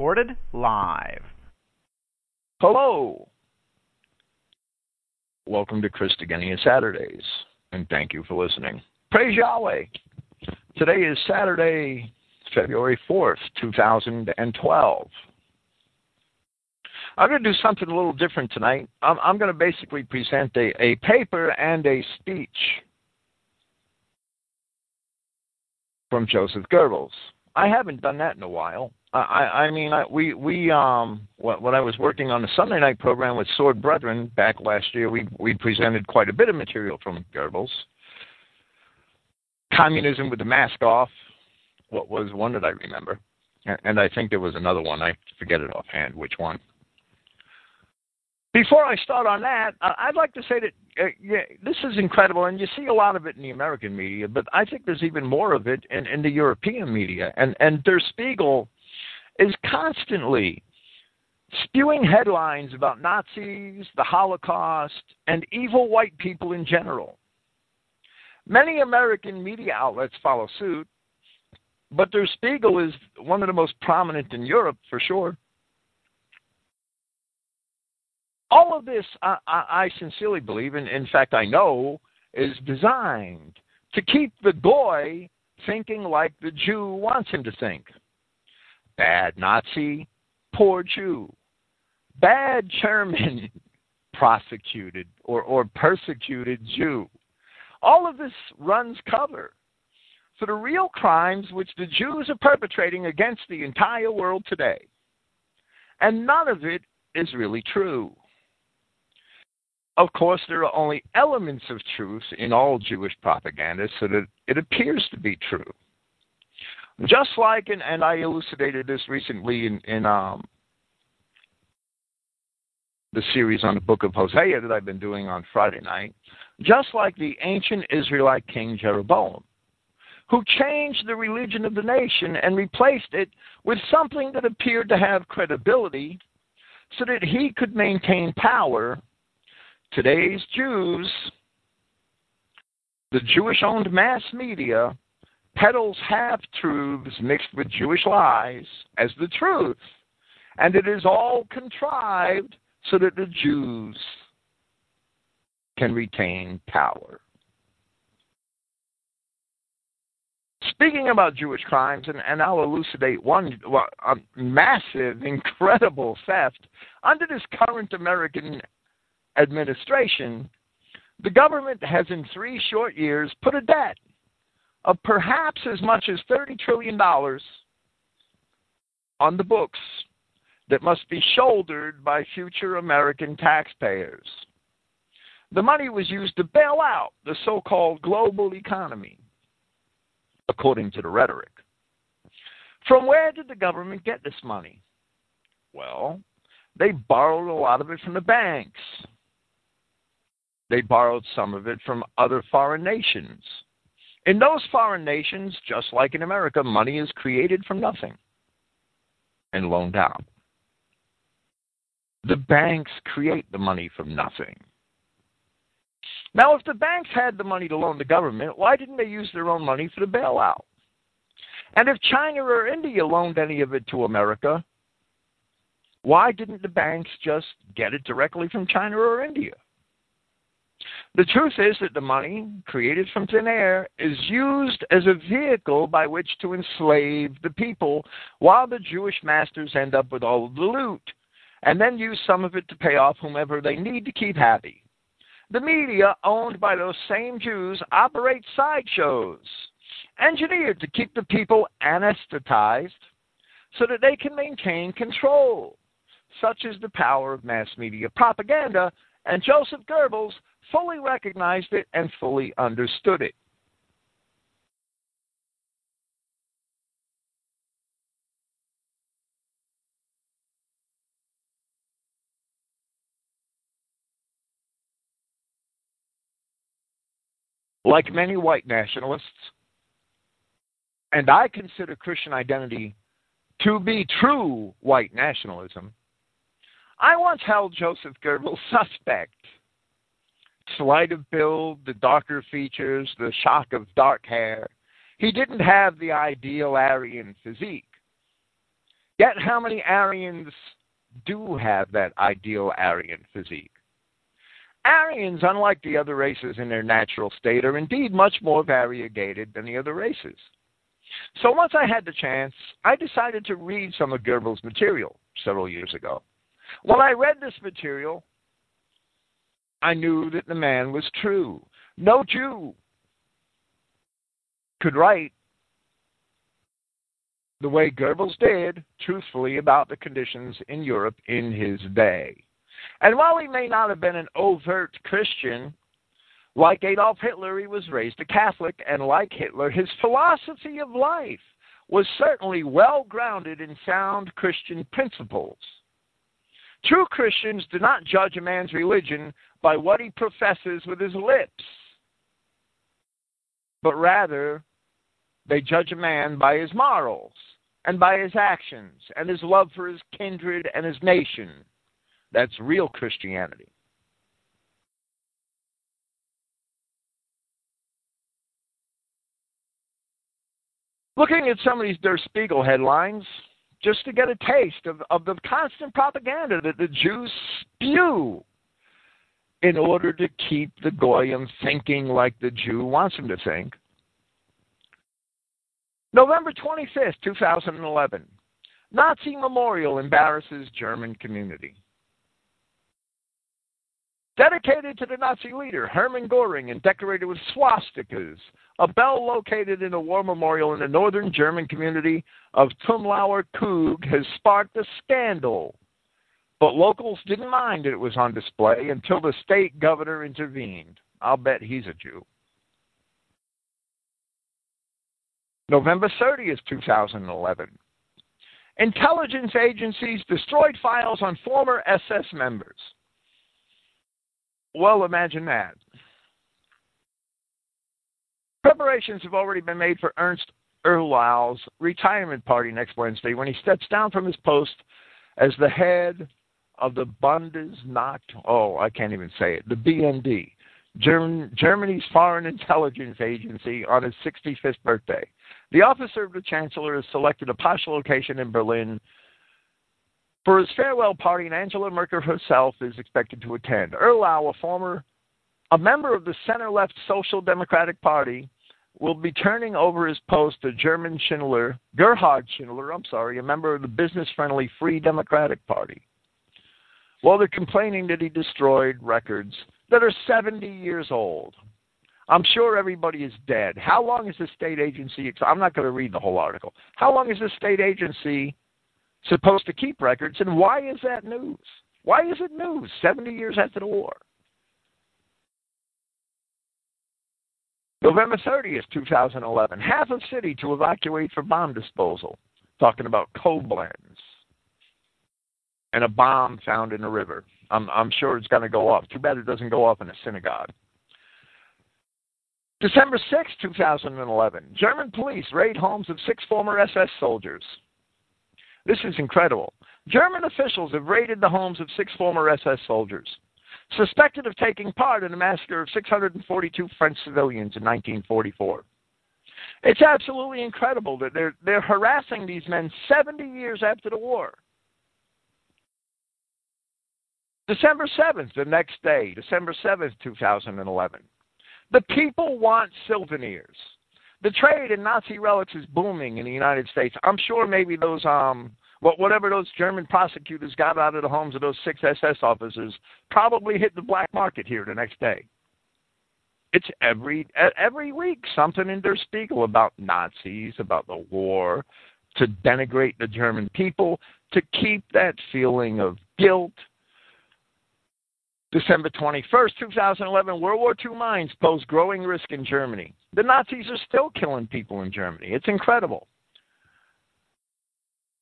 recorded live. Hello. Welcome to Christogenea Saturdays, and thank you for listening. Praise Yahweh. Today is Saturday, February 4th, 2012. I'm going to do something a little different tonight. I'm, I'm going to basically present a, a paper and a speech from Joseph Goebbels. I haven't done that in a while. I, I mean, I, we we um when I was working on the Sunday night program with Sword Brethren back last year, we we presented quite a bit of material from Goebbels. Communism with the mask off. What was one that I remember? And I think there was another one. I forget it offhand which one. Before I start on that, I'd like to say that uh, yeah, this is incredible, and you see a lot of it in the American media, but I think there's even more of it in, in the European media. And and Der Spiegel is constantly spewing headlines about Nazis, the Holocaust, and evil white people in general. Many American media outlets follow suit, but Der Spiegel is one of the most prominent in Europe for sure. All of this, I, I, sincerely believe, and in fact, I know, is designed to keep the goy thinking like the Jew wants him to think bad Nazi, poor Jew, bad German, prosecuted or, or persecuted Jew. All of this runs cover for the real crimes which the Jews are perpetrating against the entire world today. And none of it is really true. Of course, there are only elements of truth in all Jewish propaganda, so that it appears to be true. Just like, and, and I elucidated this recently in, in um, the series on the book of Hosea that I've been doing on Friday night, just like the ancient Israelite king Jeroboam, who changed the religion of the nation and replaced it with something that appeared to have credibility so that he could maintain power. Today's Jews, the Jewish owned mass media, peddles half truths mixed with Jewish lies as the truth. And it is all contrived so that the Jews can retain power. Speaking about Jewish crimes, and, and I'll elucidate one well, a massive, incredible theft. Under this current American administration, the government has in three short years put a debt of perhaps as much as $30 trillion on the books that must be shouldered by future American taxpayers. The money was used to bail out the so called global economy, according to the rhetoric. From where did the government get this money? Well, they borrowed a lot of it from the banks. They borrowed some of it from other foreign nations. In those foreign nations, just like in America, money is created from nothing and loaned out. The banks create the money from nothing. Now, if the banks had the money to loan the government, why didn't they use their own money for the bailout? And if China or India loaned any of it to America, why didn't the banks just get it directly from China or India? The truth is that the money created from thin air is used as a vehicle by which to enslave the people, while the Jewish masters end up with all of the loot, and then use some of it to pay off whomever they need to keep happy. The media, owned by those same Jews, operate sideshows, engineered to keep the people anesthetized so that they can maintain control. Such is the power of mass media propaganda, and Joseph Goebbels fully recognized it and fully understood it. Like many white nationalists, and I consider Christian identity to be true white nationalism, I once held Joseph Goebbels suspect slight of build, the darker features, the shock of dark hair. He didn't have the ideal Aryan physique. Yet, how many Aryans do have that ideal Aryan physique? Aryans, unlike the other races in their natural state, are indeed much more variegated than the other races. So once I had the chance, I decided to read some of Goebbels' material several years ago. When I read this material, I knew that the man was true. No Jew could write the way Goebbels did, truthfully, about the conditions in Europe in his day. And while he may not have been an overt Christian, like Adolf Hitler, he was raised a Catholic, and like Hitler, his philosophy of life was certainly well grounded in sound Christian principles. True Christians do not judge a man's religion by what he professes with his lips, but rather they judge a man by his morals and by his actions and his love for his kindred and his nation. That's real Christianity. Looking at some of these Der Spiegel headlines, just to get a taste of, of the constant propaganda that the Jews spew in order to keep the Goyim thinking like the Jew wants them to think. November 25th, 2011. Nazi memorial embarrasses German community. Dedicated to the Nazi leader Hermann Goering and decorated with swastikas, a bell located in a war memorial in the northern German community of Tumlauer Koog has sparked a scandal. But locals didn't mind that it was on display until the state governor intervened. I'll bet he's a Jew. November 30th, 2011. Intelligence agencies destroyed files on former SS members. Well, imagine that. Preparations have already been made for Ernst Uhrlau's retirement party next Wednesday when he steps down from his post as the head of the Bundesnacht. Oh, I can't even say it. The BND, German, Germany's Foreign Intelligence Agency, on his 65th birthday. The officer of the Chancellor has selected a posh location in Berlin for his farewell party, and Angela Merkel herself is expected to attend. Uhrlau, a former a member of the center-left Social Democratic Party, will be turning over his post to German Schindler, Gerhard Schindler, I'm sorry, a member of the business-friendly Free Democratic Party. Well, they're complaining that he destroyed records that are 70 years old. I'm sure everybody is dead. How long is the state agency? I'm not going to read the whole article. How long is the state agency supposed to keep records, and why is that news? Why is it news 70 years after the war? November 30th, 2011. Half of city to evacuate for bomb disposal. Talking about Koblenz. And a bomb found in a river. I'm, I'm sure it's going to go off. Too bad it doesn't go off in a synagogue. December 6, 2011. German police raid homes of six former SS soldiers. This is incredible. German officials have raided the homes of six former SS soldiers, suspected of taking part in a massacre of 642 French civilians in 1944. It's absolutely incredible that they're, they're harassing these men 70 years after the war. December 7th, the next day, December 7th, 2011. The people want souvenirs. The trade in Nazi relics is booming in the United States. I'm sure maybe those um whatever those German prosecutors got out of the homes of those six SS officers probably hit the black market here the next day. It's every every week something in Der Spiegel about Nazis, about the war, to denigrate the German people, to keep that feeling of guilt, December 21st, 2011, World War II mines pose growing risk in Germany. The Nazis are still killing people in Germany. It's incredible.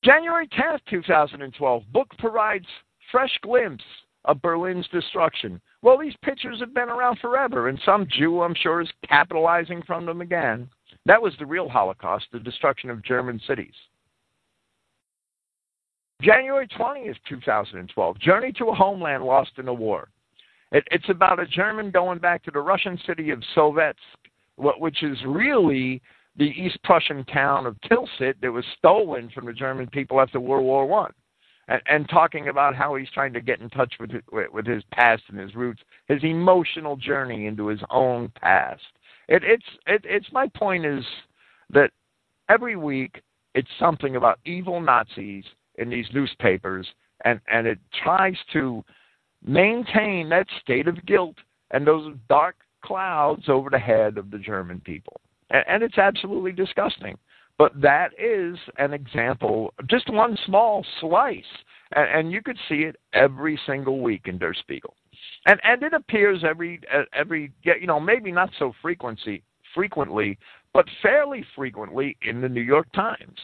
January 10th, 2012, book provides fresh glimpse of Berlin's destruction. Well, these pictures have been around forever, and some Jew, I'm sure, is capitalizing from them again. That was the real Holocaust, the destruction of German cities. January 20th, 2012, Journey to a Homeland Lost in a War. It, it's about a German going back to the Russian city of Sovetsk, which is really the East Prussian town of Tilsit that was stolen from the German people after World War One, and, and talking about how he's trying to get in touch with with his past and his roots, his emotional journey into his own past. It, it's it, it's my point is that every week it's something about evil Nazis in these newspapers, and and it tries to maintain that state of guilt and those dark clouds over the head of the German people. And, and it's absolutely disgusting. But that is an example, just one small slice. And, and you could see it every single week in Der Spiegel. And, and it appears every, every, you know, maybe not so frequency, frequently, but fairly frequently in the New York Times.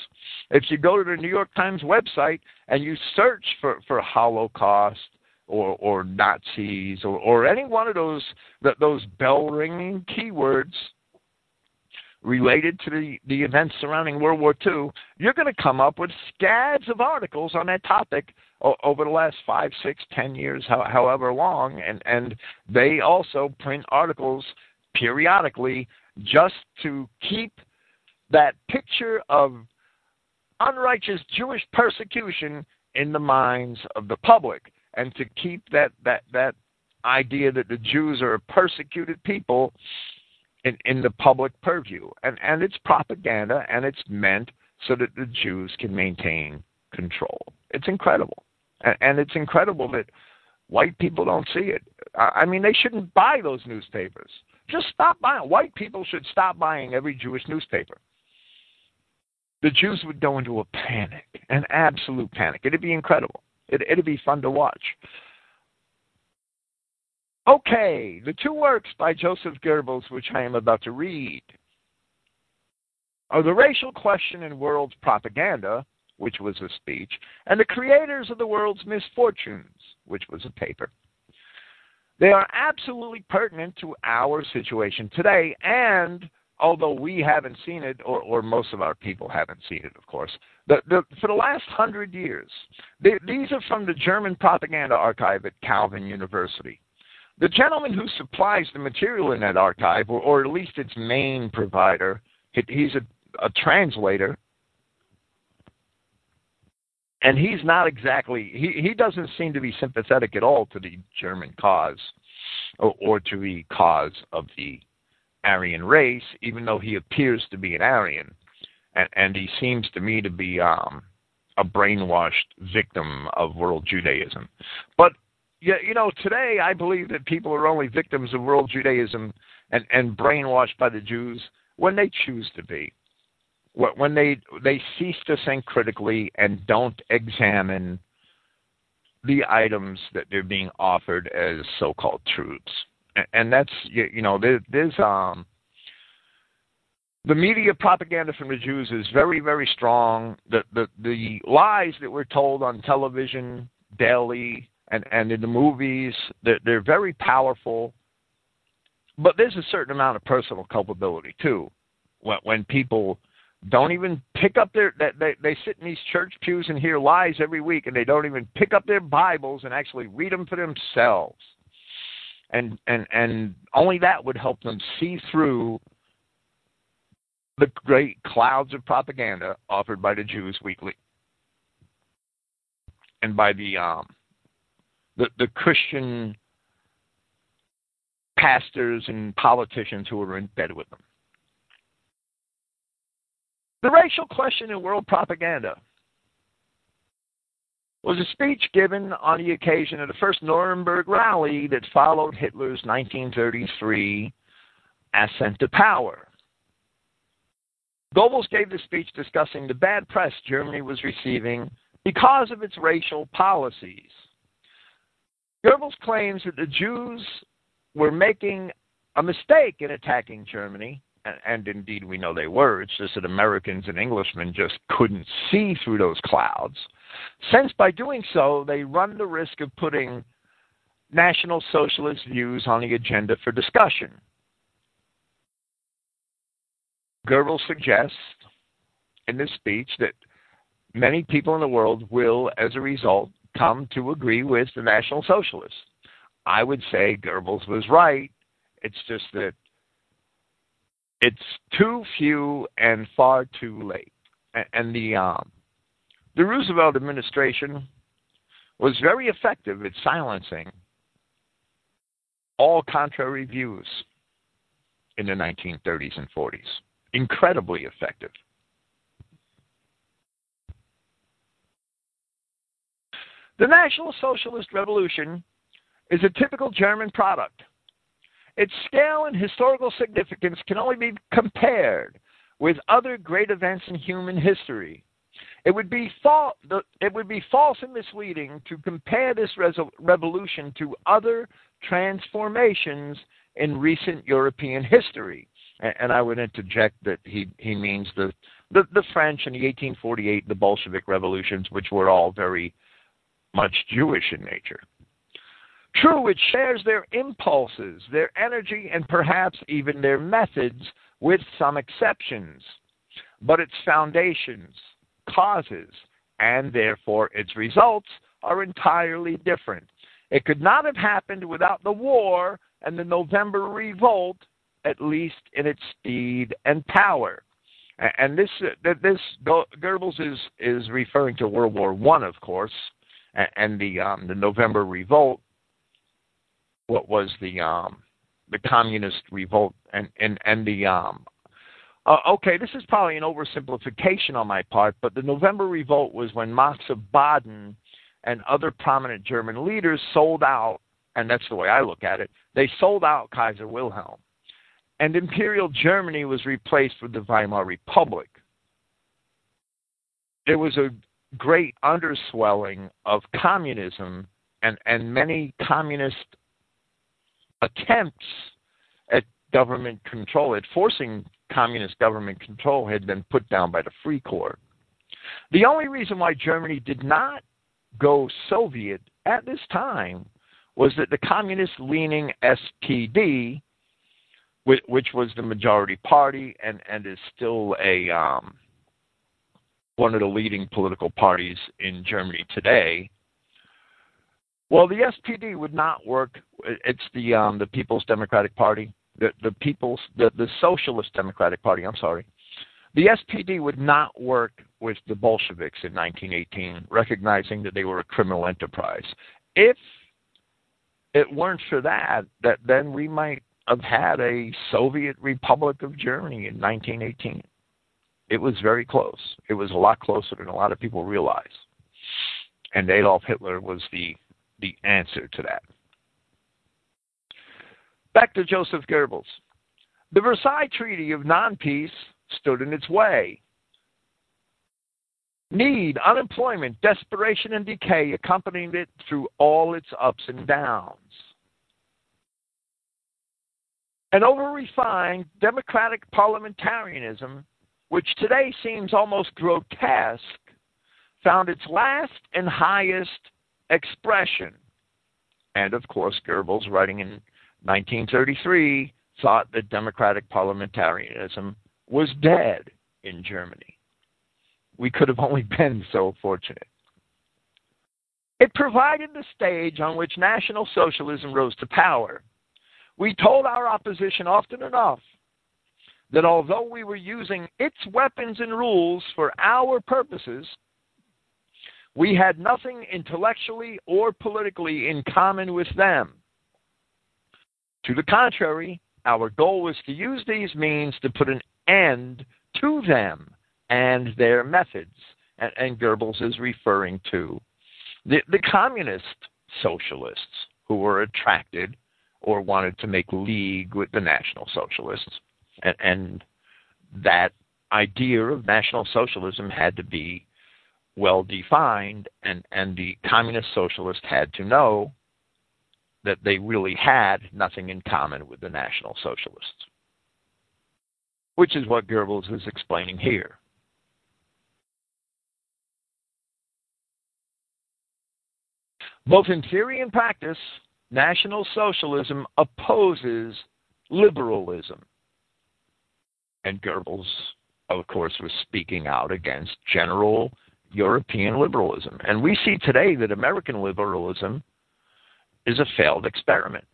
If you go to the New York Times website and you search for, for Holocaust or or Nazis or, or any one of those that those bell ringing keywords related to the, the events surrounding World War II, you're going to come up with scads of articles on that topic o- over the last five, six, ten years, ho- however long, and and they also print articles periodically just to keep that picture of unrighteous Jewish persecution in the minds of the public and to keep that that that idea that the Jews are a persecuted people in, in the public purview. And and it's propaganda and it's meant so that the Jews can maintain control. It's incredible. And, and it's incredible that white people don't see it. I mean, they shouldn't buy those newspapers. Just stop buying. White people should stop buying every Jewish newspaper. The Jews would go into a panic, an absolute panic. It'd be incredible. It, it'd be fun to watch. Okay, the two works by Joseph Goebbels, which I am about to read, are The Racial Question in World Propaganda, which was a speech, and The Creators of the World's Misfortunes, which was a paper. They are absolutely pertinent to our situation today and although we haven't seen it, or, or most of our people haven't seen it, of course, the, the, for the last hundred years, they, these are from the German propaganda archive at Calvin University. The gentleman who supplies the material in that archive, or, or at least its main provider, he's a, a translator, and he's not exactly he, he doesn't seem to be sympathetic at all to the German cause or, or to the cause of the Aryan race, even though he appears to be an Aryan, and, and he seems to me to be um, a brainwashed victim of world Judaism. But yeah, you know, today I believe that people are only victims of world Judaism and, and brainwashed by the Jews when they choose to be. When they they cease to think critically and don't examine the items that they're being offered as so-called truths and that's you know there, there's um the media propaganda from the Jews is very very strong. The the the lies that we're told on television daily and and in the movies they're, they're very powerful. But there's a certain amount of personal culpability too, when when people don't even pick up their that they, they sit in these church pews and hear lies every week and they don't even pick up their bibles and actually read them for themselves and and and only that would help them see through the great clouds of propaganda offered by the Jews weekly and by the um, the, the Christian pastors and politicians who were in bed with them. The racial question in world propaganda was a speech given on the occasion of the first Nuremberg rally that followed Hitler's 1933 ascent to power. Goebbels gave the speech discussing the bad press Germany was receiving because of its racial policies. Goebbels claims that the Jews were making a mistake in attacking Germany, and, and, indeed we know they were. It's just that Americans and Englishmen just couldn't see through those clouds since by doing so they run the risk of putting National Socialist views on the agenda for discussion. Goebbels suggests in this speech that many people in the world will, as a result, come to agree with the National Socialists. I would say Goebbels was right. It's just that it's too few and far too late. And the um, the Roosevelt administration was very effective at silencing all contrary views in the 1930s and 40s. Incredibly effective. The National Socialist Revolution is a typical German product. Its scale and historical significance can only be compared with other great events in human history. It would be, it would be false and misleading to compare this revolution to other transformations in recent European history. And I would interject that he, he means the, the, the French and the 1848, the Bolshevik revolutions, which were all very much Jewish in nature. True, it shares their impulses, their energy, and perhaps even their methods, with some exceptions. But its foundations, causes, and therefore its results are entirely different. It could not have happened without the war and the November revolt, at least in its speed and power. And this this Goebbels is is referring to World War One, of course, and the um, the November revolt. What was the um, the communist revolt and and and the um, uh, okay, this is probably an oversimplification on my part, but the November revolt was when Max of Baden and other prominent German leaders sold out, and that's the way I look at it. They sold out Kaiser Wilhelm, and Imperial Germany was replaced with the Weimar Republic. There was a great underswelling of communism and, and many communist attempts at government control, at forcing communist government control, had been put down by the Free Corps. The only reason why Germany did not go Soviet at this time was that the communist leaning SPD, which was the majority party and, and is still a um, one of the leading political parties in Germany today. Well, the SPD would not work. It's the um, the People's Democratic Party, the the People's the, the Socialist Democratic Party. I'm sorry. The SPD would not work with the Bolsheviks in 1918, recognizing that they were a criminal enterprise. If it weren't for that, that then we might have had a Soviet Republic of Germany in 1918. It was very close. It was a lot closer than a lot of people realize. And Adolf Hitler was the the answer to that. Back to Joseph Goebbels. The Versailles Treaty of non peace stood in its way. Need, unemployment, desperation, and decay accompanied it through all its ups and downs. An over refined democratic parliamentarianism which today seems almost grotesque, found its last and highest expression. And of course, Goebbels, writing in 1933, thought that democratic parliamentarianism was dead in Germany. We could have only been so fortunate. It provided the stage on which National Socialism rose to power. We told our opposition often enough that although we were using its weapons and rules for our purposes, we had nothing intellectually or politically in common with them. To the contrary, our goal was to use these means to put an end to them and their methods. And, and Goebbels is referring to the, the communist socialists who were attracted or wanted to make league with the National Socialists and, and that idea of National Socialism had to be well defined, and, and the communist socialists had to know that they really had nothing in common with the National Socialists, which is what Goebbels is explaining here. Both in theory and practice, National Socialism opposes liberalism. And Goebbels, of course, was speaking out against general European liberalism. And we see today that American liberalism is a failed experiment,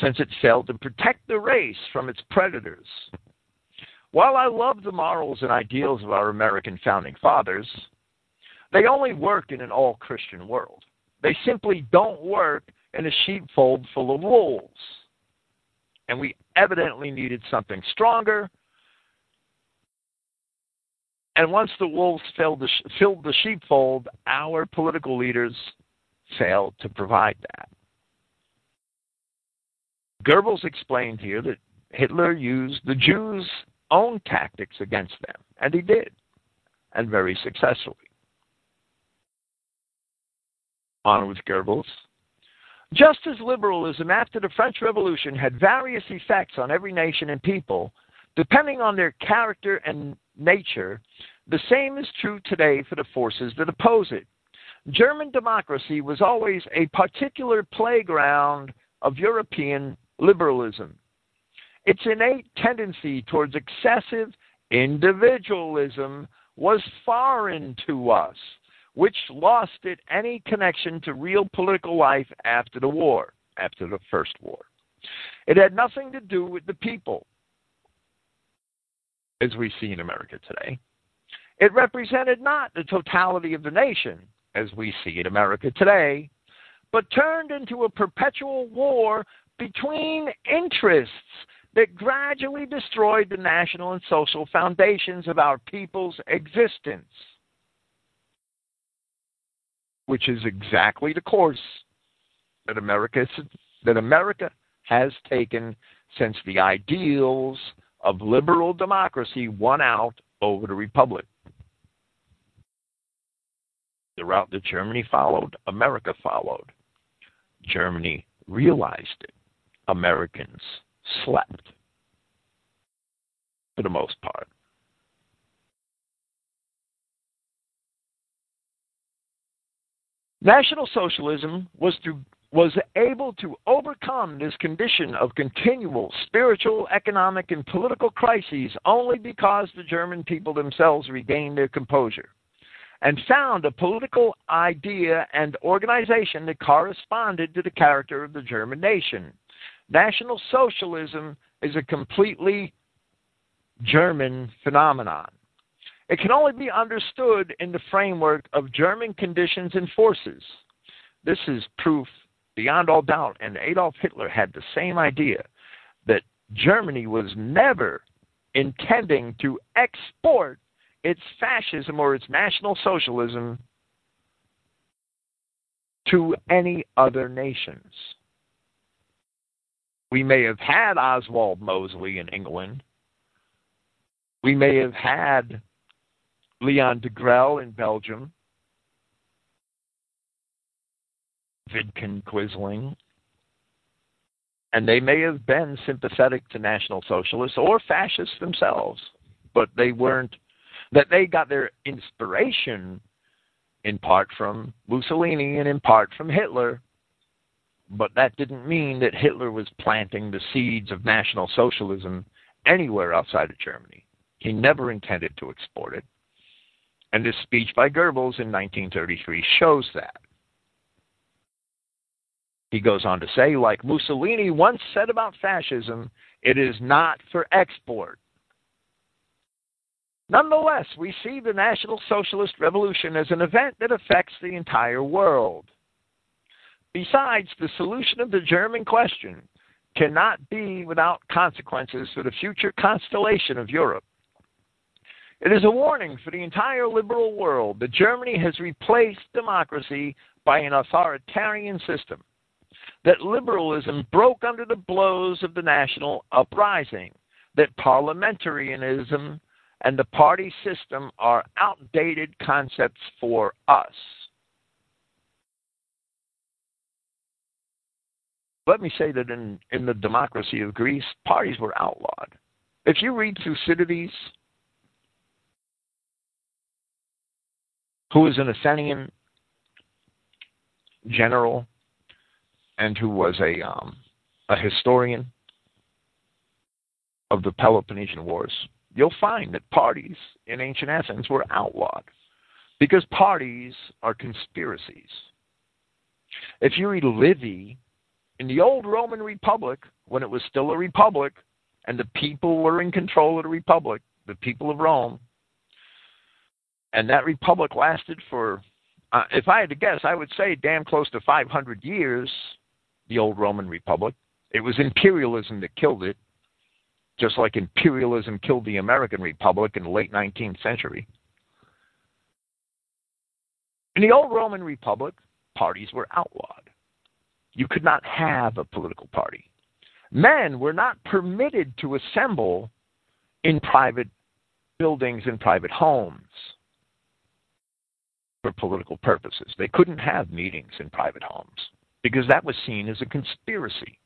since it failed to protect the race from its predators While I love the morals and ideals of our American founding fathers, they only work in an all Christian world. They simply don't work in a sheepfold full of wolves. And we evidently needed something stronger. And once the wolves filled the, filled the sheepfold, our political leaders failed to provide that. Goebbels explained here that Hitler used the Jews' own tactics against them, and he did, and very successfully. On with Goebbels. Just as liberalism after the French Revolution had various effects on every nation and people, depending on their character and nature, the same is true today for the forces that oppose it. German democracy was always a particular playground of European liberalism. Its innate tendency towards excessive individualism was foreign to us, which lost it any connection to real political life after the war, after the First War. It had nothing to do with the people, as we see in America today. It represented not the totality of the nation, as we see in America today, but turned into a perpetual war between interests that gradually destroyed the national and social foundations of our people's existence, which is exactly the course that America, that America has taken since the ideals of liberal democracy won out over the republic. The route that Germany followed, America followed. Germany realized it. Americans slept for the most part. National Socialism was to was able to overcome this condition of continual spiritual, economic, and political crises only because the German people themselves regained their composure and found a political idea and organization that corresponded to the character of the German nation. National Socialism is a completely German phenomenon. It can only be understood in the framework of German conditions and forces. This is proof beyond all doubt, and Adolf Hitler had the same idea that Germany was never intending to export its fascism or its national socialism to any other nations. We may have had Oswald Mosley in England. We may have had Leon Degrelle in Belgium. Vidkun Quisling. And they may have been sympathetic to National Socialists or fascists themselves, but they weren't, that they got their inspiration in part from Mussolini and in part from Hitler, but that didn't mean that Hitler was planting the seeds of National Socialism anywhere outside of Germany. He never intended to export it. And this speech by Goebbels in 1933 shows that. He goes on to say, like Mussolini once said about fascism, it is not for export. Nonetheless, we see the National Socialist Revolution as an event that affects the entire world. Besides, the solution of the German question cannot be without consequences for the future constellation of Europe. It is a warning for the entire liberal world that Germany has replaced democracy by an authoritarian system, that liberalism broke under the blows of the national uprising, that parliamentarism and the party system are outdated concepts for us. let me say that in, in the democracy of Greece, parties were outlawed. If you read Thucydides, who was an Athenian general and who was a, um, a historian of the Peloponnesian Wars, you'll find that parties in ancient Athens were outlawed because parties are conspiracies. If you read Livy, in the old Roman Republic, when it was still a republic, and the people were in control of the republic, the people of Rome. And that republic lasted for, uh, if I had to guess, I would say damn close to 500 years, the old Roman Republic. It was imperialism that killed it, just like imperialism killed the American Republic in the late 19th century. In the old Roman Republic, parties were outlawed. You could not have a political party. Men were not permitted to assemble in private buildings and private homes for political purposes. They couldn't have meetings in private homes because that was seen as a conspiracy.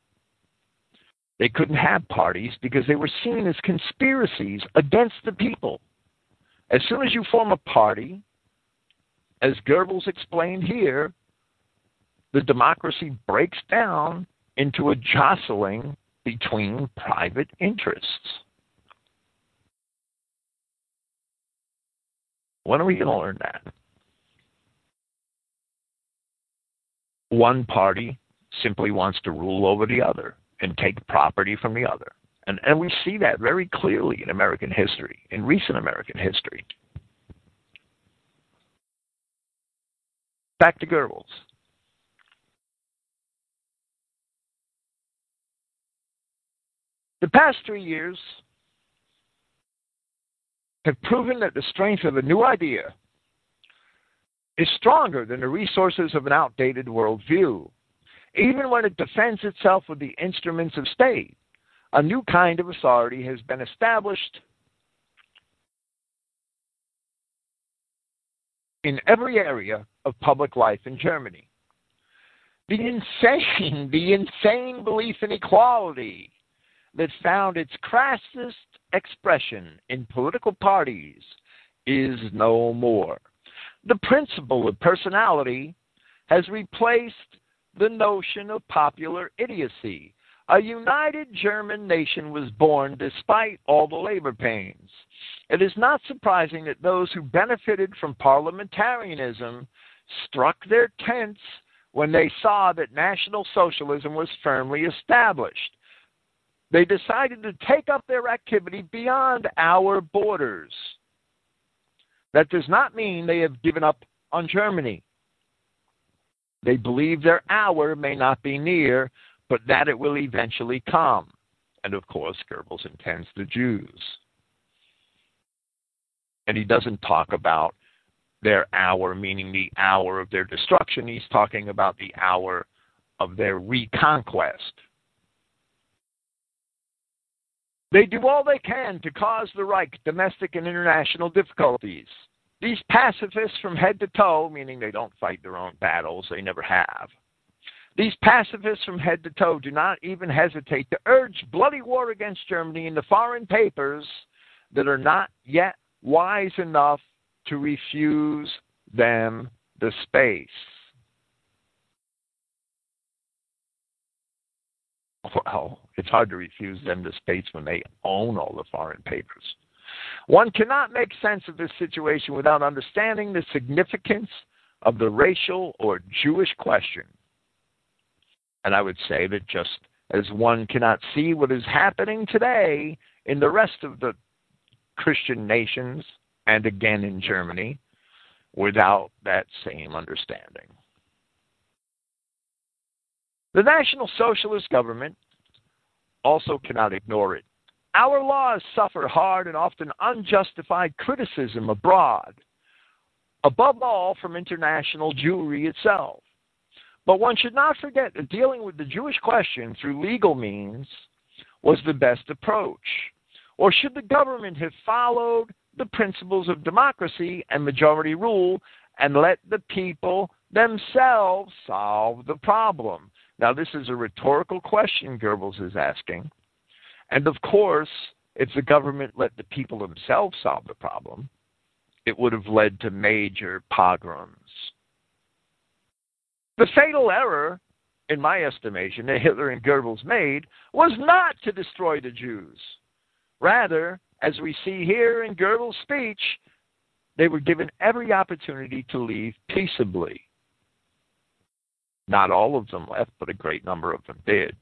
They couldn't have parties because they were seen as conspiracies against the people. As soon as you form a party, as Goebbels explained here, the democracy breaks down into a jostling between private interests. When are we going to learn that? One party simply wants to rule over the other and take property from the other. And, and we see that very clearly in American history, in recent American history. Back to Goebbels. The past three years have proven that the strength of a new idea is stronger than the resources of an outdated worldview. Even when it defends itself with the instruments of state, a new kind of authority has been established in every area of public life in Germany. The insane, the insane belief in equality that found its crassest expression in political parties is no more. The principle of personality has replaced the notion of popular idiocy. A united German nation was born despite all the labor pains. It is not surprising that those who benefited from parliamentarianism struck their tents when they saw that National Socialism was firmly established. They decided to take up their activity beyond our borders. That does not mean they have given up on Germany. They believe their hour may not be near, but that it will eventually come. And of course, Goebbels intends the Jews. And he doesn't talk about their hour, meaning the hour of their destruction. He's talking about the hour of their reconquest. They do all they can to cause the Reich domestic and international difficulties. These pacifists from head to toe, meaning they don't fight their own battles, they never have. These pacifists from head to toe do not even hesitate to urge bloody war against Germany in the foreign papers that are not yet wise enough to refuse them the space. Well, it's hard to refuse them the space when they own all the foreign papers. One cannot make sense of this situation without understanding the significance of the racial or Jewish question. And I would say that just as one cannot see what is happening today in the rest of the Christian nations and again in Germany without that same understanding. The National Socialist government also cannot ignore it. Our laws suffer hard and often unjustified criticism abroad, above all from international Jewry itself. But one should not forget that dealing with the Jewish question through legal means was the best approach. Or should the government have followed the principles of democracy and majority rule and let the people themselves solve the problem? Now, this is a rhetorical question Goebbels is asking. And of course, if the government let the people themselves solve the problem, it would have led to major pogroms. The fatal error, in my estimation, that Hitler and Goebbels made was not to destroy the Jews. Rather, as we see here in Goebbels' speech, they were given every opportunity to leave peaceably. Not all of them left, but a great number of them did.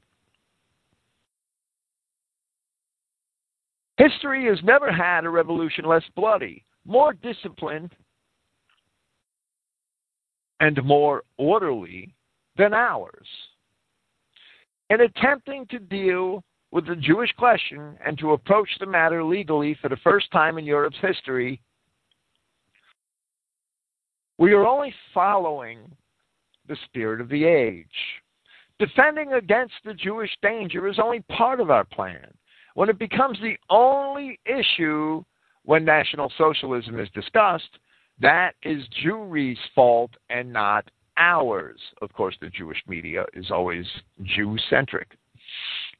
History has never had a revolution less bloody, more disciplined, and more orderly than ours. In attempting to deal with the Jewish question and to approach the matter legally for the first time in Europe's history, we are only following the spirit of the age. Defending against the Jewish danger is only part of our plan. When it becomes the only issue when National Socialism is discussed, that is Jewry's fault and not ours. Of course, the Jewish media is always Jew centric.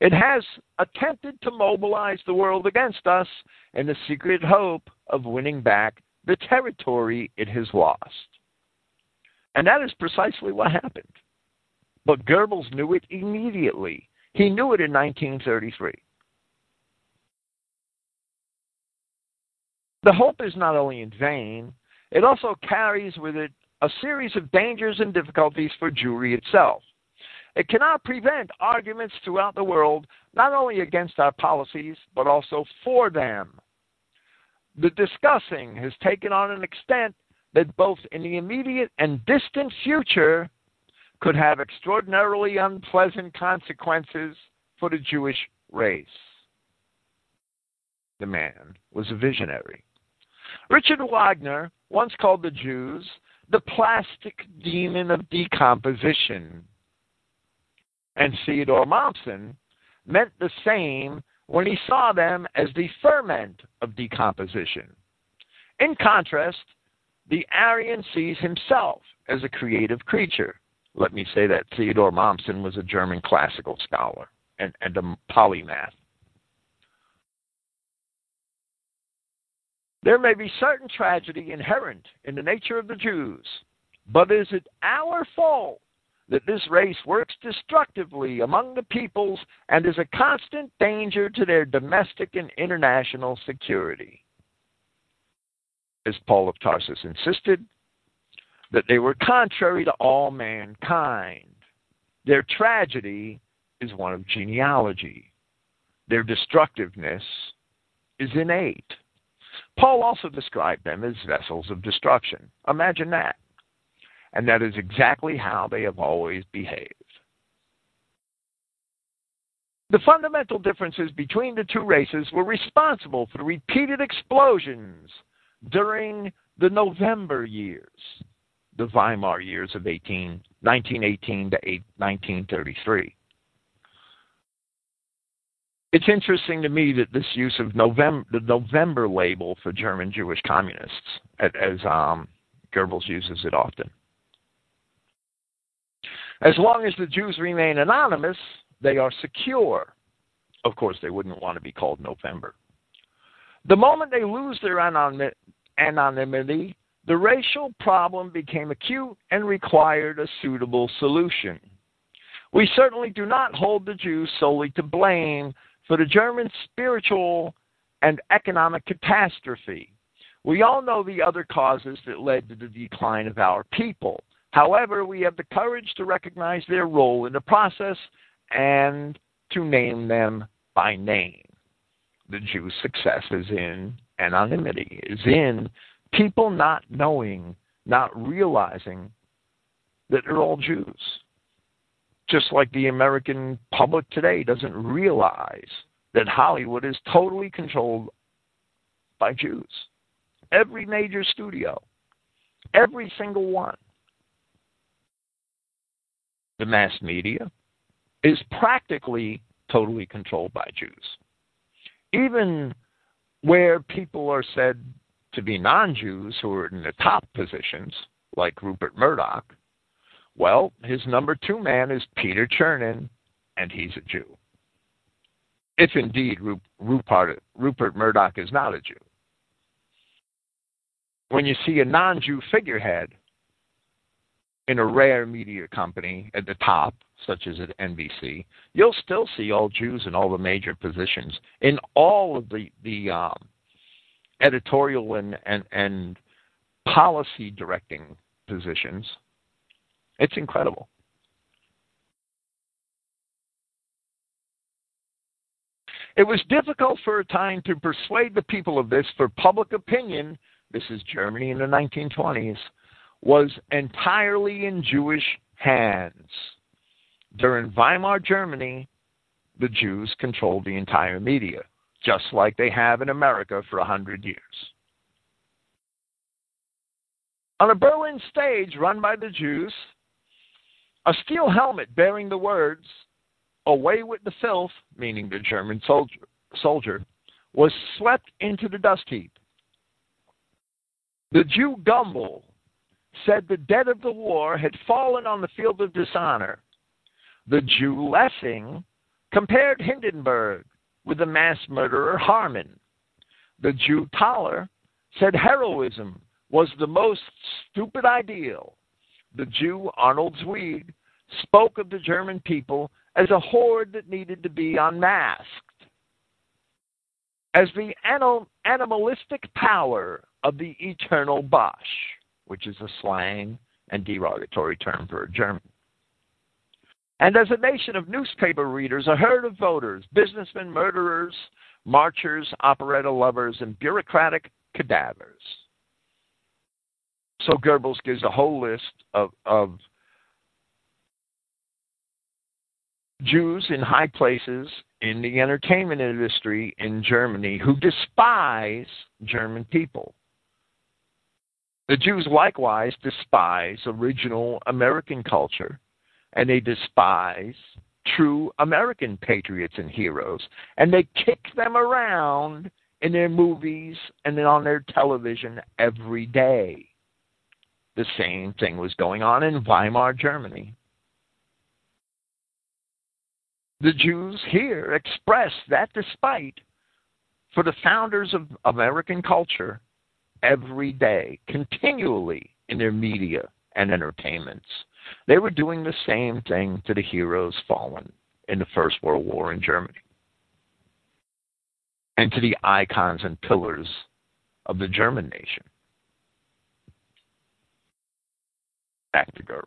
It has attempted to mobilize the world against us in the secret hope of winning back the territory it has lost. And that is precisely what happened. But Goebbels knew it immediately. He knew it in 1933. The hope is not only in vain, it also carries with it a series of dangers and difficulties for Jewry itself. It cannot prevent arguments throughout the world, not only against our policies, but also for them. The discussing has taken on an extent that both in the immediate and distant future could have extraordinarily unpleasant consequences for the Jewish race. The man was a visionary. Richard Wagner once called the Jews the plastic demon of decomposition. And Theodore Mommsen meant the same when he saw them as the ferment of decomposition. In contrast, the Aryan sees himself as a creative creature. Let me say that Theodore Mommsen was a German classical scholar and, and a polymath. There may be certain tragedy inherent in the nature of the Jews, but is it our fault that this race works destructively among the peoples and is a constant danger to their domestic and international security? As Paul of Tarsus insisted, that they were contrary to all mankind. Their tragedy is one of genealogy. Their destructiveness is innate. Paul also described them as vessels of destruction. Imagine that. And that is exactly how they have always behaved. The fundamental differences between the two races were responsible for the repeated explosions during the November years, the Weimar years of 18, 1918 to 1933 it's interesting to me that this use of November, the November label for German Jewish communists, as um, Goebbels uses it often. As long as the Jews remain anonymous, they are secure. Of course, they wouldn't want to be called November. The moment they lose their anonymity, the racial problem became acute and required a suitable solution. We certainly do not hold the Jews solely to blame for the German spiritual and economic catastrophe. We all know the other causes that led to the decline of our people. However, we have the courage to recognize their role in the process and to name them by name. The Jews' success is in anonymity, is in people not knowing, not realizing that they're all Jews just like the American public today doesn't realize that Hollywood is totally controlled by Jews. Every major studio, every single one. The mass media is practically totally controlled by Jews. Even where people are said to be non Jews who are in the top positions, like Rupert Murdoch, well, his number two man is Peter Chernin, and he's a Jew. If indeed Rupert, Rupert Murdoch is not a Jew. When you see a non Jew figurehead in a rare media company at the top, such as at NBC, you'll still see all Jews in all the major positions, in all of the, the um, editorial and, and, and policy directing positions. It's incredible. It was difficult for a time to persuade the people of this, for public opinion, this is Germany in the 1920s, was entirely in Jewish hands. During Weimar Germany, the Jews controlled the entire media, just like they have in America for a hundred years. On a Berlin stage run by the Jews, a steel helmet bearing the words, Away with the filth, meaning the German soldier, soldier was swept into the dust heap. The Jew Gumbel said the dead of the war had fallen on the field of dishonor. The Jew Lessing compared Hindenburg with the mass murderer Haarmann. The Jew Thaler said heroism was the most stupid ideal. The Jew Arnold Zweig spoke of the German people as a horde that needed to be unmasked. As the animalistic power of the eternal Boche, which is a slang and derogatory term for a German. And as a nation of newspaper readers, a herd of voters, businessmen, murderers, marchers, operetta lovers, and bureaucratic cadavers. So Goebbels gives a whole list of, of Jews in high places in the entertainment industry in Germany who despise German people. The Jews likewise despise original American culture, and they despise true American patriots and heroes, and they kick them around in their movies and then on their television every day. The same thing was going on in Weimar Germany. The Jews here express that despite for the founders of American culture every day, continually in their media and entertainments. They were doing the same thing to the heroes fallen in the First World War in Germany and to the icons and pillars of the German nation. Back to Goebbels.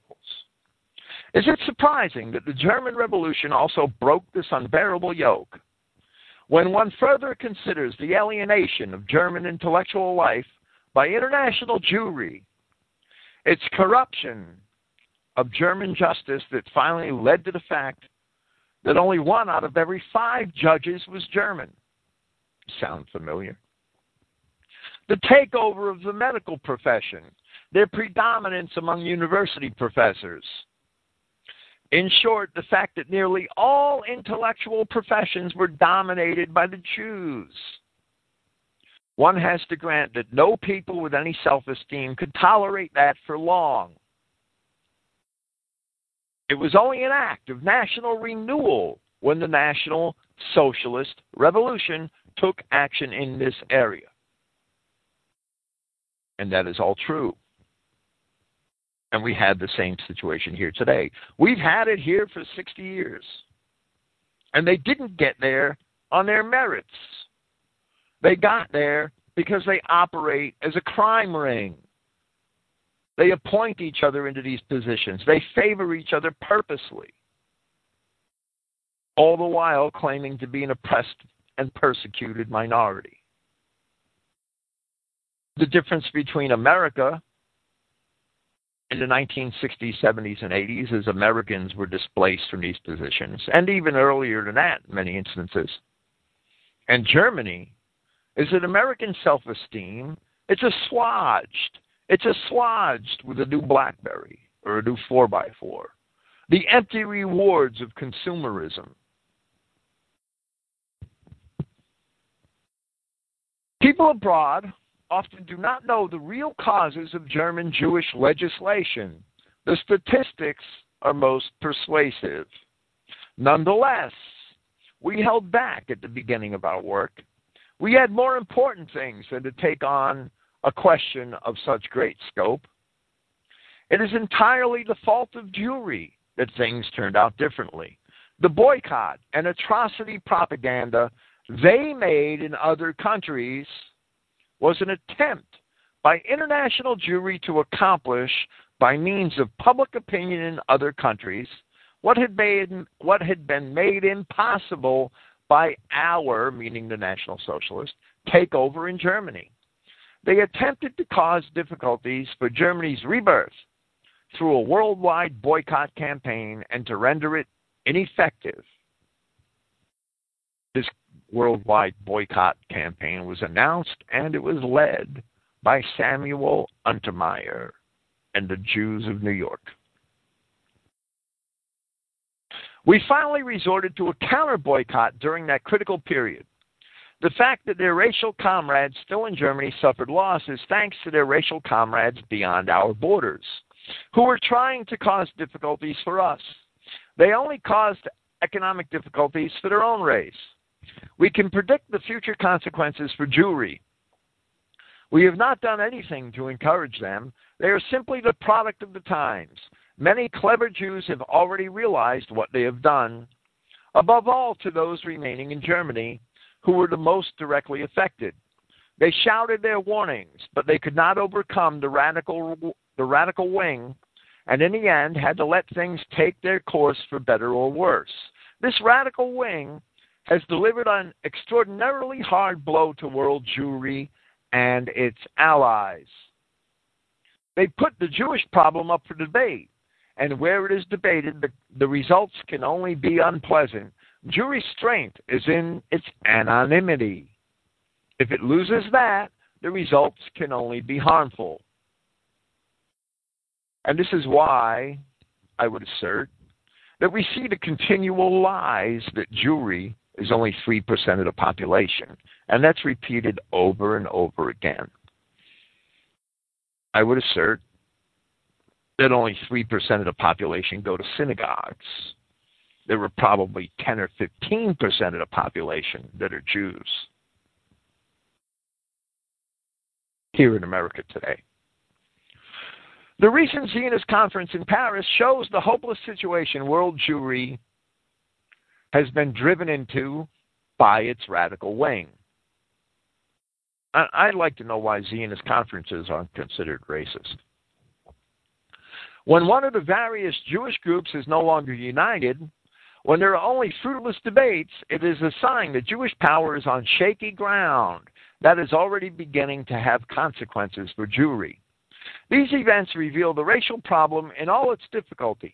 Is it surprising that the German Revolution also broke this unbearable yoke? When one further considers the alienation of German intellectual life by international Jewry, its corruption of German justice that finally led to the fact that only one out of every five judges was German. Sound familiar? The takeover of the medical profession, their predominance among university professors. In short, the fact that nearly all intellectual professions were dominated by the Jews. One has to grant that no people with any self esteem could tolerate that for long. It was only an act of national renewal when the National Socialist Revolution took action in this area. And that is all true. And we had the same situation here today. We've had it here for 60 years. And they didn't get there on their merits. They got there because they operate as a crime ring. They appoint each other into these positions. They favor each other purposely, all the while claiming to be an oppressed and persecuted minority. The difference between America in the 1960s, 70s, and 80s is Americans were displaced from these positions, and even earlier than that, in many instances. And Germany is that American self esteem, it's assuaged. It's assuaged with a new Blackberry or a new 4x4. The empty rewards of consumerism. People abroad often do not know the real causes of German Jewish legislation. The statistics are most persuasive. Nonetheless, we held back at the beginning of our work we had more important things than to take on a question of such great scope. It is entirely the fault of Jewry that things turned out differently. The boycott and atrocity propaganda they made in other countries was an attempt by international Jewry to accomplish, by means of public opinion in other countries, what had, made, what had been made impossible by our, meaning the National Socialists, takeover in Germany. They attempted to cause difficulties for Germany's rebirth through a worldwide boycott campaign and to render it ineffective. This worldwide boycott campaign was announced and it was led by Samuel Untermyer and the Jews of New York. We finally resorted to a counter boycott during that critical period. The fact that their racial comrades still in Germany suffered losses thanks to their racial comrades beyond our borders, who were trying to cause difficulties for us. They only caused economic difficulties for their own race. We can predict the future consequences for Jewry. We have not done anything to encourage them. They are simply the product of the times. Many clever Jews have already realized what they have done, above all to those remaining in Germany who were the most directly affected. They shouted their warnings, but they could not overcome the radical, the radical wing, and in the end had to let things take their course for better or worse. This radical wing has delivered an extraordinarily hard blow to world Jewry and its allies. They put the Jewish problem up for debate and where it is debated, the, the results can only be unpleasant. Jewry's strength is in its anonymity. If it loses that, the results can only be harmful. And this is why I would assert that we see the continual lies that Jewry is only 3% of the population. And that's repeated over and over again. I would assert that only 3% of the population go to synagogues. There were probably 10 or 15% of the population that are Jews here in America today. The recent Zionist conference in Paris shows the hopeless situation world Jewry has been driven into by its radical wing. I'd like to know why Zionist conferences aren't considered racist. When one of the various Jewish groups is no longer united, when there are only fruitless debates, it is a sign that Jewish power is on shaky ground that is already beginning to have consequences for Jewry. These events reveal the racial problem in all its difficulty.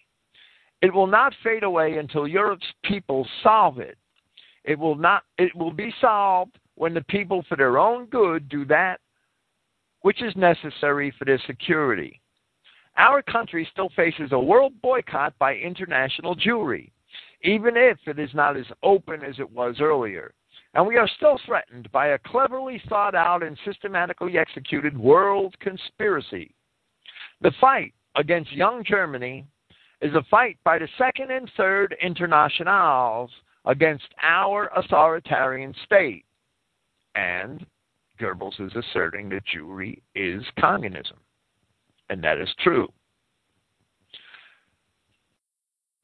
It will not fade away until Europe's people solve it. It will not it will be solved when the people for their own good do that which is necessary for their security. Our country still faces a world boycott by international Jewry, even if it is not as open as it was earlier. And we are still threatened by a cleverly thought out and systematically executed world conspiracy. The fight against young Germany is a fight by the second and third internationals against our authoritarian state. And Goebbels is asserting that Jewry is communism and that is true.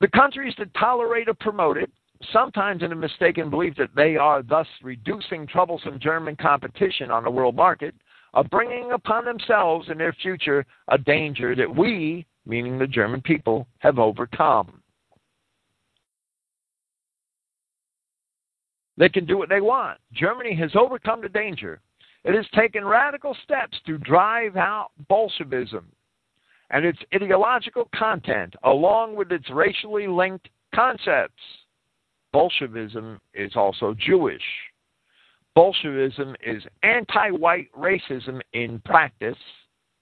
The countries that tolerate or promote it, sometimes in a mistaken belief that they are thus reducing troublesome German competition on the world market, are bringing upon themselves and their future a danger that we, meaning the German people, have overcome. They can do what they want. Germany has overcome the danger it has taken radical steps to drive out Bolshevism and its ideological content, along with its racially linked concepts. Bolshevism is also Jewish. Bolshevism is anti white racism in practice,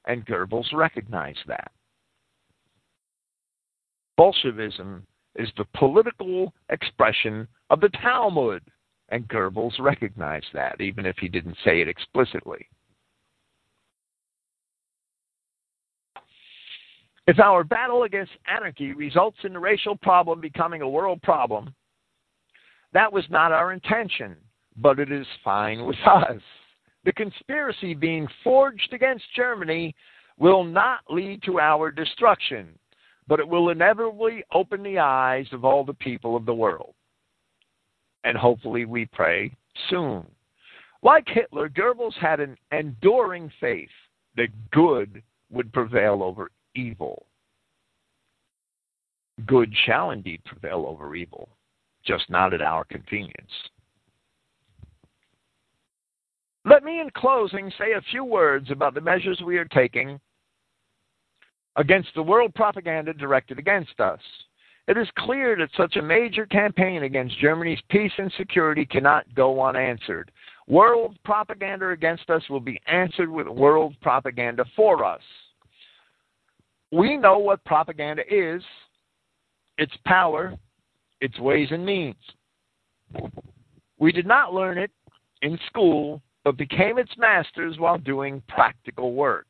and Goebbels recognized that. Bolshevism is the political expression of the Talmud. And Goebbels recognized that, even if he didn't say it explicitly. If our battle against anarchy results in the racial problem becoming a world problem, that was not our intention, but it is fine with us. The conspiracy being forged against Germany will not lead to our destruction, but it will inevitably open the eyes of all the people of the world and hopefully we pray soon. Like Hitler, Goebbels had an enduring faith that good would prevail over evil. Good shall indeed prevail over evil, just not at our convenience. Let me, in closing, say a few words about the measures we are taking against the world propaganda directed against us. It is clear that such a major campaign against Germany's peace and security cannot go unanswered. World propaganda against us will be answered with world propaganda for us. We know what propaganda is, its power, its ways and means. We did not learn it in school, but became its masters while doing practical work.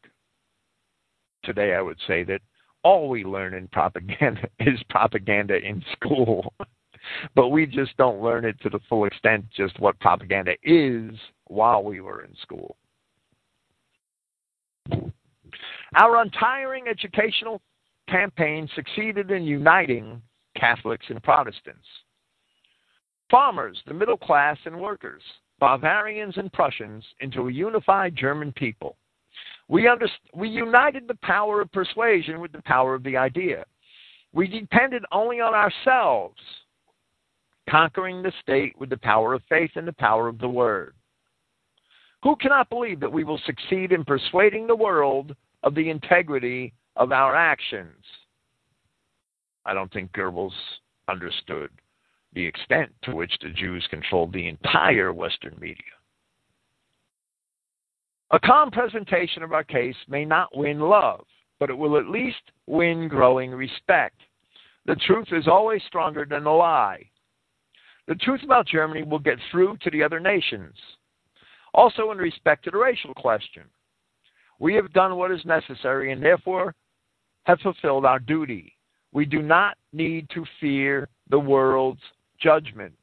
Today, I would say that all we learn in propaganda is propaganda in school. but we just don't learn it to the full extent just what propaganda is while we were in school. Our untiring educational campaign succeeded in uniting Catholics and Protestants. Farmers, the middle class, and workers, Bavarians and Prussians, into a unified German people. We, underst- we united the power of persuasion with the power of the idea. We depended only on ourselves, conquering the state with the power of faith and the power of the word. Who cannot believe that we will succeed in persuading the world of the integrity of our actions? I don't think Goebbels understood the extent to which the Jews controlled the entire Western media. A calm presentation of our case may not win love, but it will at least win growing respect. The truth is always stronger than the lie. The truth about Germany will get through to the other nations. Also, in respect to the racial question, we have done what is necessary and therefore have fulfilled our duty. We do not need to fear the world's judgment.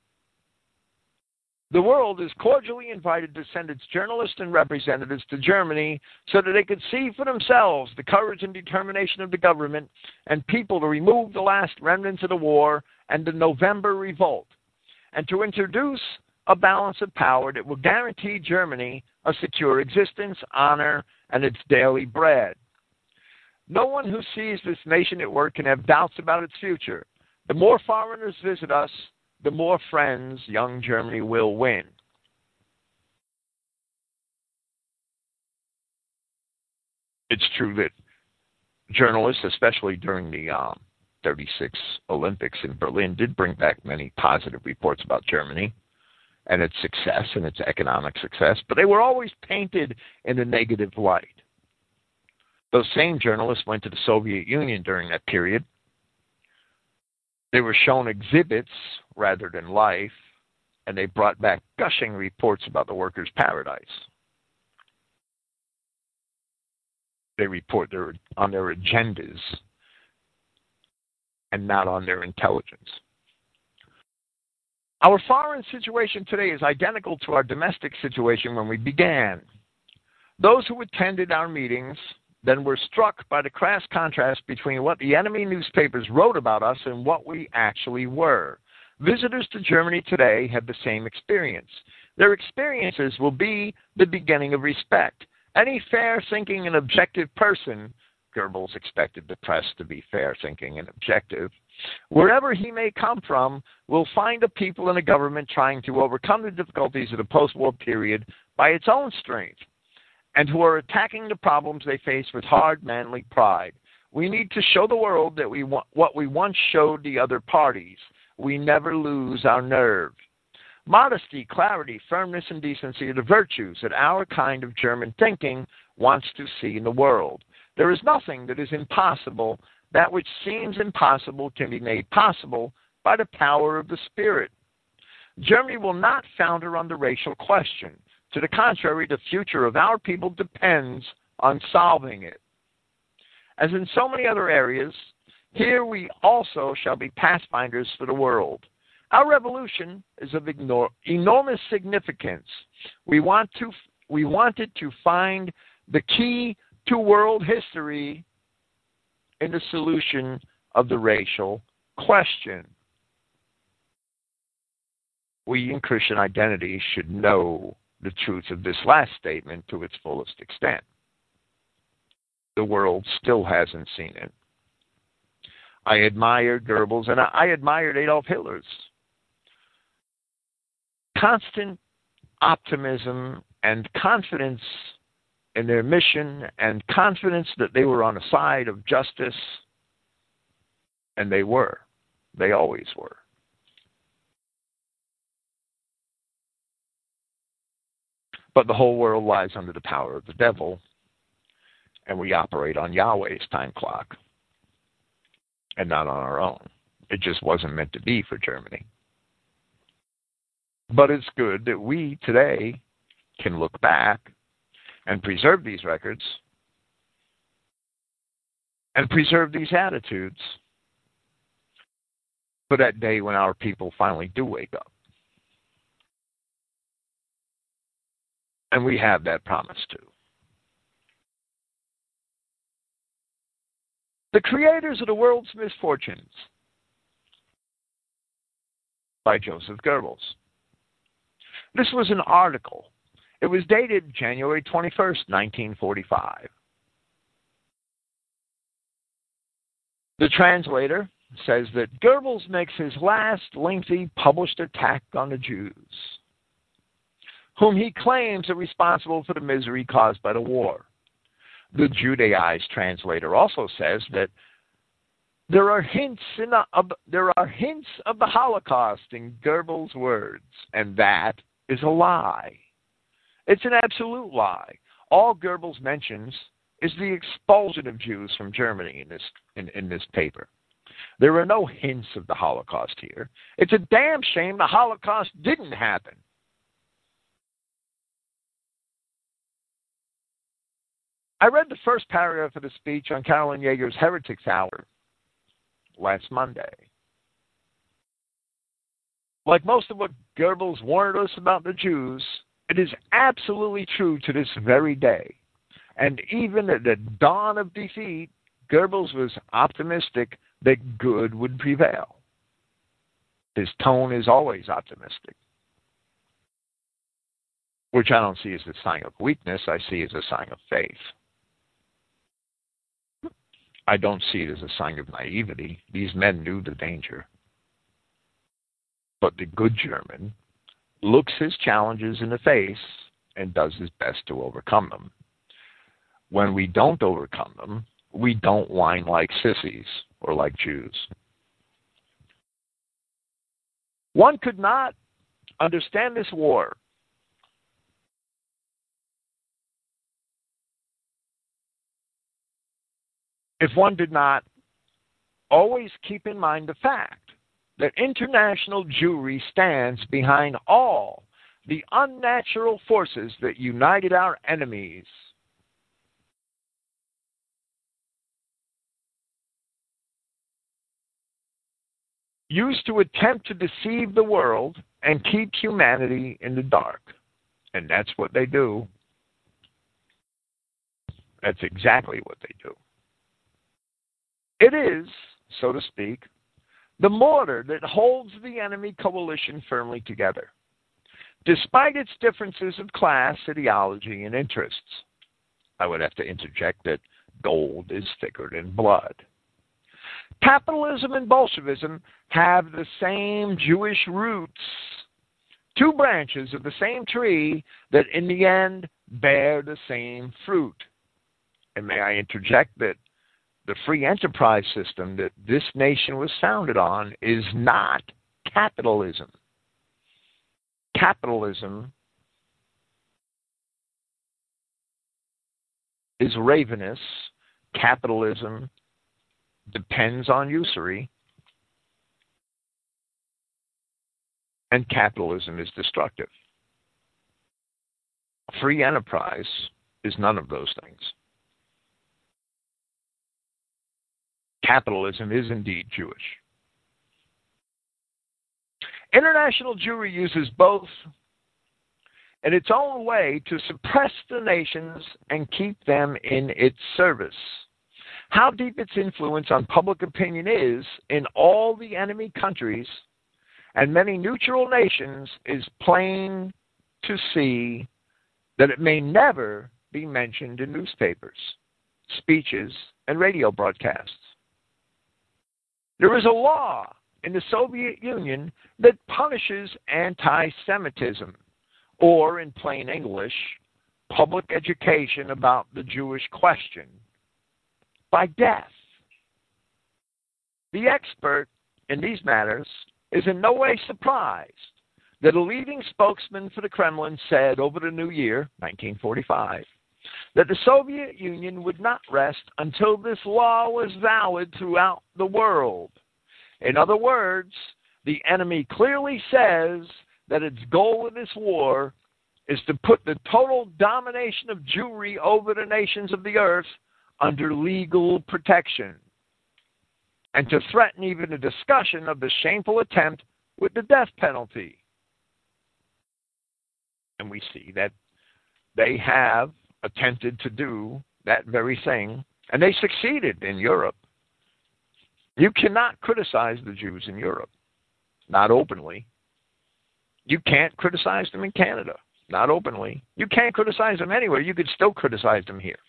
The world is cordially invited to send its journalists and representatives to Germany so that they could see for themselves the courage and determination of the government and people to remove the last remnants of the war and the November revolt, and to introduce a balance of power that will guarantee Germany a secure existence, honor, and its daily bread. No one who sees this nation at work can have doubts about its future. The more foreigners visit us, the more friends young Germany will win. It's true that journalists, especially during the um, 36 Olympics in Berlin, did bring back many positive reports about Germany and its success and its economic success, but they were always painted in a negative light. Those same journalists went to the Soviet Union during that period they were shown exhibits rather than life, and they brought back gushing reports about the workers' paradise. They report their, on their agendas and not on their intelligence. Our foreign situation today is identical to our domestic situation when we began. Those who attended our meetings then we're struck by the crass contrast between what the enemy newspapers wrote about us and what we actually were. Visitors to Germany today have the same experience. Their experiences will be the beginning of respect. Any fair thinking and objective person, Goebbels expected the press to be fair thinking and objective, wherever he may come from, will find a people and a government trying to overcome the difficulties of the post war period by its own strength and who are attacking the problems they face with hard, manly pride. We need to show the world that we want what we once showed the other parties. We never lose our nerve. Modesty, clarity, firmness, and decency are the virtues that our kind of German thinking wants to see in the world. There is nothing that is impossible. That which seems impossible can be made possible by the power of the Spirit. Germany will not founder on the racial question. To the contrary, the future of our people depends on solving it. As in so many other areas, here we also shall be pathfinders for the world. Our revolution is of ignore, enormous significance. We want to we wanted to find the key to world history in the solution of the racial question. We in Christian identity should know the truth of this last statement to its fullest extent. The world still hasn't seen it. I admired Goebbels and I admired Adolf Hitler's constant optimism and confidence in their mission and confidence that they were on the side of justice. And they were. They always were. But the whole world lies under the power of the devil, and we operate on Yahweh's time clock and not on our own. It just wasn't meant to be for Germany. But it's good that we today can look back and preserve these records and preserve these attitudes for that day when our people finally do wake up. And we have that promise too. The creators of the world's misfortunes by Joseph Goebbels. This was an article. It was dated January 21st, 1945. The translator says that Goebbels makes his last lengthy published attack on the Jews, whom he claims are responsible for the misery caused by the war. The Judaized translator also says that there are hints in the, of, there are hints of the Holocaust in Goebbels' words, and that is a lie. It's an absolute lie. All Goebbels mentions is the expulsion of Jews from Germany in this in, in this paper. There are no hints of the Holocaust here. It's a damn shame the Holocaust didn't happen. I read the first paragraph of the speech on Carolyn Yeager's Heretics Hour last Monday. Like most of what Goebbels warned us about the Jews, it is absolutely true to this very day. And even at the dawn of defeat, Goebbels was optimistic that good would prevail. His tone is always optimistic, which I don't see as a sign of weakness, I see as a sign of faith. I don't see it as a sign of naivety. These men knew the danger. But the good German looks his challenges in the face and does his best to overcome them. When we don't overcome them, we don't whine like sissies or like Jews. One could not understand this war if one did not always keep in mind the fact that international Jewry stands behind all the unnatural forces that united our enemies. Used to attempt to deceive the world and keep humanity in the dark. And that's what they do. That's exactly what they do. It is, so to speak, the mortar that holds the enemy coalition firmly together, despite its differences of class, ideology, and interests. I would have to interject that gold is thicker than blood. Capitalism and Bolshevism have the same Jewish roots, two branches of the same tree that in the end bear the same fruit. And may I interject that the free enterprise system that this nation was founded on is not capitalism. Capitalism is ravenous. Capitalism depends on usury. And capitalism is destructive. Free enterprise is none of those things. Capitalism is indeed Jewish. International Jewry uses both in its own way to suppress the nations and keep them in its service. How deep its influence on public opinion is in all the enemy countries and many neutral nations is plain to see that it may never be mentioned in newspapers, speeches, and radio broadcasts. There is a law in the Soviet Union that punishes anti Semitism, or in plain English, public education about the Jewish question by death. The expert in these matters is in no way surprised that a leading spokesman for the Kremlin said over the new year, 1945, that the Soviet Union would not rest until this law was valid throughout the world. In other words, the enemy clearly says that its goal in this war is to put the total domination of Jewry over the nations of the earth under legal protection and to threaten even a discussion of the shameful attempt with the death penalty. And we see that they have attempted to do that very thing, and they succeeded in Europe. You cannot criticize the Jews in Europe, not openly. You can't criticize them in Canada, not openly. You can't criticize them anywhere. You could still criticize them here.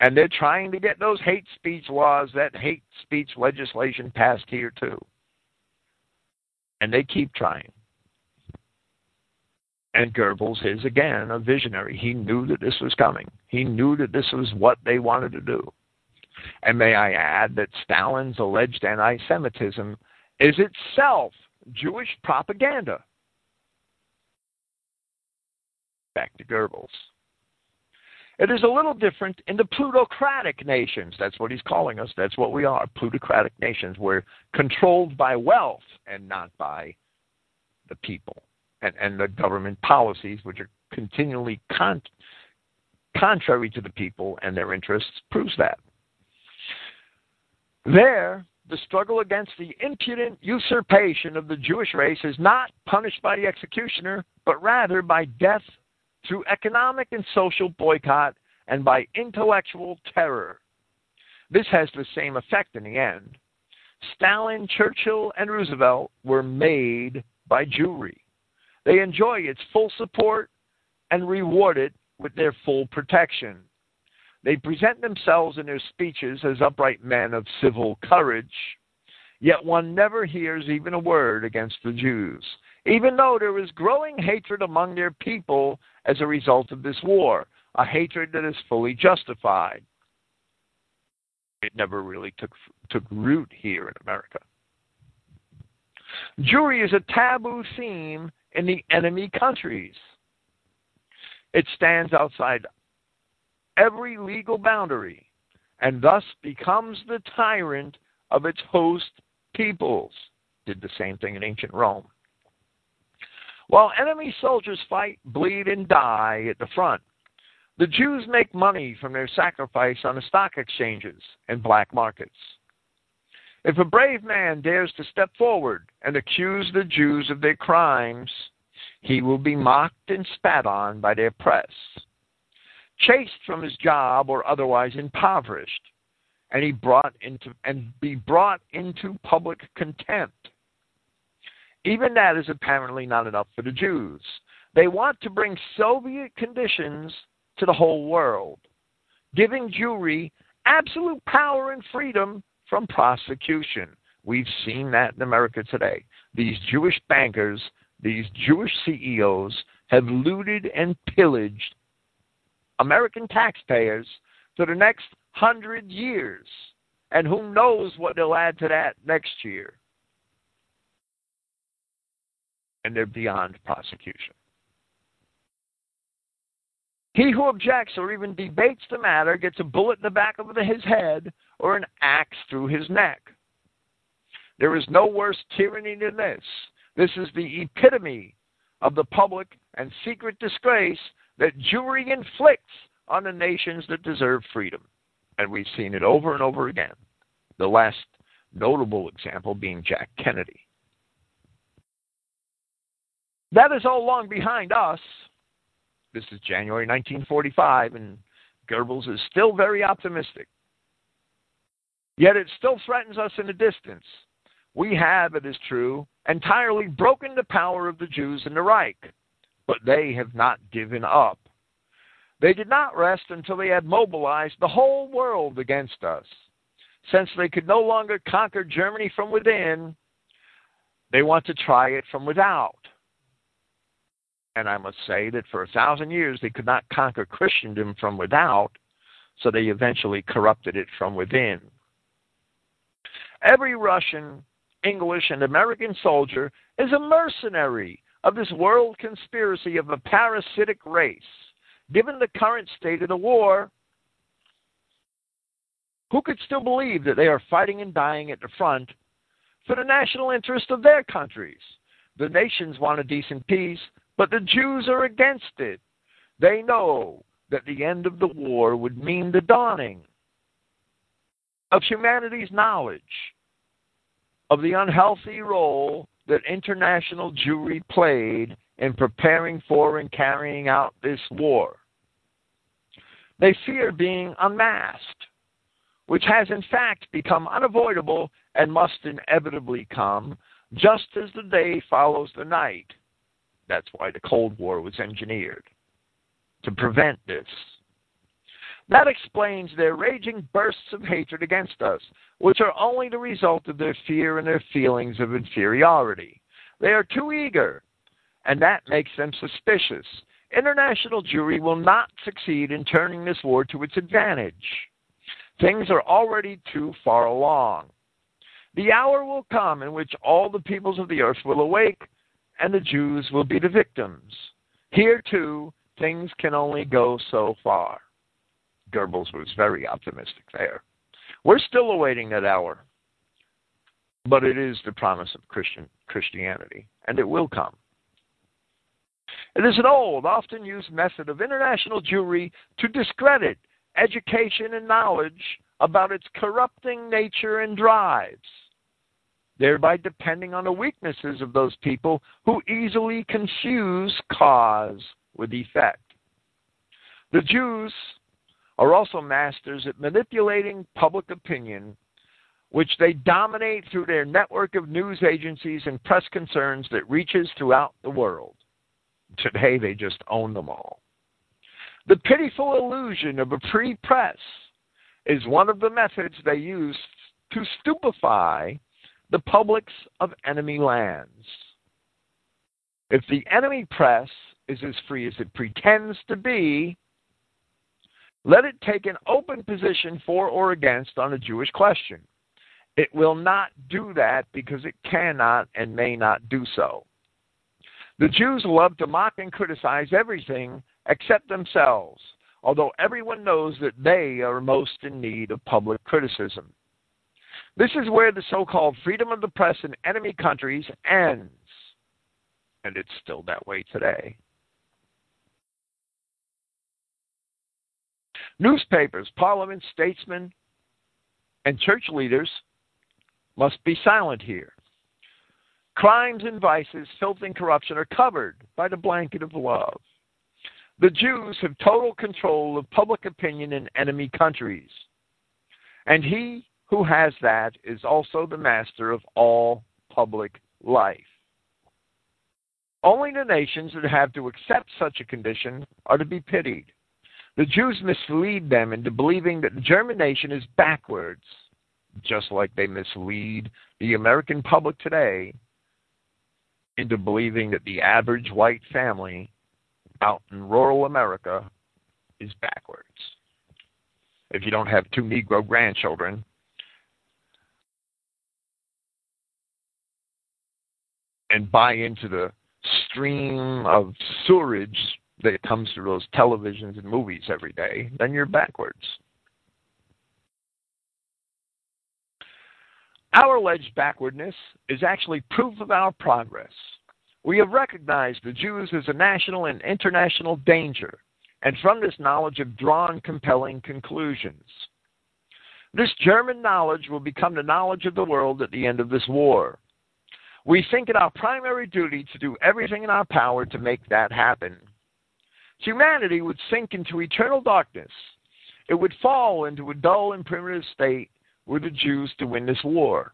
And they're trying to get those hate speech laws, that hate speech legislation passed here too. And they keep trying. And Goebbels is again a visionary. He knew that this was coming. He knew that this was what they wanted to do. And may I add that Stalin's alleged anti Semitism is itself Jewish propaganda. Back to Goebbels. It is a little different in the plutocratic nations. That's what he's calling us. That's what we are plutocratic nations. We're controlled by wealth and not by the people and, and the government policies, which are continually con- contrary to the people and their interests, proves that. There, the struggle against the impudent usurpation of the Jewish race is not punished by the executioner, but rather by death through economic and social boycott and by intellectual terror. This has the same effect in the end. Stalin, Churchill, and Roosevelt were made by Jewry. They enjoy its full support and reward it with their full protection. They present themselves in their speeches as upright men of civil courage, yet one never hears even a word against the Jews even though there is growing hatred among their people as a result of this war, a hatred that is fully justified. It never really took, took root here in America. Jewry is a taboo theme in the enemy countries. It stands outside every legal boundary and thus becomes the tyrant of its host peoples. Did the same thing in ancient Rome. While enemy soldiers fight, bleed, and die at the front, the Jews make money from their sacrifice on the stock exchanges and black markets. If a brave man dares to step forward and accuse the Jews of their crimes, he will be mocked and spat on by their press, chased from his job or otherwise impoverished, and he brought into and be brought into public contempt. Even that is apparently not enough for the Jews. They want to bring Soviet conditions to the whole world, giving Jewry absolute power and freedom from prosecution. We've seen that in America today. These Jewish bankers, these Jewish CEOs have looted and pillaged American taxpayers for the next hundred years. And who knows what they'll add to that next year and they're beyond prosecution. He who objects or even debates the matter gets a bullet in the back of his head or an axe through his neck. There is no worse tyranny than this. This is the epitome of the public and secret disgrace that Jewry inflicts on the nations that deserve freedom. And we've seen it over and over again. The last notable example being Jack Kennedy. That is all long behind us. This is January 1945, and Goebbels is still very optimistic. Yet it still threatens us in the distance. We have, it is true, entirely broken the power of the Jews in the Reich, but they have not given up. They did not rest until they had mobilized the whole world against us. Since they could no longer conquer Germany from within, they want to try it from without. And I must say that for a thousand years they could not conquer Christendom from without, so they eventually corrupted it from within. Every Russian, English, and American soldier is a mercenary of this world conspiracy of a parasitic race. Given the current state of the war, who could still believe that they are fighting and dying at the front for the national interest of their countries? The nations want a decent peace, but the Jews are against it. They know that the end of the war would mean the dawning of humanity's knowledge of the unhealthy role that international Jewry played in preparing for and carrying out this war. They fear being unmasked, which has in fact become unavoidable and must inevitably come just as the day follows the night. That's why the Cold War was engineered to prevent this. That explains their raging bursts of hatred against us, which are only the result of their fear and their feelings of inferiority. They are too eager, and that makes them suspicious. International Jewry will not succeed in turning this war to its advantage. Things are already too far along. The hour will come in which all the peoples of the earth will awake, and the Jews will be the victims. Here, too, things can only go so far. Goebbels was very optimistic there. We're still awaiting that hour, but it is the promise of Christian Christianity, and it will come. It is an old, often used method of international Jewry to discredit education and knowledge about its corrupting nature and drives, thereby depending on the weaknesses of those people who easily confuse cause with effect. The Jews are also masters at manipulating public opinion, which they dominate through their network of news agencies and press concerns that reaches throughout the world. Today, they just own them all. The pitiful illusion of a free press is one of the methods they use to stupefy the publics of enemy lands. If the enemy press is as free as it pretends to be, let it take an open position for or against on the Jewish question. It will not do that because it cannot and may not do so. The Jews love to mock and criticize everything except themselves, although everyone knows that they are most in need of public criticism. This is where the so called freedom of the press in enemy countries ends. And it's still that way today. Newspapers, parliament, statesmen, and church leaders must be silent here. Crimes and vices, filth and corruption are covered by the blanket of love. The Jews have total control of public opinion in enemy countries. And he who has that is also the master of all public life. Only the nations that have to accept such a condition are to be pitied. The Jews mislead them into believing that the German nation is backwards, just like they mislead the American public today into believing that the average white family out in rural America is backwards. If you don't have two Negro grandchildren, and buy into the stream of sewerage that comes through those televisions and movies every day, then you're backwards. Our alleged backwardness is actually proof of our progress. We have recognized the Jews as a national and international danger, and from this knowledge have drawn compelling conclusions. This German knowledge will become the knowledge of the world at the end of this war. We think it our primary duty to do everything in our power to make that happen humanity would sink into eternal darkness. It would fall into a dull and primitive state were the Jews to win this war.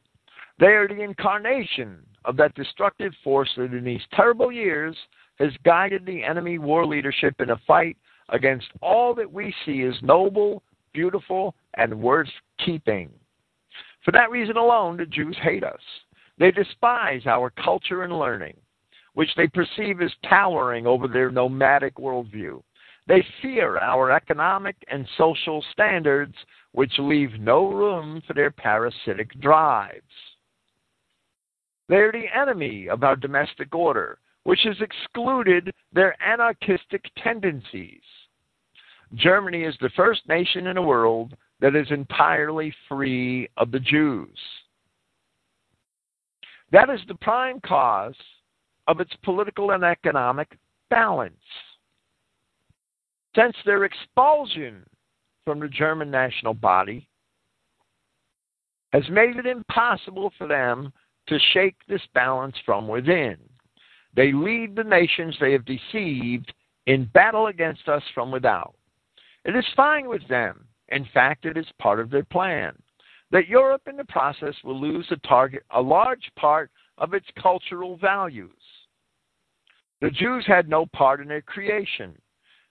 They are the incarnation of that destructive force that in these terrible years has guided the enemy war leadership in a fight against all that we see as noble, beautiful, and worth keeping. For that reason alone, the Jews hate us. They despise our culture and learning. Which they perceive as towering over their nomadic worldview. They fear our economic and social standards, which leave no room for their parasitic drives. They are the enemy of our domestic order, which has excluded their anarchistic tendencies. Germany is the first nation in the world that is entirely free of the Jews. That is the prime cause of its political and economic balance. Since their expulsion from the German national body has made it impossible for them to shake this balance from within. They lead the nations they have deceived in battle against us from without. It is fine with them. In fact, it is part of their plan that Europe in the process will lose a target a large part of its cultural values. The Jews had no part in their creation.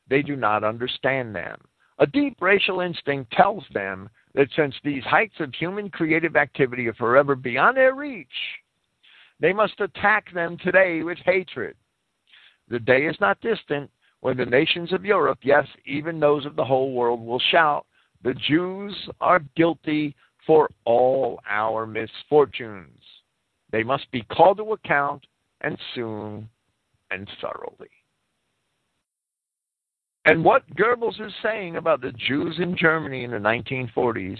They do not understand them. A deep racial instinct tells them that since these heights of human creative activity are forever beyond their reach, they must attack them today with hatred. The day is not distant when the nations of Europe, yes, even those of the whole world, will shout, The Jews are guilty for all our misfortunes. They must be called to account, and soon and thoroughly. And what Goebbels is saying about the Jews in Germany in the 1940s,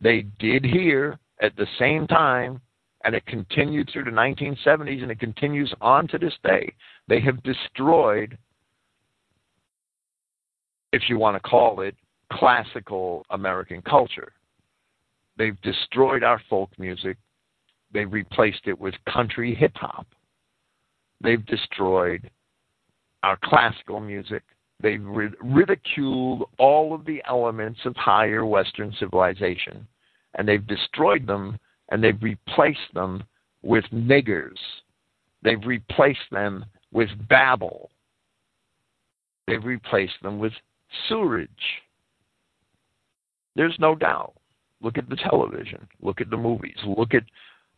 they did here at the same time, and it continued through the 1970s, and it continues on to this day. They have destroyed, if you want to call it, classical American culture. They've destroyed our folk music. They've replaced it with country hip hop. They've destroyed our classical music. They've ridiculed all of the elements of higher Western civilization. And they've destroyed them and they've replaced them with niggers. They've replaced them with babble. They've replaced them with sewerage. There's no doubt. Look at the television. Look at the movies. Look at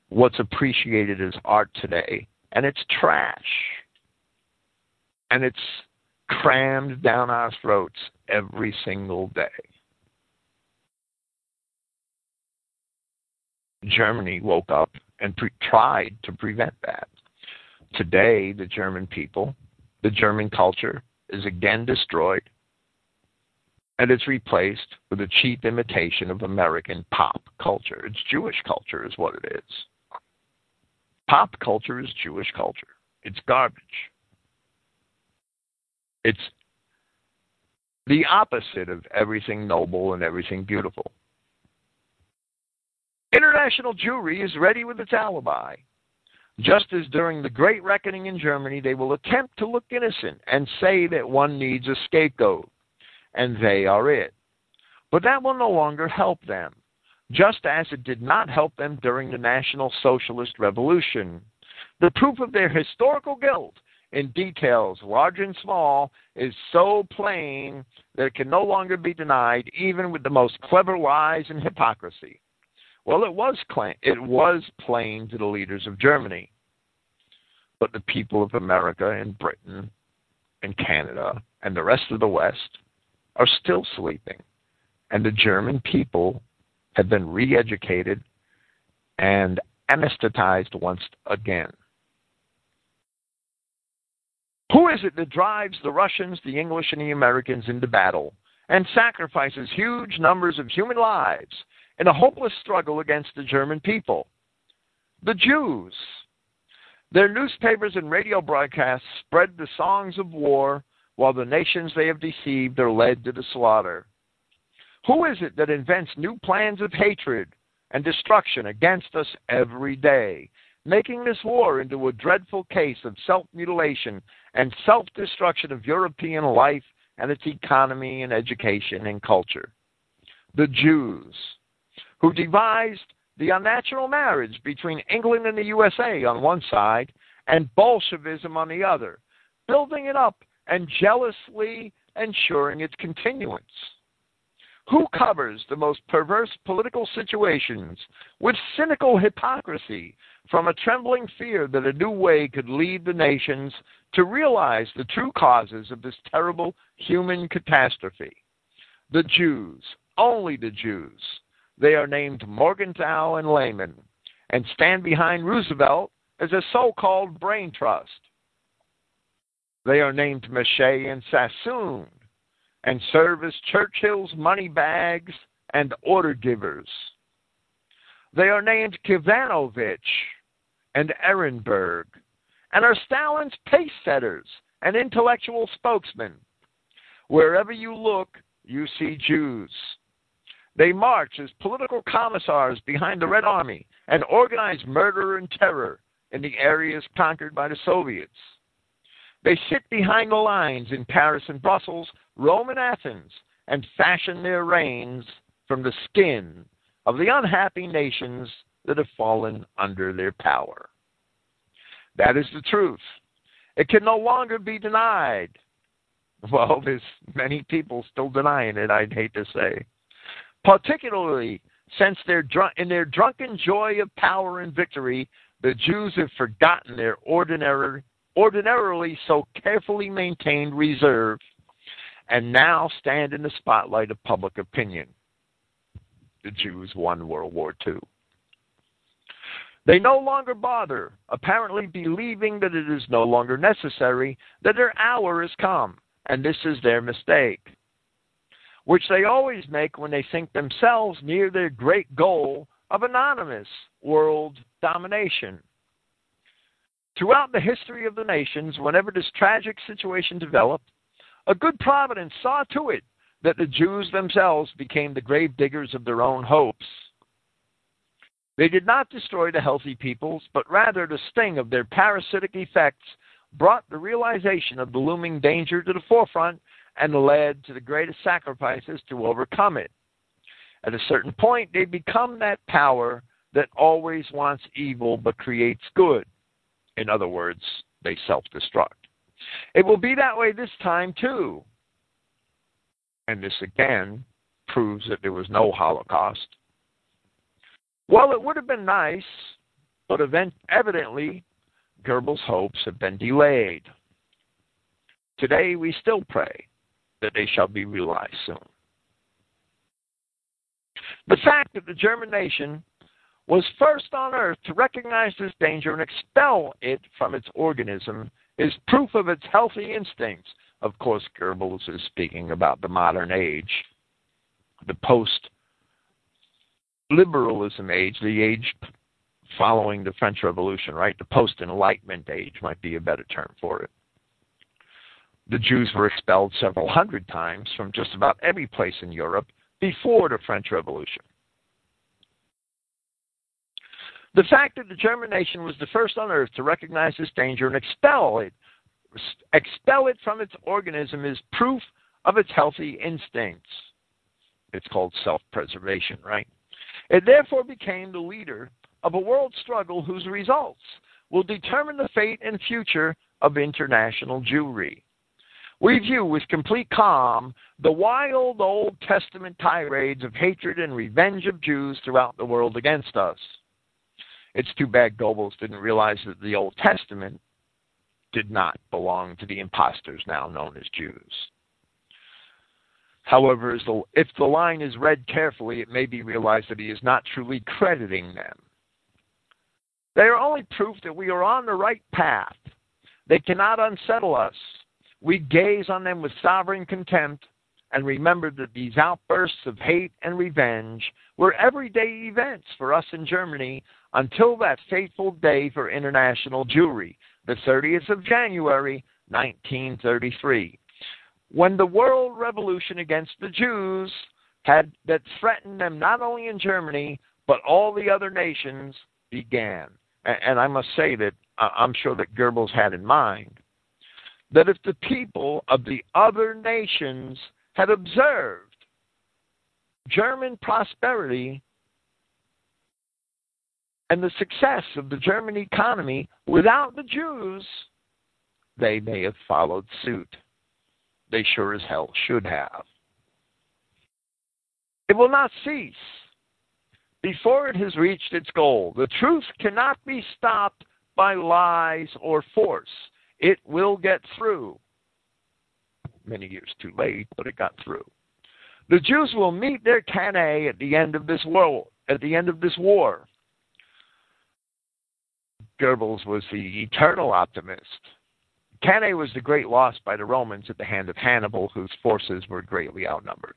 what's appreciated as art today and it's trash. And it's crammed down our throats every single day. Germany woke up and pre- tried to prevent that. Today, the German people, the German culture, is again destroyed, and it's replaced with a cheap imitation of American pop culture. It's Jewish culture, is what it is. Pop culture is Jewish culture. It's garbage. It's the opposite of everything noble and everything beautiful. International Jewry is ready with its alibi. Just as during the Great Reckoning in Germany, they will attempt to look innocent and say that one needs a scapegoat, and they are it. But that will no longer help them just as it did not help them during the National Socialist Revolution. The proof of their historical guilt in details, large and small, is so plain that it can no longer be denied, even with the most clever lies and hypocrisy. Well, it was, it was plain to the leaders of Germany, but the people of America and Britain and Canada and the rest of the West are still sleeping. And the German people have been re educated and anesthetized once again. Who is it that drives the Russians, the English, and the Americans into battle and sacrifices huge numbers of human lives in a hopeless struggle against the German people? The Jews. Their newspapers and radio broadcasts spread the songs of war while the nations they have deceived are led to the slaughter. Who is it that invents new plans of hatred and destruction against us every day, making this war into a dreadful case of self mutilation and self destruction of European life and its economy and education and culture? The Jews, who devised the unnatural marriage between England and the USA on one side and Bolshevism on the other, building it up and jealously ensuring its continuance Who covers the most perverse political situations with cynical hypocrisy from a trembling fear that a new way could lead the nations to realize the true causes of this terrible human catastrophe? The Jews, only the Jews. They are named Morgenthau and Lehman and stand behind Roosevelt as a so called brain trust. They are named Maché and Sassoon and serve as Churchill's money bags and order givers. They are named Kaganovich and Ehrenburg and are Stalin's pace setters and intellectual spokesmen. Wherever you look, you see Jews. They march as political commissars behind the Red Army and organize murder and terror in the areas conquered by the Soviets. They sit behind the lines in Paris and Brussels, Rome and Athens, and fashion their reins from the skin of the unhappy nations that have fallen under their power. That is the truth. It can no longer be denied. Well, there's many people still denying it, I'd hate to say. Particularly since in their drunken joy of power and victory, the Jews have forgotten their ordinary, ordinarily so carefully maintained reserve and now stand in the spotlight of public opinion. The Jews won World War II. They no longer bother, apparently believing that it is no longer necessary, that their hour has come, and this is their mistake, which they always make when they think themselves near their great goal of anonymous world domination. Throughout the history of the nations, whenever this tragic situation developed, a good providence saw to it that the Jews themselves became the grave diggers of their own hopes. They did not destroy the healthy peoples, but rather the sting of their parasitic effects brought the realization of the looming danger to the forefront and led to the greatest sacrifices to overcome it. At a certain point, they become that power that always wants evil but creates good. In other words, they self destruct. It will be that way this time, too. And this again proves that there was no Holocaust. Well, it would have been nice, but event- evidently Goebbels' hopes have been delayed. Today we still pray that they shall be realized soon. The fact that the German nation was first on earth to recognize this danger and expel it from its organism is proof of its healthy instincts. Of course, Goebbels is speaking about the modern age, the post liberalism age, the age following the French Revolution, right? The post Enlightenment age might be a better term for it. The Jews were expelled several hundred times from just about every place in Europe before the French Revolution. The fact that the German nation was the first on earth to recognize this danger and expel it, expel it from its organism is proof of its healthy instincts. It's called self preservation, right? It therefore became the leader of a world struggle whose results will determine the fate and future of international Jewry. We view with complete calm the wild Old Testament tirades of hatred and revenge of Jews throughout the world against us. It's too bad Goebbels didn't realize that the Old Testament did not belong to the impostors now known as Jews. However, if the line is read carefully, it may be realized that he is not truly crediting them. They are only proof that we are on the right path. They cannot unsettle us. We gaze on them with sovereign contempt and remember that these outbursts of hate and revenge were everyday events for us in Germany until that fateful day for international Jewry, the 30th of January, 1933, when the world revolution against the Jews had that threatened them not only in Germany but all the other nations began. And I must say that uh, I'm sure that Goebbels had in mind that if the people of the other nations had observed German prosperity and the success of the German economy without the Jews, they may have followed suit. They sure as hell should have. It will not cease before it has reached its goal. The truth cannot be stopped by lies or force. It will get through. Many years too late, but it got through. The Jews will meet their Cannae at the end of this war. At the end of this war, Goebbels was the eternal optimist. Cannae was the great loss by the Romans at the hand of Hannibal, whose forces were greatly outnumbered.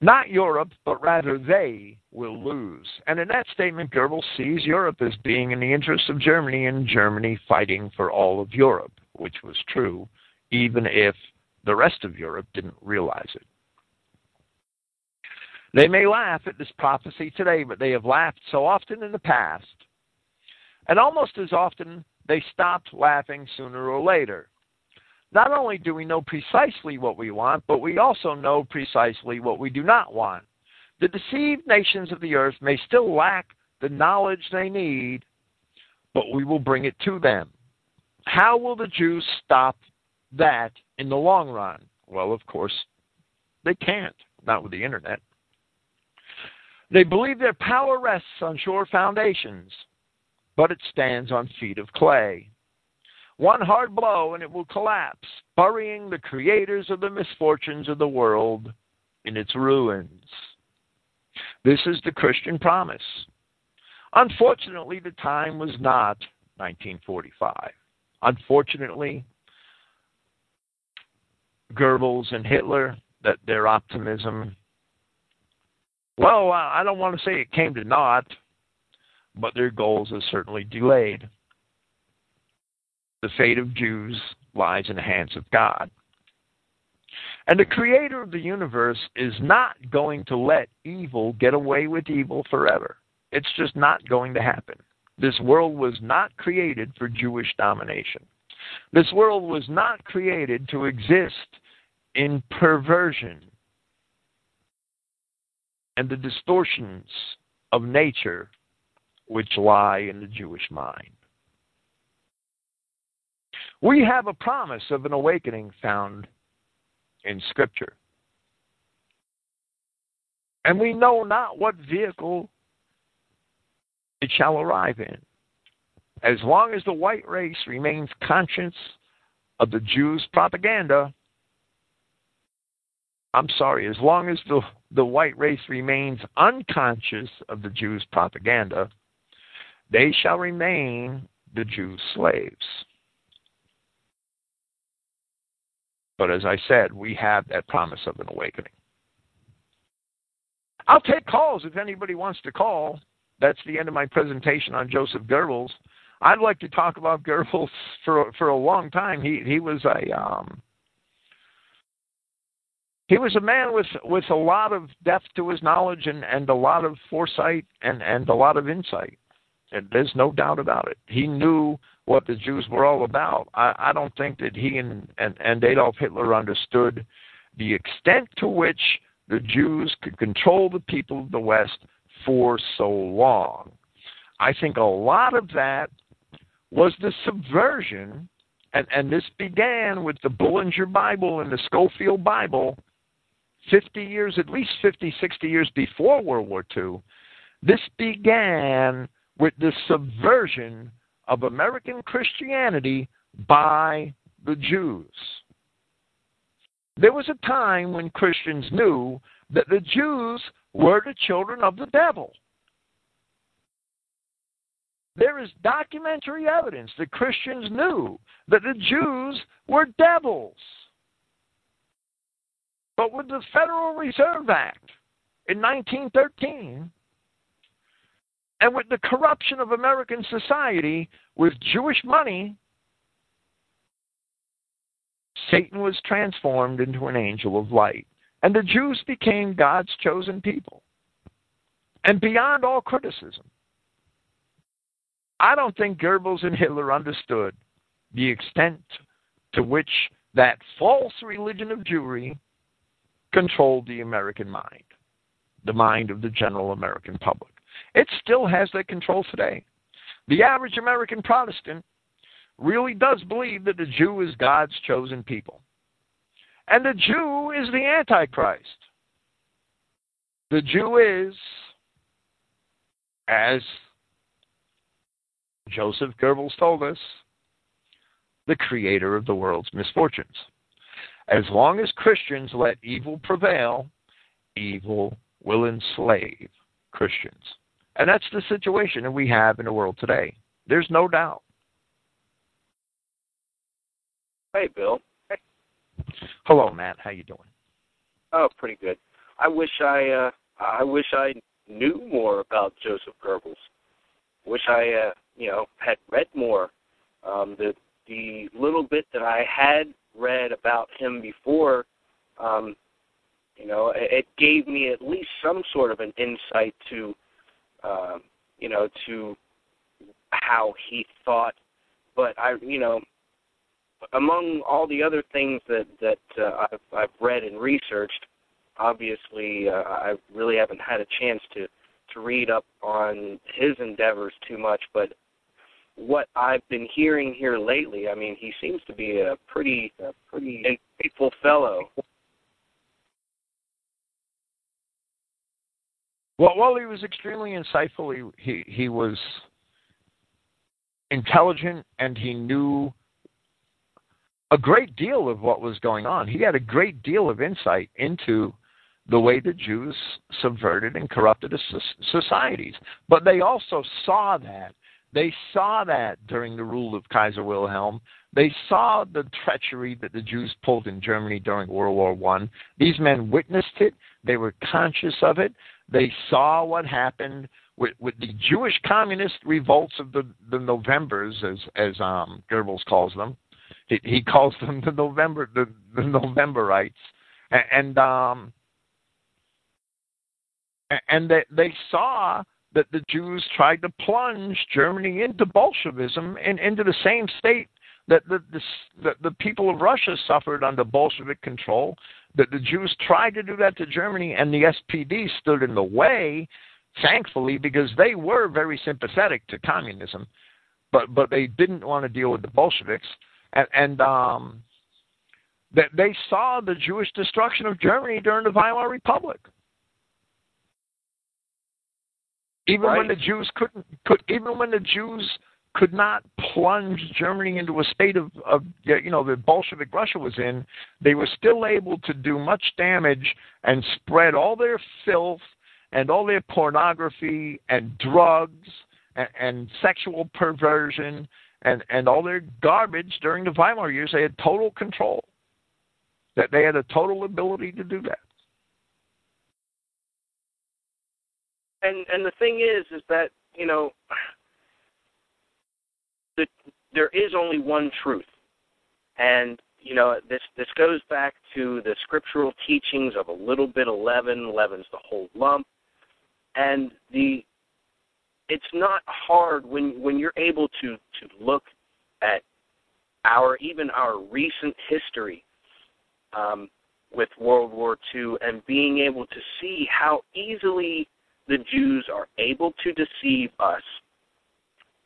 Not Europe, but rather they will lose. And in that statement, Goebbels sees Europe as being in the interest of Germany and Germany fighting for all of Europe, which was true, even if the rest of Europe didn't realize it. They may laugh at this prophecy today, but they have laughed so often in the past. And almost as often, they stopped laughing sooner or later. Not only do we know precisely what we want, but we also know precisely what we do not want. The deceived nations of the earth may still lack the knowledge they need, but we will bring it to them. How will the Jews stop that in the long run? Well, of course, they can't, not with the internet. They believe their power rests on sure foundations, but it stands on feet of clay. One hard blow and it will collapse, burying the creators of the misfortunes of the world in its ruins. This is the Christian promise. Unfortunately, the time was not 1945. Unfortunately, Goebbels and Hitler, that their optimism, well, I don't want to say it came to naught, but their goals are certainly delayed the fate of Jews lies in the hands of God. And the creator of the universe is not going to let evil get away with evil forever. It's just not going to happen. This world was not created for Jewish domination. This world was not created to exist in perversion and the distortions of nature which lie in the Jewish mind. We have a promise of an awakening found in Scripture. And we know not what vehicle it shall arrive in. As long as the white race remains conscious of the Jews' propaganda, I'm sorry, as long as the, the white race remains unconscious of the Jews' propaganda, they shall remain the Jews' slaves. But as I said, we have that promise of an awakening. I'll take calls if anybody wants to call. That's the end of my presentation on Joseph Goebbels. I'd like to talk about Goebbels for for a long time. He he was a um, he was a man with with a lot of depth to his knowledge and and a lot of foresight and and a lot of insight. And there's no doubt about it. He knew what the Jews were all about. I, I don't think that he and, and, and Adolf Hitler understood the extent to which the Jews could control the people of the West for so long. I think a lot of that was the subversion, and, and this began with the Bullinger Bible and the Scofield Bible 50 years, at least 50, 60 years before World War II. This began with the subversion of American Christianity by the Jews. There was a time when Christians knew that the Jews were the children of the devil. There is documentary evidence that Christians knew that the Jews were devils. But with the Federal Reserve Act in 1913, and with the corruption of American society with Jewish money, Satan was transformed into an angel of light. And the Jews became God's chosen people. And beyond all criticism, I don't think Goebbels and Hitler understood the extent to which that false religion of Jewry controlled the American mind, the mind of the general American public. It still has that control today. The average American Protestant really does believe that the Jew is God's chosen people. And the Jew is the Antichrist. The Jew is, as Joseph Goebbels told us, the creator of the world's misfortunes. As long as Christians let evil prevail, evil will enslave Christians. And that's the situation that we have in the world today. There's no doubt. Hey, Bill. Hey. Hello, Matt. How you doing? Oh, pretty good. I wish I uh I wish I knew more about Joseph Goebbels. Wish I uh you know had read more. Um the the little bit that I had read about him before um you know it, it gave me at least some sort of an insight to um you know to how he thought but I you know among all the other things that that uh, I've, I've read and researched, obviously uh, I really haven't had a chance to to read up on his endeavors too much. But what I've been hearing here lately, I mean, he seems to be a pretty a pretty faithful fellow. Well, well, he was extremely insightful. He he, he was intelligent, and he knew a great deal of what was going on. He had a great deal of insight into the way the Jews subverted and corrupted societies. But they also saw that. They saw that during the rule of Kaiser Wilhelm. They saw the treachery that the Jews pulled in Germany during World War One. These men witnessed it. They were conscious of it. They saw what happened with, with the Jewish communist revolts of the, the Novembers, as as um, Goebbels calls them he, he calls them the November the, the Novemberites, and, and um, and they they saw that the Jews tried to plunge Germany into Bolshevism and into the same state that the, the, the, the people of Russia suffered under Bolshevik control. That the Jews tried to do that to Germany, and the SPD stood in the way, thankfully, because they were very sympathetic to communism, but but they didn't want to deal with the Bolsheviks and, and um, that they saw the Jewish destruction of Germany during the Weimar Republic. Even right. when the Jews couldn't, could even when the Jews could not plunge Germany into a state of, of you know that Bolshevik Russia was in, they were still able to do much damage and spread all their filth and all their pornography and drugs and, and sexual perversion and and all their garbage during the Weimar years. They had total control. That they had a total ability to do that. And and the thing is, is that you know, the, there is only one truth, and you know this this goes back to the scriptural teachings of a little bit of leaven, leaven's the whole lump, and the it's not hard when when you're able to to look at our even our recent history um, with World War II and being able to see how easily the Jews are able to deceive us.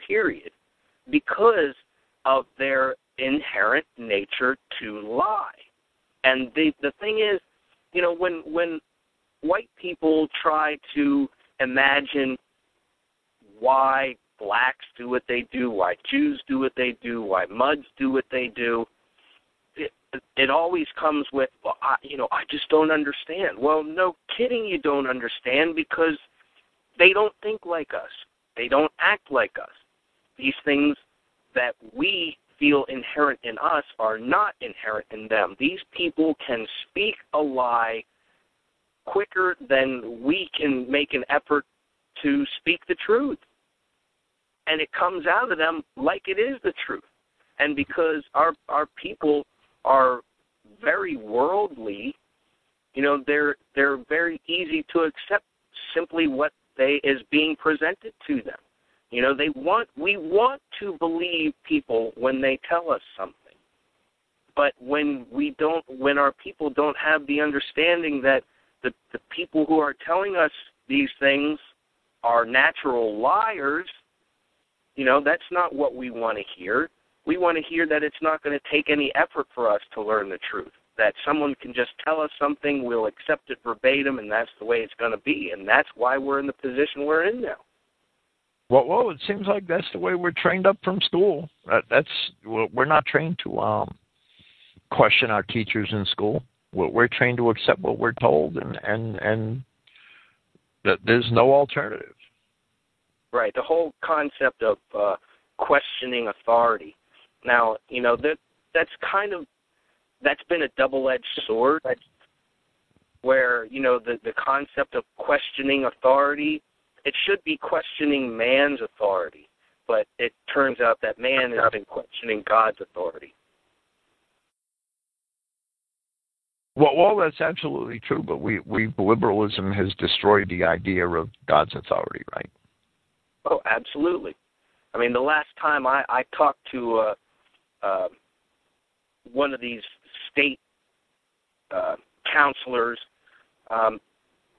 Period, because of their inherent nature to lie. And the the thing is, you know, when when white people try to imagine why blacks do what they do, why Jews do what they do, why Muds do what they do. It, it always comes with, well, I, you know, I just don't understand. Well, no kidding, you don't understand because they don't think like us. They don't act like us. These things that we feel inherent in us are not inherent in them. These people can speak a lie quicker than we can make an effort to speak the truth and it comes out of them like it is the truth. And because our our people are very worldly, you know, they're they're very easy to accept simply what they is being presented to them. You know, they want we want to believe people when they tell us something. But when we don't when our people don't have the understanding that the the people who are telling us these things are natural liars, you know, that's not what we want to hear. We want to hear that it's not going to take any effort for us to learn the truth. That someone can just tell us something, we'll accept it verbatim, and that's the way it's going to be. And that's why we're in the position we're in now. Well, well, it seems like that's the way we're trained up from school. That, that's we're not trained to um, question our teachers in school. We're, we're trained to accept what we're told, and and and that there's no alternative. Right. The whole concept of uh, questioning authority. Now, you know that that's kind of that's been a double-edged sword. Where you know the the concept of questioning authority it should be questioning man's authority, but it turns out that man has been questioning God's authority. Well, well, that's absolutely true. But we, we liberalism has destroyed the idea of God's authority, right? Oh, absolutely. I mean, the last time I, I talked to uh, uh, one of these state uh, counselors, um,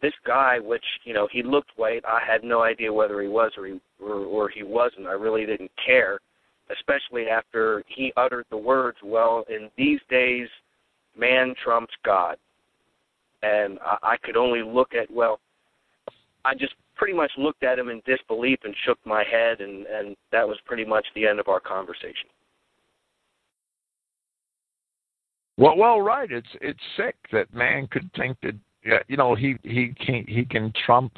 this guy, which you know he looked white, I had no idea whether he was or he or, or he wasn't. I really didn't care, especially after he uttered the words, "Well, in these days, man trumps God," and I, I could only look at well, I just pretty much looked at him in disbelief and shook my head, and and that was pretty much the end of our conversation. Well, well, right. It's it's sick that man could think that you know, he he can he can trump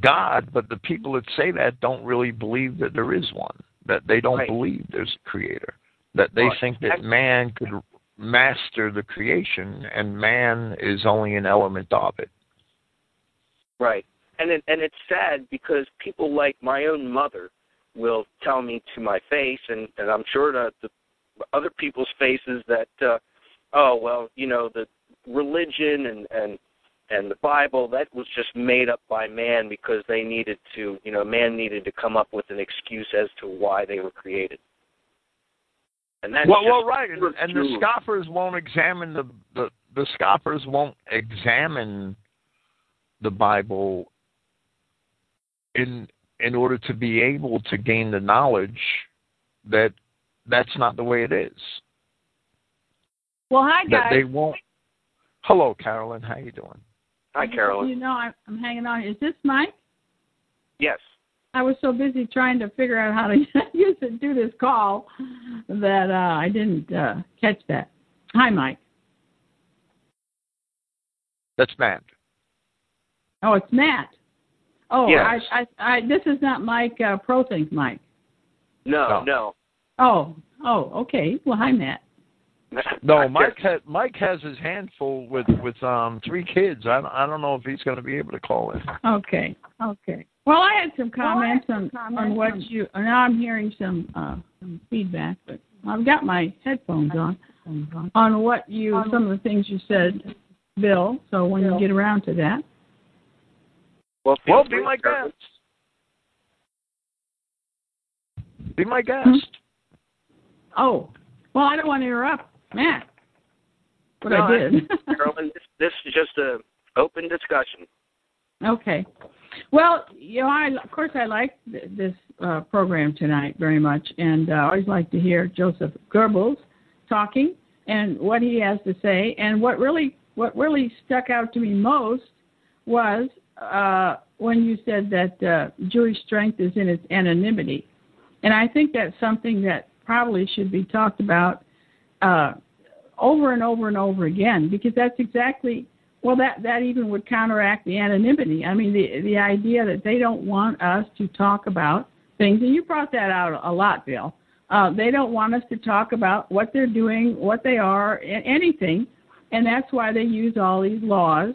God, but the people that say that don't really believe that there is one. That they don't right. believe there's a creator. That they right. think that man could master the creation, and man is only an element of it. Right, and it, and it's sad because people like my own mother will tell me to my face, and and I'm sure that the other people's faces that, uh, oh well, you know the religion and and and the Bible that was just made up by man because they needed to, you know, man needed to come up with an excuse as to why they were created. And that's well, well, right, and, and the scoffers won't examine the, the the scoffers won't examine the Bible in in order to be able to gain the knowledge that that's not the way it is. Well, hi guys. That they won't Hello, Carolyn. How you doing? Hi, Carolyn. You know, I'm, I'm hanging on. Is this Mike? Yes. I was so busy trying to figure out how to use it, do this call that uh, I didn't uh, catch that. Hi, Mike. That's Matt. Oh, it's Matt. Oh, yes. I, I, I, this is not Mike uh, ProThink, Mike. No, no, no. Oh, oh, okay. Well, hi, Matt. No, Mike ha- Mike has his hand full with with um three kids. I don't, I don't know if he's going to be able to call in. Okay, okay. Well, I had some comments well, had some on comments on what on, you. Now I'm hearing some uh some feedback, but I've got my headphones on on what you some of the things you said, Bill. So when Bill. you get around to that. Well, well be my guest. Be my guest. Hmm? Oh, well, I don't want to interrupt. Matt. But no, I did. Carolyn, this, this is just a open discussion. Okay. Well, you know, I of course I like th- this uh, program tonight very much, and uh, I always like to hear Joseph Goebbels talking and what he has to say. And what really what really stuck out to me most was uh, when you said that uh, Jewish strength is in its anonymity, and I think that's something that probably should be talked about uh, over and over and over again because that's exactly well that that even would counteract the anonymity. I mean the the idea that they don't want us to talk about things and you brought that out a lot, Bill. Uh, they don't want us to talk about what they're doing, what they are, anything, and that's why they use all these laws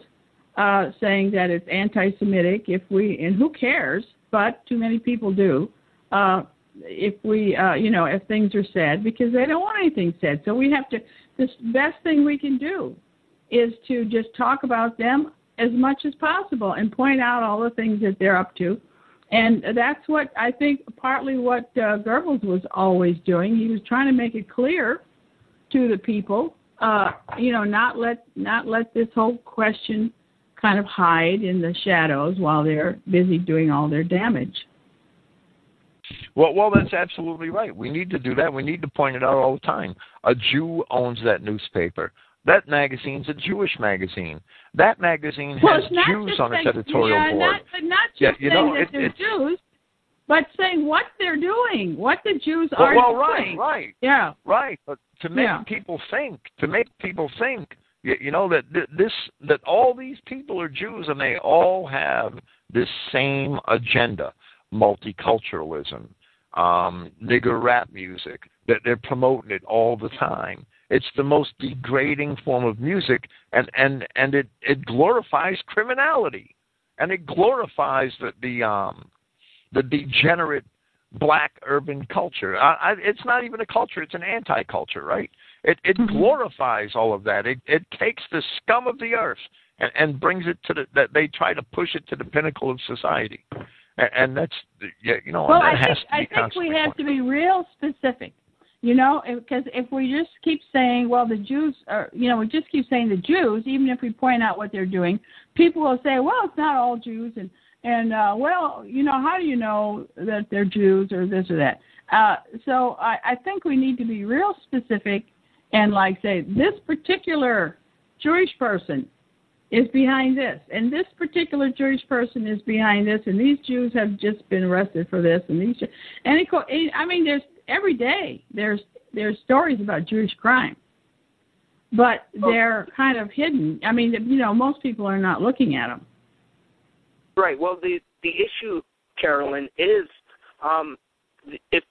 uh, saying that it's anti-Semitic. If we and who cares, but too many people do. Uh, if we, uh, you know, if things are said because they don't want anything said. So we have to. The best thing we can do is to just talk about them as much as possible and point out all the things that they're up to. And that's what I think partly what uh, Goebbels was always doing. He was trying to make it clear to the people, uh, you know, not let not let this whole question kind of hide in the shadows while they're busy doing all their damage. Well, well, that's absolutely right. We need to do that. We need to point it out all the time. A Jew owns that newspaper. That magazine's a Jewish magazine. That magazine well, has Jews on its editorial yeah, board. Not, but not just yeah, you saying know, that it, they're it, Jews, but saying what they're doing, what the Jews well, are well, doing. right, right, Yeah. right. But to make Yeah. people think, to make people think, you, you know that th- this that all these people are Jews and they all have this same agenda: multiculturalism, um, nigger rap music. That they're promoting it all the time. It's the most degrading form of music, and and and it it glorifies criminality, and it glorifies the the um the degenerate black urban culture. I, I, it's not even a culture; it's an anti-culture, right? It it Mhm. glorifies all of that. It it takes the scum of the earth and, and brings it to the that they try to push it to the pinnacle of society, and, and that's yeah, you know Well, that I has think to be I think we have to be real specific. You know, because if we just keep saying, well, the Jews are, you know, we just keep saying the Jews, even if we point out what they're doing, people will say, well, it's not all Jews, and and uh, well, you know, how do you know that they're Jews or this or that? Uh, so I, I think we need to be real specific and like say this particular Jewish person is behind this, and this particular Jewish person is behind this, and these Jews have just been arrested for this, and these, and it, I mean, there's every day there's there's stories about Jewish crime, but they're kind of hidden. I mean, you know, most people are not looking at them. Right. Well, the the issue, Carolyn, is um, if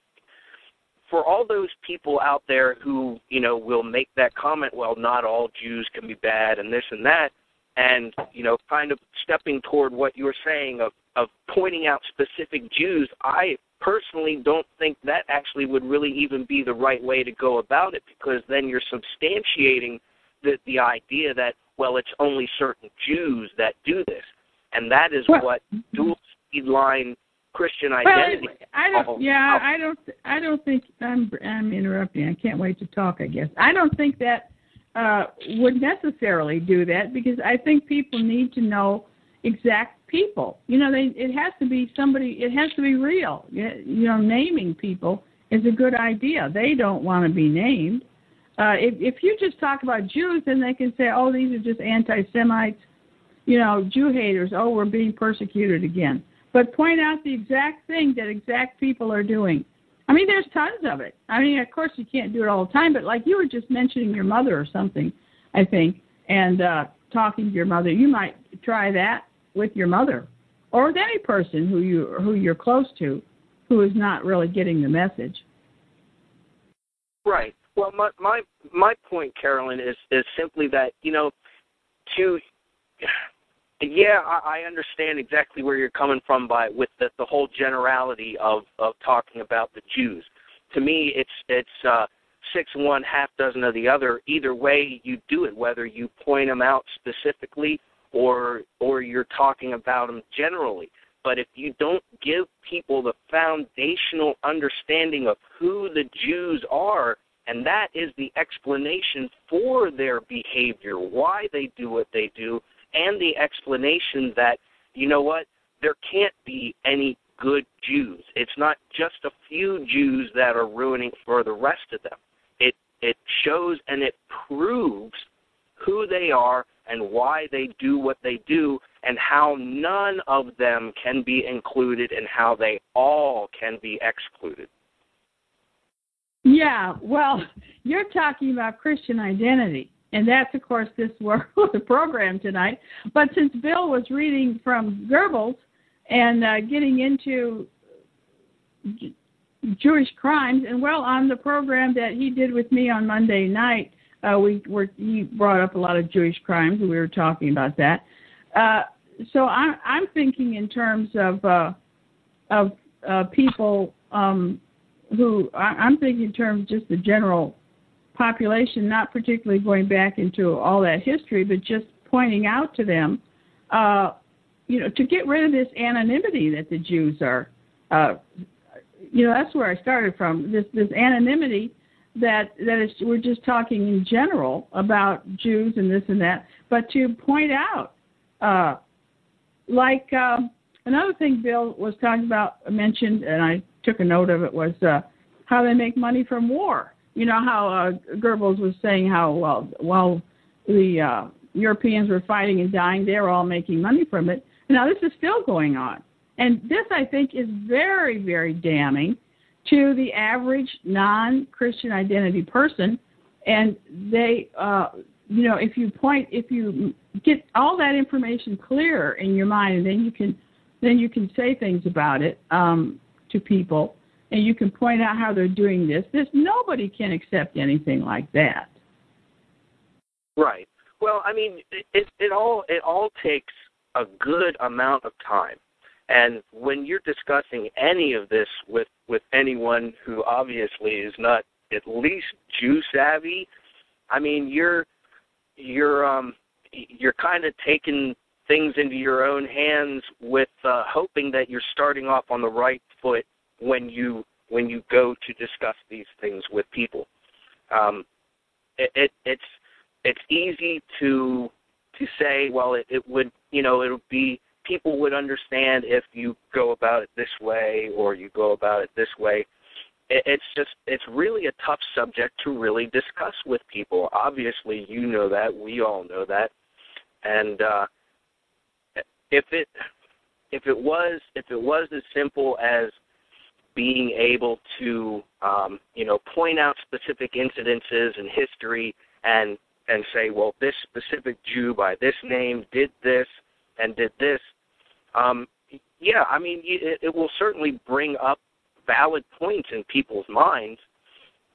for all those people out there who you know will make that comment, well, not all Jews can be bad, and this and that, and you know, kind of stepping toward what you were saying of of pointing out specific Jews, I personally don't think that actually would really even be the right way to go about it because then you're substantiating the the idea that well, it's only certain Jews that do this and that is Well- what dual speed line Christian Well, identity. I don't. Oh, Yeah, oh. I don't. I don't think I'm. I'm interrupting. I can't wait to talk. I guess I don't think that uh, would necessarily do that because I think people need to know exact people. You know, they. It has to be somebody. It has to be real. You know, naming people is a good idea. They don't want to be named. Uh, if if you just talk about Jews, then they can say, "Oh, these are just anti-Semites." You know, Jew haters. Oh, we're being persecuted again but point out the exact thing that exact people are doing. I mean, there's tons of it. I mean, of course, you can't do it all the time, but like you were just mentioning your mother or something, I think, and uh, talking to your mother, you might try that with your mother or with any person who you who you're close to, who is not really getting the message. Right. Well, my my my point, Carolyn, is is simply that you know, to yeah, I, I understand exactly where you're coming from by with the the whole generality of of talking about the Jews. To me, it's it's uh, six one, half dozen of the other. Either way you do it, whether you point them out specifically or or you're talking about them generally. But if you don't give people the foundational understanding of who the Jews are, and that is the explanation for their behavior, why they do what they do, and the explanation that, you know what, there can't be any good Jews. It's not just a few Jews that are ruining for the rest of them. It it shows and it proves who they are and why they do what they do and how none of them can be included and how they all can be excluded. Yeah, well, you're talking about Christian identity, and that's of course this was the program tonight. But since Bill was reading from Goebbels and uh, getting into Jewish crimes, and well, on the program that he did with me on Monday night, uh, we were he brought up a lot of Jewish crimes, and we were talking about that. Uh, so I'm I'm thinking in terms of uh, of uh, people. Um, who I- I'm thinking in terms just the general population, not particularly going back into all that history, but just pointing out to them, uh, you know, to get rid of this anonymity that the Jews are. Uh, you know, that's where I started from. This this anonymity that that is we're just talking in general about Jews and this and that, but to point out, uh, like um, another thing Bill was talking about mentioned, and I took a note of it was uh, how they make money from war. You know how uh, Goebbels was saying how well well the uh, Europeans were fighting and dying, they were all making money from it. Now this is still going on, and this I think is very very damning to the average non-Christian identity person, and they. Uh, you know, if you point, if you get all that information clear in your mind, and then you can, then you can say things about it um, to people, and you can point out how they're doing this. This nobody can accept anything like that. Right. Well, I mean, it, it, all it all takes a good amount of time. And when you're discussing any of this with with anyone who obviously is not at least Jew savvy, I mean, you're you're um you're kind of taking things into your own hands with uh, hoping that you're starting off on the right foot when you when you go to discuss these things with people. Um, it, it, it's it's easy to to say, well, it, it would you know it would be people would understand if you go about it this way or you go about it this way. It, it's just it's really a tough subject to really discuss with people. Obviously, you know that we all know that, and uh, if it if it was if it was as simple as being able to um, you know point out specific incidences in history and and say, well, this specific Jew by this name did this and did this. Um, yeah, I mean, it, it will certainly bring up valid points in people's minds,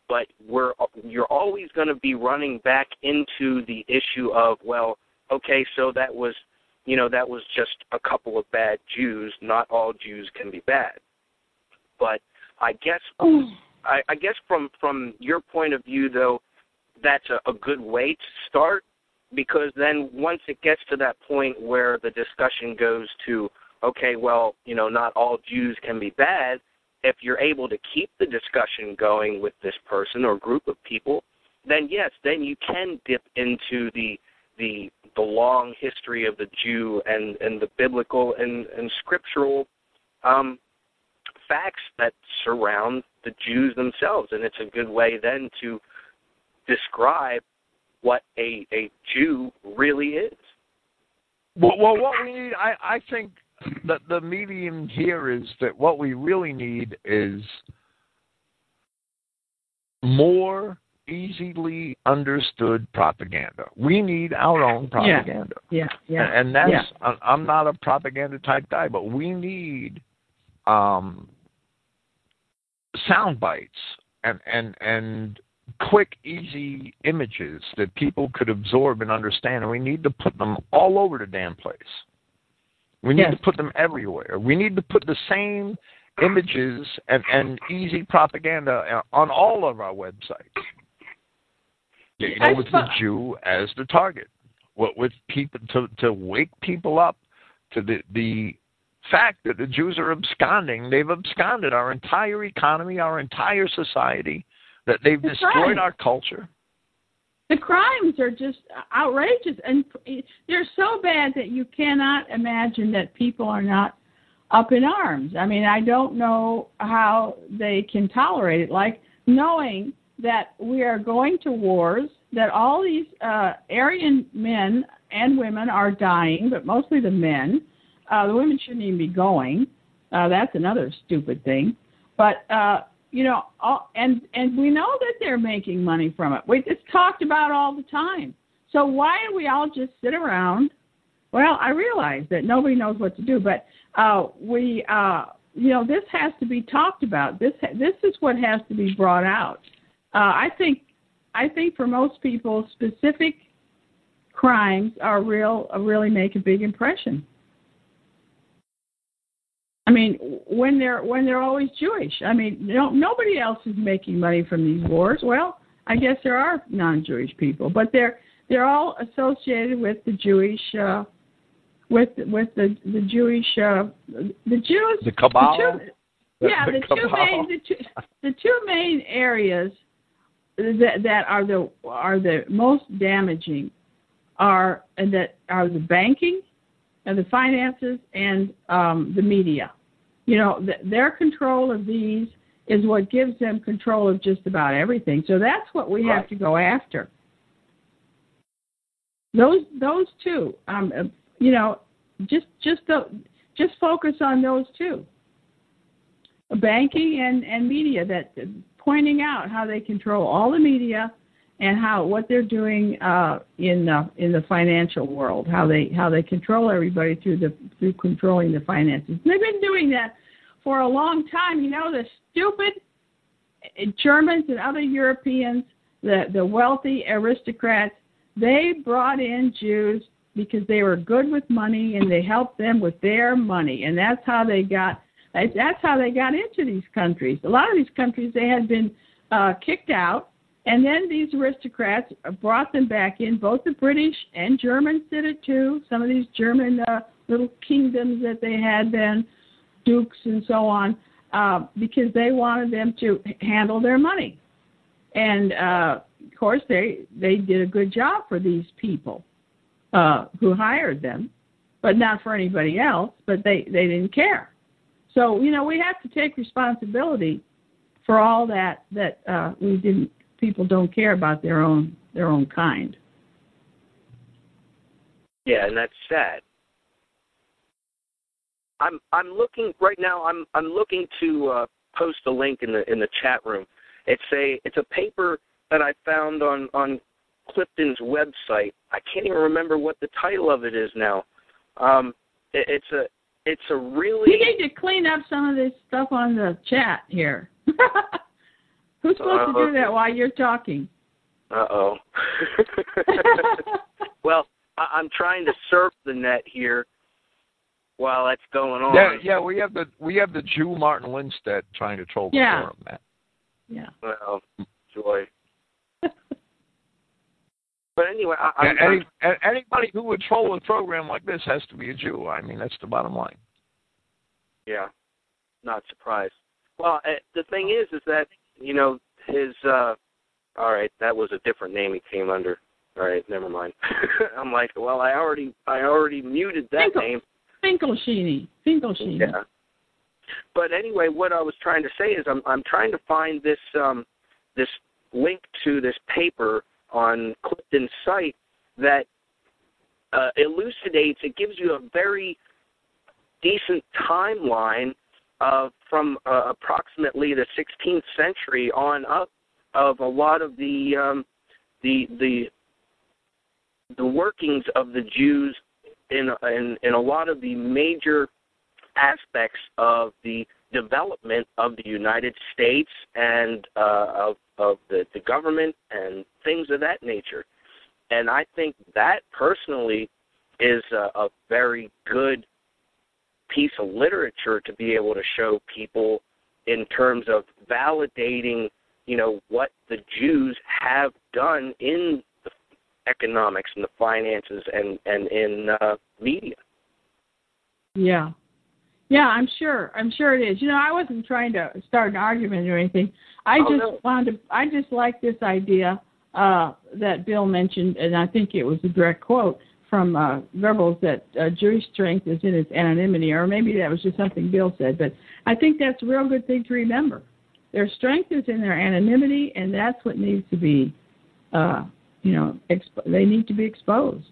but we're you're always going to be running back into the issue of, well, okay, so that was, you know, that was just a couple of bad Jews. Not all Jews can be bad, but I guess I, I guess from from your point of view, though, that's a, a good way to start because then once it gets to that point where the discussion goes to okay well you know not all jews can be bad if you're able to keep the discussion going with this person or group of people then yes then you can dip into the the the long history of the jew and and the biblical and and scriptural um facts that surround the jews themselves and it's a good way then to describe what a a Jew really is. Well, well what we need, I I think that the medium here is that what we really need is more easily understood propaganda. We need our own propaganda. Yeah, yeah. And, and that's yeah. I'm not a propaganda type guy, but we need um sound bites and and and quick, easy images that people could absorb and understand, and we need to put them all over the damn place. We need yes. to put them everywhere. We need to put the same images and, and easy propaganda uh, on all of our websites. You know, with the Jew as the target, what with people to to wake people up to the the fact that the Jews are absconding. They've absconded our entire economy, our entire society that they've the destroyed crimes. our culture. The crimes are just outrageous, and they're so bad that you cannot imagine that people are not up in arms. I mean, I don't know how they can tolerate it. Like knowing that we are going to wars, that all these uh, Aryan men and women are dying, but mostly the men. Uh, the women shouldn't even be going. Uh, that's another stupid thing. But uh, you know, all, and and we know that they're making money from it. We it's talked about all the time. So why do we all just sit around? Well, I realize that nobody knows what to do, but uh, we, uh, you know, this has to be talked about. This this is what has to be brought out. Uh, I think I think for most people, specific crimes are real really make a big impression. I mean, when they're when they're always Jewish. I mean, no, nobody else is making money from these wars. Well, I guess there are non-Jewish people, but they're they're all associated with the Jewish uh, with with the the Jewish uh, the Jews the cabal. The two, yeah, the, the two main the two, the two main areas that that are the are the most damaging are that are the banking and the finances and um, the media you know, th- their control of these is what gives them control of just about everything. So that's what we right. have to go after. Those those two, um, uh, you know, just just the, just focus on those two. Banking and and media that pointing out how they control all the media and how what they're doing uh, in the in the financial world, how they how they control everybody through the through controlling the finances. They've been doing that for a long time. You know, the stupid Germans and other Europeans, the the wealthy aristocrats, they brought in Jews because they were good with money and they helped them with their money, and that's how they got. That's how they got into these countries. A lot of these countries they had been uh, kicked out and then these aristocrats brought them back in. Both the British and Germans did it too. Some of these German uh, little kingdoms that they had then, dukes and so on, uh, because they wanted them to handle their money. And uh, of course, they they did a good job for these people uh, who hired them, but not for anybody else. But they they didn't care. So you know we have to take responsibility for all that that uh, we didn't people don't care about their own their own kind. Yeah, and that's sad. I'm I'm looking right now. I'm I'm looking to uh, post a link in the in the chat room. It's a it's a paper that I found on on Clifton's website. I can't even remember what the title of it is now. Um, it, it's a it's a really. You need to clean up some of this stuff on the chat here. Who's supposed uh, to do that while you're talking? Uh oh. well, I- I'm trying to surf the net here while that's going on. Yeah, yeah, we have the we have the Jew Martin Lindstedt trying to troll the yeah. forum, Matt. Yeah. Well, joy. but anyway, I, I'm, Any, I'm, anybody who would troll a program like this has to be a Jew. I mean, that's the bottom line. Yeah, not surprised. Well, uh, the thing is, is that you know, his uh all right, that was a different name he came under. All right, never mind. I'm like, well, I already I already muted that Finkel, name. Finkelstein. Finkelstein. Yeah. But anyway, what I was trying to say is I'm I'm trying to find this um this link to this paper on Clifton's site that uh, elucidates it gives you a very decent timeline uh, from uh, approximately the 16th century on up of a lot of the um, the the the workings of the Jews in, in in a lot of the major aspects of the development of the United States and uh, of of the, the government and things of that nature. And I think that personally is a, a very good piece of literature to be able to show people in terms of validating, you know, what the Jews have done in the economics and the finances and and in uh, media. Yeah. Yeah, I'm sure. I'm sure it is. You know, I wasn't trying to start an argument or anything. I oh, just no. wanted. To I just like this idea uh, that Bill mentioned, and I think it was a direct quote from uh, Goebbels that uh, Jewish strength is in its anonymity, or maybe that was just something Bill said. But I think that's a real good thing to remember. Their strength is in their anonymity, and that's what needs to be, uh, you know, expo- they need to be exposed.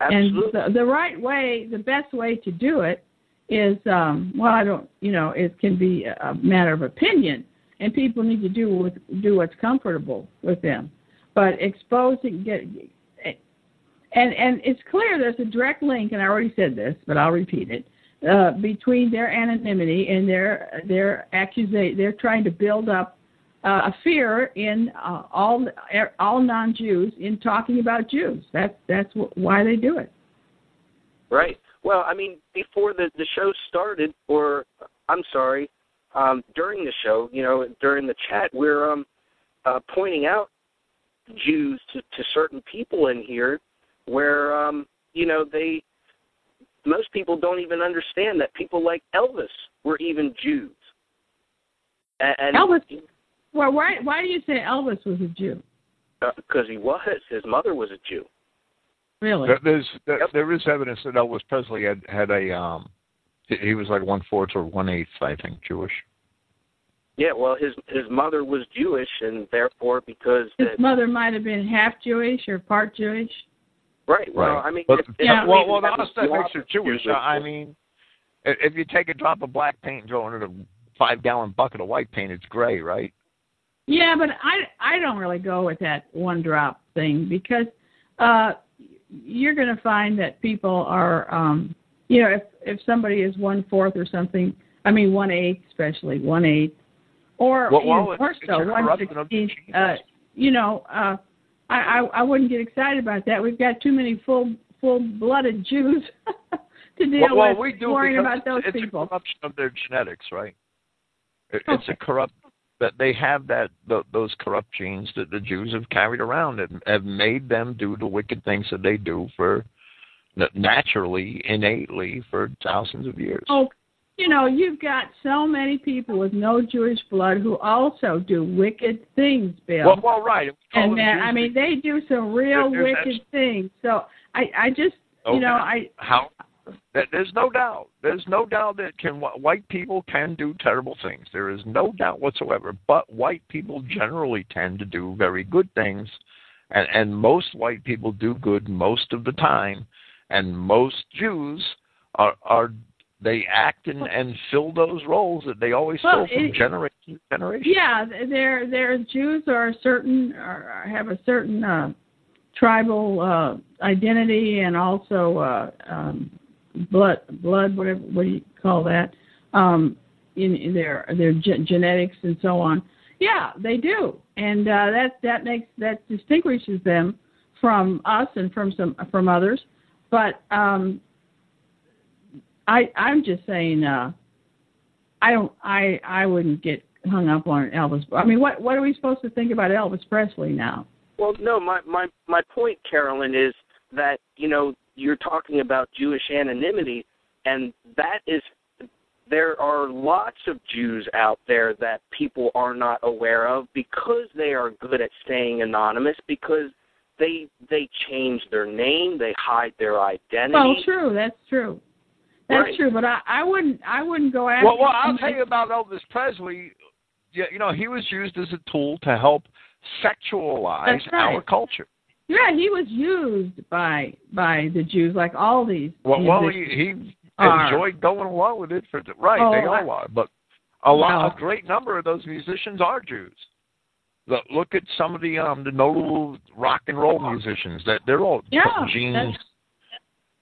Absolutely. And the, the right way, the best way to do it is, um, well, I don't, you know, it can be a matter of opinion, and people need to do with, do what's comfortable with them. But exposing, get and and it's clear there's a direct link, and I already said this, but I'll repeat it, uh, between their anonymity and their their accusation. They're trying to build up uh, a fear in uh, all all non-Jews in talking about Jews. That's that's why they do it. Right. Well, I mean, before the the show started, or I'm sorry, um, during the show, you know, during the chat, we're um, uh, pointing out Jews to, to certain people in here where um, you know they most people don't even understand that people like Elvis were even Jews. And, Elvis. Well, why why do you say Elvis was a Jew? Because uh, he was. His mother was a Jew. Really? There's there, yep. there is evidence that Elvis Presley had had a um he was like one fourth or one eighth I think Jewish. Yeah, well, his his mother was Jewish, and therefore, because his that, mother might have been half Jewish or part Jewish. Right. Well, Right. I mean, But, if, if Yeah. you well, even well, have us the that makes swap it Jewish. Jews, I mean, if you take a drop of black paint and throw it in a five-gallon bucket of white paint, it's gray, right? Yeah, but I I don't really go with that one drop thing because uh you're going to find that people are um you know if if somebody is one fourth or something I mean one eighth especially one eighth or Well, even well, it's- more it's so a one corruption of sixteenth Jesus. uh you know uh I, I I wouldn't get excited about that we've got too many full full blooded Jews to deal well, well, with we do worrying about those it's people a corruption of their genetics, right? It, It's a corrupt that they have that th those corrupt genes that the Jews have carried around and have made them do the wicked things that they do for naturally, innately for thousands of years. Oh, you know, you've got so many people with no Jewish blood who also do wicked things, Bill. well, well, right. We and that, I mean, they do some real There- wicked things. So I, I just, Okay. you know, I, how that there's no doubt there's no doubt that can white people can do terrible things there is no doubt whatsoever but white people generally tend to do very good things and and most white people do good most of the time and most jews are are they act and and fill those roles that they always Well, fill from it- generation to generation yeah, they're they're Jews are certain or have a certain uh, tribal uh, identity and also uh, um, blood blood whatever what do you call that um, in, in their their ge- genetics and so on. Yeah, they do, and uh, that that makes that distinguishes them from us and from some from others. But um, I I'm just saying. Uh, I don't. I I wouldn't get hung up on Elvis. I mean, what what are we supposed to think about Elvis Presley now? Well, no, my my my point, Carolyn, is that you know you're talking about Jewish anonymity, and that is there are lots of Jews out there that people are not aware of because they are good at staying anonymous because they they change their name, they hide their identity. Well, true. That's true. That's Right. true. But I I wouldn't I wouldn't go after. Well, well, I'll tell you about Elvis Presley. Yeah, you know, he was used as a tool to help sexualize right. our culture. Yeah, he was used by by the Jews like all these. Well, well, he, he Are. enjoyed going along with it for the right. Oh, they all are, but a lot, Well- a great number of those musicians are Jews. Look, look at some of the um the notable rock and roll musicians. That they're all Yeah, Gene,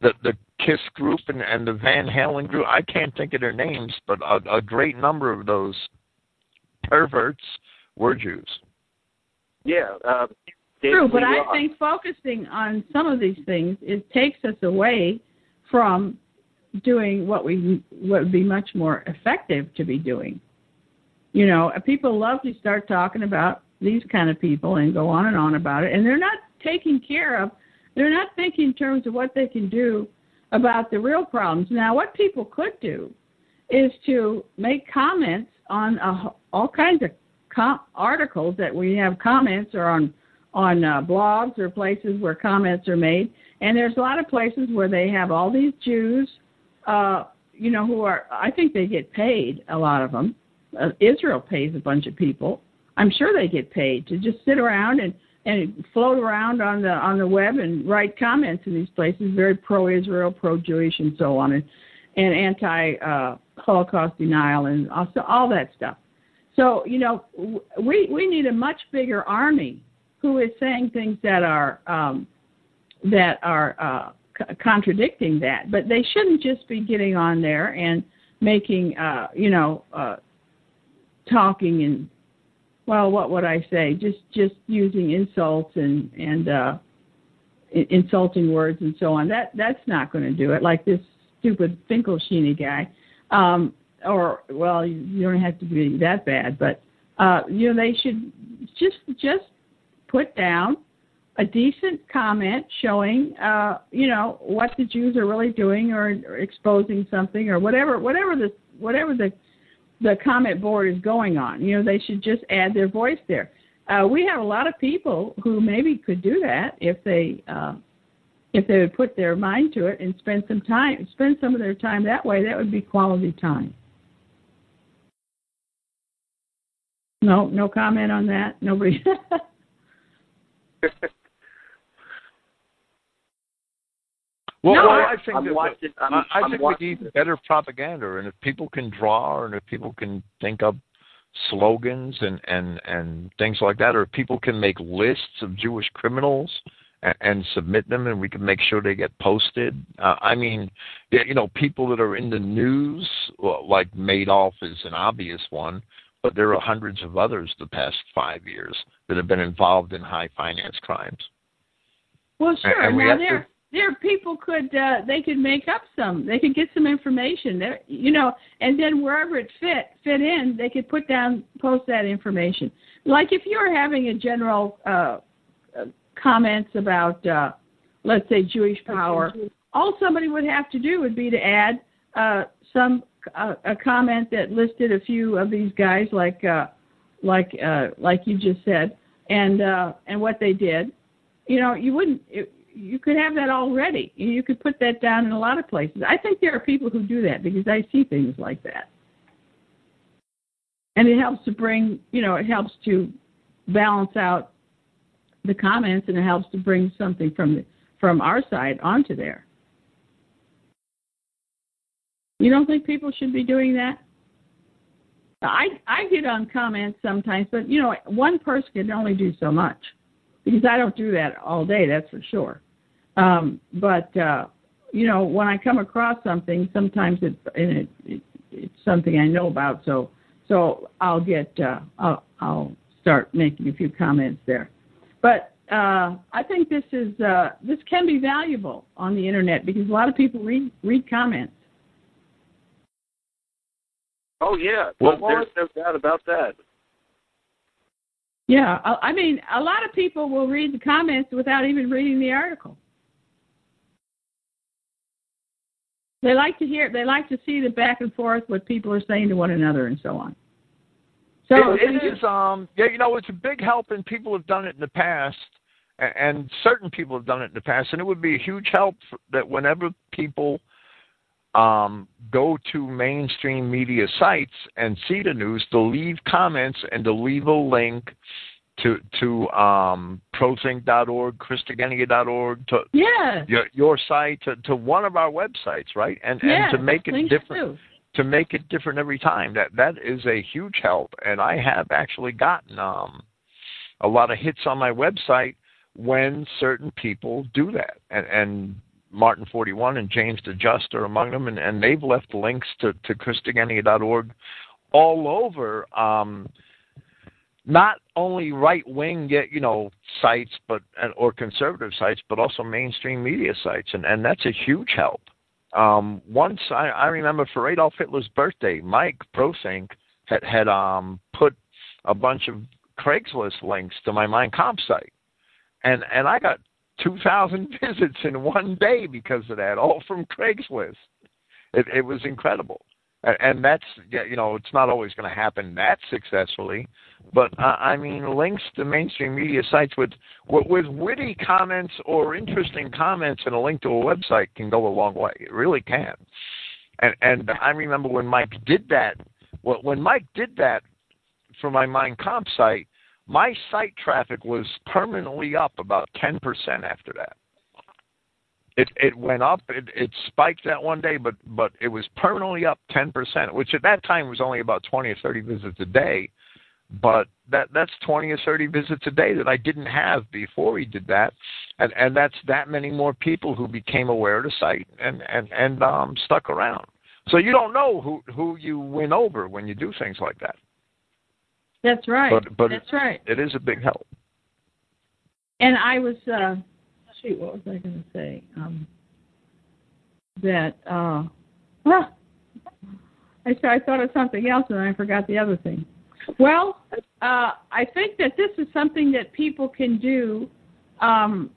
the the Kiss group and and the Van Halen group. I can't think of their names, but a, a great number of those perverts were Jews. yeah, uh, True, but I Roth. think focusing on some of these things it takes us away from doing what we what would be much more effective to be doing. You know, people love to start talking about these kind of people and go on and on about it, and they're not taking care of. They're not thinking in terms of what they can do about the real problems. Now, what people could do is to make comments on a, all kinds of com- articles that we have comments or on on uh, blogs or places where comments are made. And there's a lot of places where they have all these Jews, uh, you know, who are, I think they get paid, a lot of them. Uh, Israel pays a bunch of people. I'm sure they get paid to just sit around and, and float around on the on the web and write comments in these places, very pro-Israel, pro-Jewish, and so on, and, and anti-Holocaust denial, and also all that stuff. So you know, we we need a much bigger army who is saying things that are um, that are uh, c- contradicting that. But they shouldn't just be getting on there and making uh, you know uh, talking and well, what would I say? Just just using insults and and uh, insulting words and so on. That that's not going to do it. Like this stupid Finkelstein guy. Um, or well, you, you don't have to be that bad, but uh, you know they should just just put down a decent comment showing uh, you know what the Jews are really doing or, or exposing something or whatever whatever the whatever the the comment board is going on. You know they should just add their voice there. Uh, we have a lot of people who maybe could do that if they uh, if they would put their mind to it and spend some time spend some of their time that way. That would be quality time. No, no comment on that. Nobody. Well, No, well I- think I'm that watching. I'm, I, I I'm think we need better propaganda, and if people can draw, and if people can think up slogans and and and things like that, or if people can make lists of Jewish criminals and, and submit them, and we can make sure they get posted. Uh, I mean, you know, people that are in the news, like Madoff is an obvious one, but there are hundreds of others the past five years that have been involved in high finance crimes. Well, sure. and we now have to- there, people could uh, they could make up some. They could get some information there, you know, and then wherever it fit fit in, they could put down post that information. Like if you were having a general uh, uh, comments about, uh, let's say, Jewish power, all somebody would have to do would be to add uh, some uh, a comment that listed a few of these guys, like uh, like uh, like you just said, and uh, and what they did you know, you wouldn't. It, you could have that already. You could put that down in a lot of places. I think there are people who do that because I see things like that, and it helps to bring. You know, it helps to balance out the comments, and it helps to bring something from the, from our side onto there. You don't think people should be doing that? I I get on comments sometimes, but you know, one person can only do so much because I don't do that all day. That's for sure. Um, but uh, you know, when I come across something, sometimes it's and it, it, it's something I know about. So so I'll get uh, I'll, I'll start making a few comments there. But uh, I think this is uh, this can be valuable on the internet because a lot of people read read comments. Oh yeah, Well, well, there's no doubt about that. Yeah, I I mean, a lot of people will read the comments without even reading the article. They like to hear, they like to see the back and forth, what people are saying to one another, and so on. So it, it is um yeah you know it's a big help and people have done it in the past and certain people have done it in the past and it would be a huge help for, that whenever people um go to mainstream media sites and see the news to leave comments and to leave a link to to um prothink.org christogenea.org to yeah, your, your site to, to one of our websites right and yeah, and to make it different too. to make it different every time. That that is a huge help, and I have actually gotten um, a lot of hits on my website when certain people do that, and, and Martin Forty One and James the Just are among them, and, and they've left links to to Christogenea.org all over. Um, not only right wing, you know, sites, but or conservative sites, but also mainstream media sites, and and that's a huge help. Um, once I, I remember for Adolf Hitler's birthday, Mike Prosink had had um, put a bunch of Craigslist links to my Mein Kampf site, and and I got two thousand visits in one day because of that, all from Craigslist. It, it was incredible, and, and that's you know it's not always going to happen that successfully, but uh, I mean links to mainstream media sites with with witty comments or interesting comments and a link to a website can go a long way. It really can. And and I remember when Mike did that. When Mike did that for my Mein Kampf site, my site traffic was permanently up about ten percent after that. It it went up. It it spiked that one day, but but it was permanently up ten percent, which at that time was only about twenty or thirty visits a day. But that that's twenty or thirty visits a day that I didn't have before he did that, and and that's that many more people who became aware of the site and and and um stuck around. So you don't know who who you win over when you do things like that. That's right. But but That's right. it is a big help. And I was, uh, shoot, what was I going to say? Um, that, uh, ah, I, I thought of something else and I forgot the other thing. Well, uh, I think that this is something that people can do, um,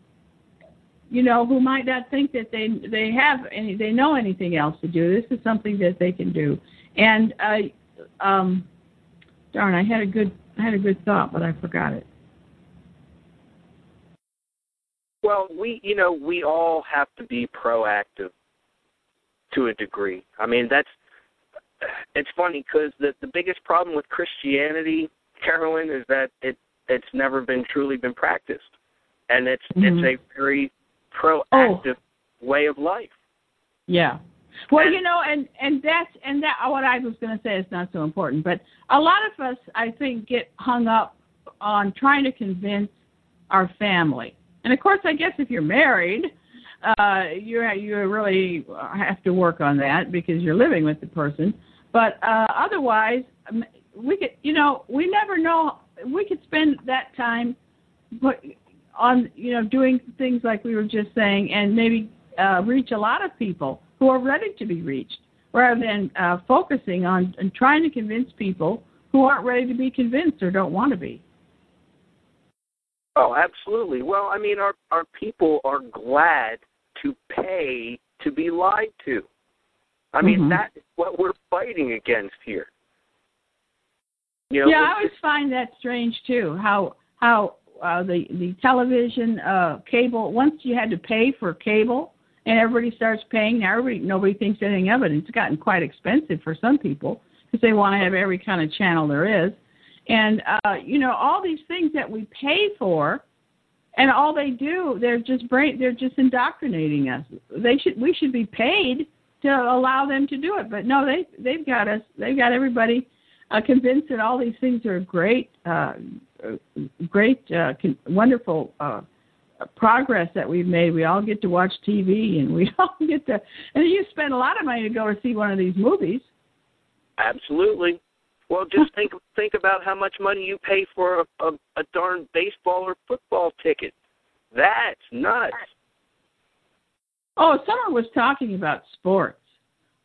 you know, who might not think that they they have any, they know anything else to do. This is something that they can do. And I, um, darn, I had a good I had a good thought, but I forgot it. Well, we, you know, we all have to be proactive to a degree. I mean, that's it's funny because the the biggest problem with Christianity, Carolyn, is that it it's never been truly been practiced, and it's Mhm. it's a very proactive way of life. Yeah. Well, you know, and and that's and that what I was going to say is not so important, but a lot of us, I think, get hung up on trying to convince our family. And of course, I guess if you're married, uh, you you really have to work on that because you're living with the person. But uh, otherwise, we could, you know, we never know. We could spend that time, put on, you know, doing things like we were just saying, and maybe uh, reach a lot of people who are ready to be reached, rather than uh, focusing on and trying to convince people who aren't ready to be convinced or don't want to be. Oh, absolutely. Well, I mean, our our people are glad to pay to be lied to. I mean, Mhm. that is what we're fighting against here. You know, yeah, I always find that strange too. How how uh, the the television uh, cable once you had to pay for cable and everybody starts paying now everybody nobody thinks anything of it. It's gotten quite expensive for some people because they want to have every kind of channel there is, and uh, you know all these things that we pay for. And all they do, they're just brain, they're just indoctrinating us. They should, we should be paid to allow them to do it. But no, they, they've got us, they've got everybody uh, convinced that all these things are great, uh, great, uh, con- wonderful uh, progress that we've made. We all get to watch TV, and we all get to, and you spend a lot of money to go to see one of these movies. Absolutely. Well, just think think about how much money you pay for a, a, a darn baseball or football ticket. That's nuts. Oh, someone was talking about sports.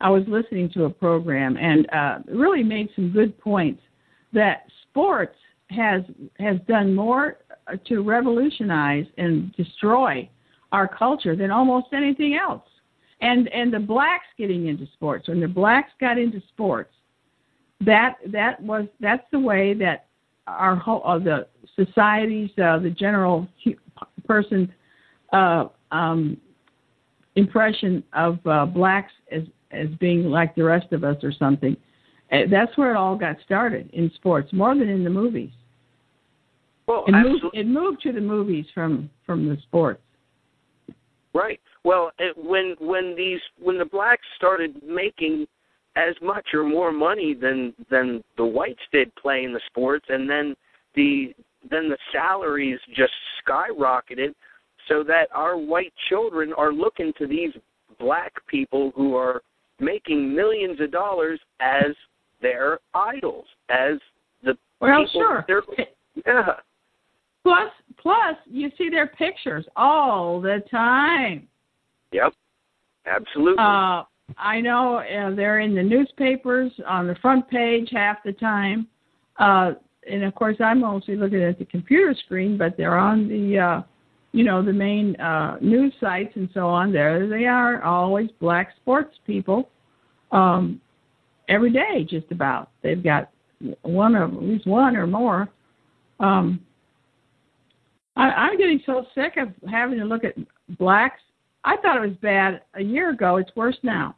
I was listening to a program and uh, really made some good points that sports has has done more to revolutionize and destroy our culture than almost anything else. And and the blacks getting into sports when the blacks got into sports, that that was that's the way that our whole uh, the society's uh, the general person's uh, um, impression of uh, blacks as as being like the rest of us or something. Uh, that's where it all got started in sports, more than in the movies. Well, It moved, it moved to the movies from from the sports. Right. Well, it, when when these when the blacks started making as much or more money than than the whites did playing the sports, and then the then the salaries just skyrocketed, so that our white children are looking to these black people who are making millions of dollars as their idols, as the Well, sure. yeah. Plus, plus, you see their pictures all the time. Yep. Absolutely. Uh, I know uh, they're in the newspapers on the front page half the time, uh, and of course I'm mostly looking at the computer screen, but they're on the, uh, you know, the main uh, news sites and so on. There they are, always black sports people, um, every day just about. They've got one of at least one or more. Um, I, I'm getting so sick of having to look at blacks I thought it was bad a year ago. It's worse now.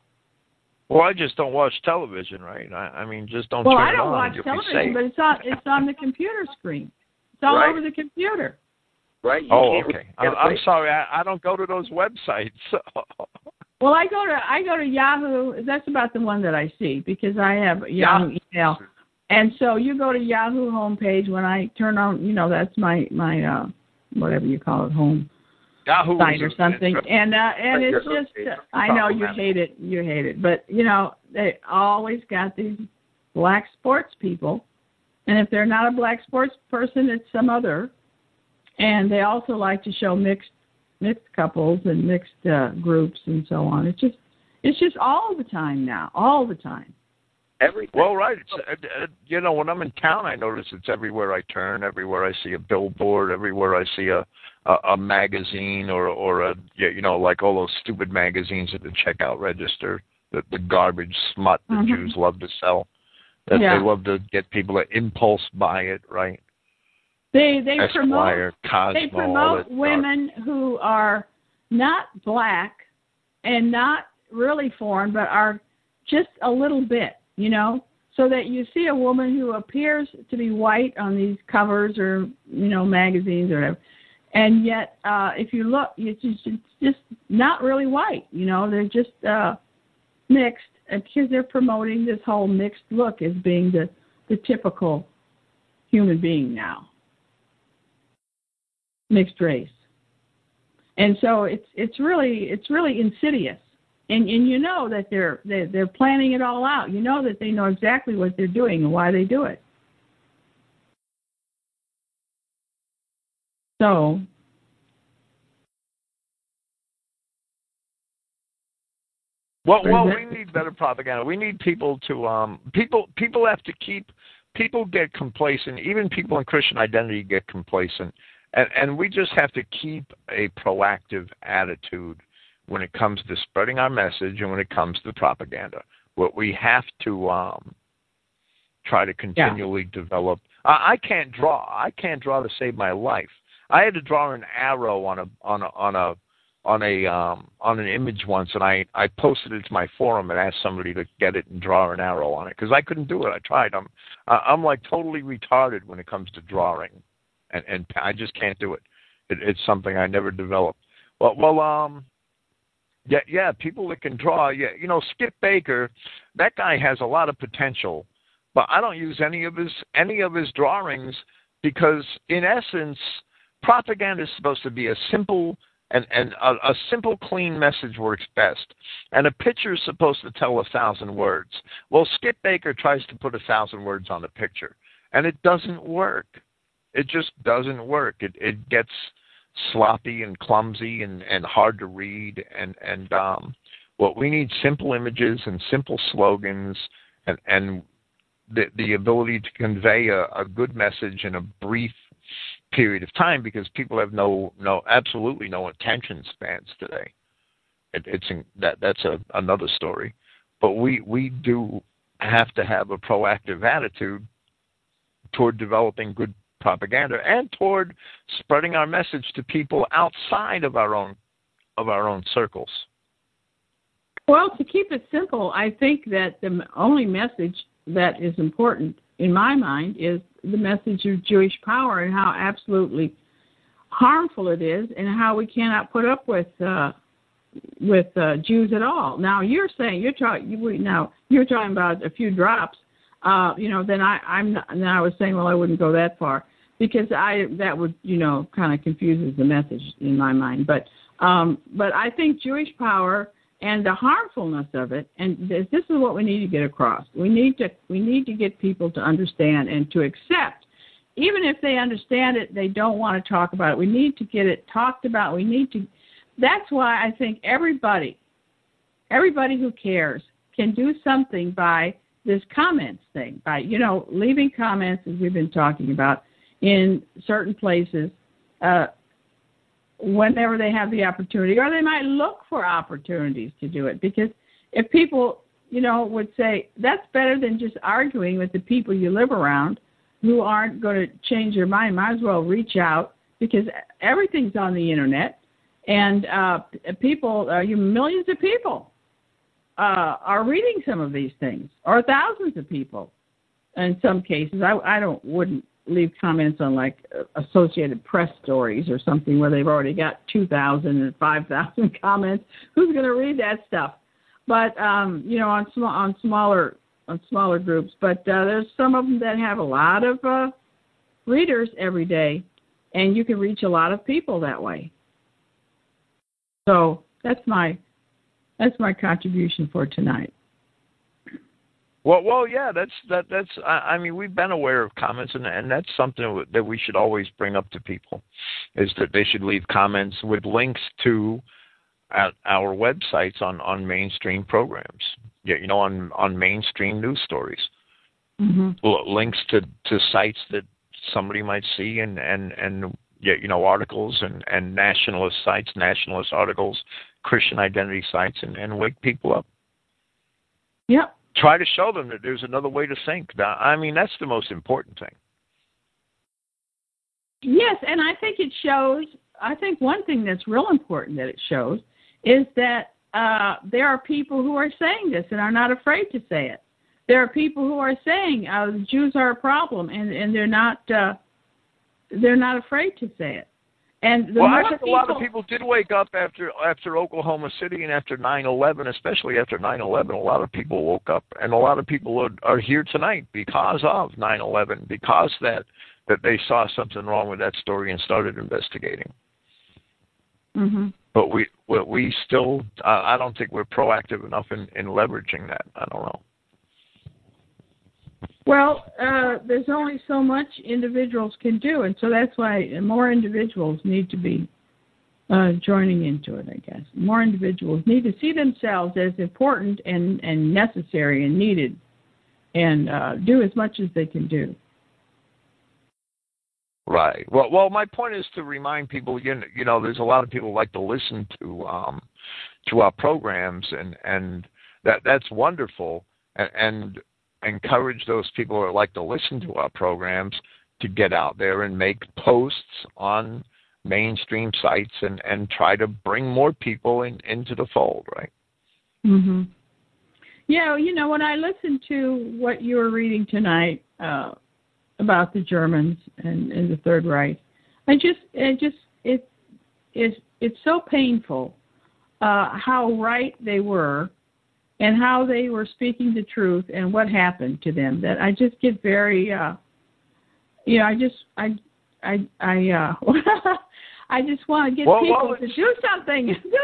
Well, I just don't watch television, right? I, I mean, just don't well, turn I don't on. watch television, but it's on it's on the computer screen. It's all Right. over the computer. right? You Oh, okay. I'm, I'm sorry. I, I don't go to those websites. Well, I go to I go to Yahoo. That's about the one that I see because I have Yahoo email. And so you go to Yahoo homepage when I turn on, you know, that's my my uh whatever you call it home Yahoo site or something. And uh and it's just I know you hate it, you hate it, but you know, they always got these black sports people. And if they're not a black sports person, it's some other. And they also like to show mixed mixed couples and mixed uh, groups and so on. It's just it's just all the time now, all the time. Everything. Well, right. It's, uh, uh, you know, when I'm in town, I notice it's everywhere I turn. Everywhere I see a billboard. Everywhere I see a a, a magazine or or a you know like all those stupid magazines at the checkout register. The the garbage smut that Mhm. Jews love to sell. That Yeah. they love to get people to impulse buy it, right? They they promote Cosmo, they promote women who are not black and not really foreign, but are just a little bit, you know, so that you see a woman who appears to be white on these covers or you know magazines or whatever, and yet uh, if you look, it's just, it's just not really white. You know, they're just uh, mixed because they're promoting this whole mixed look as being the the typical human being now, mixed race. And so it's it's really it's really insidious and and you know that they're they're, they're planning it all out. You know that they know exactly what they're doing and why they do it. So Well, well, we need better propaganda. We need people to um people people have to keep people get complacent. Even people in Christian identity get complacent, and and we just have to keep a proactive attitude when it comes to spreading our message and when it comes to propaganda. What we have to um, try to continually yeah. develop. I, I can't draw. I can't draw to save my life. I had to draw an arrow on a on a on a on a um, on an image once, and I I posted it to my forum and asked somebody to get it and draw an arrow on it because I couldn't do it. I tried. I'm I'm like totally retarded when it comes to drawing, and and I just can't do it. it it's something I never developed. Well, well, um, yeah, yeah, people that can draw. Yeah, you know, Skip Baker, that guy has a lot of potential, but I don't use any of his any of his drawings because, in essence, propaganda is supposed to be a simple and and a, a simple, clean message works best. And a picture is supposed to tell a thousand words. Well, Skip Baker tries to put a thousand words on a picture, and it doesn't work. It just doesn't work. It it gets sloppy and clumsy and, and hard to read and and um, what we need simple images and simple slogans and and the the ability to convey a, a good message in a brief period of time because people have no no absolutely no attention spans today. It, it's in, that that's a, another story, but we we do have to have a proactive attitude toward developing good propaganda and toward spreading our message to people outside of our own of our own circles. Well, to keep it simple, I think that the only message that is important in my mind is the message of Jewish power and how absolutely harmful it is and how we cannot put up with uh, with uh, Jews at all. Now you're saying you're talking you, now you're talking about a few drops. Uh, you know, then I I'm not, then I was saying well I wouldn't go that far because I that would you know kind of confuses the message in my mind. But um, but I think Jewish power and the harmfulness of it, and this, this is what we need to get across. We need to we need to get people to understand and to accept. Even if they understand it, they don't want to talk about it. We need to get it talked about. We need to. That's why I think everybody, everybody who cares, can do something by this comments thing, by you know leaving comments as we've been talking about in certain places uh, whenever they have the opportunity, or they might look for opportunities to do it. Because if people, you know, would say that's better than just arguing with the people you live around who aren't going to change your mind, might as well reach out because everything's on the internet, and uh, people, uh, you millions of people uh, are reading some of these things, or thousands of people in some cases. I, I don't wouldn't leave comments on like Associated Press stories or something where they've already got 2,000 and 5,000 comments. Who's going to read that stuff? But um, you know, on on smaller on smaller groups. But uh, there's some of them that have a lot of uh, readers every day, and you can reach a lot of people that way. So that's my that's my contribution for tonight. Well, well, yeah, that's that. That's. I, I mean, we've been aware of comments, and and that's something that we should always bring up to people, is that they should leave comments with links to at our websites on on mainstream programs. Yeah, you know, on on mainstream news stories. Mm-hmm. links to to sites that somebody might see, and and and yeah, you know, articles and and nationalist sites, nationalist articles, Christian identity sites, and and wake people up. Yep try to show them that there's another way to think. I mean, that's the most important thing. Yes, and I think it shows. I think one thing that's real important that it shows is that uh, there are people who are saying this and are not afraid to say it. There are people who are saying uh, Jews are a problem, and and they're not uh, they're not afraid to say it. And the well, I think people, a lot of people did wake up after after Oklahoma City and after 9/11, especially after 9/11. A lot of people woke up, and a lot of people are, are here tonight because of 9/11, because that that they saw something wrong with that story and started investigating. Mm-hmm. But we we still I don't think we're proactive enough in in leveraging that. I don't know. Well, uh, there's only so much individuals can do, and so that's why more individuals need to be uh, joining into it. I guess more individuals need to see themselves as important and and necessary and needed, and uh, do as much as they can do. Right. Well, well, my point is to remind people. You know, you know there's a lot of people like to listen to um, to our programs, and and that that's wonderful, and, and encourage those people who like to listen to our programs to get out there and make posts on mainstream sites and and try to bring more people in into the fold right Mm-hmm. yeah you know when i listened to what you were reading tonight uh about the germans and, and the third reich i just it just it it's it's so painful uh how right they were and how they were speaking the truth and what happened to them that I just get very uh you know I just I I I uh I just want to get well, people well, to do something. Do, do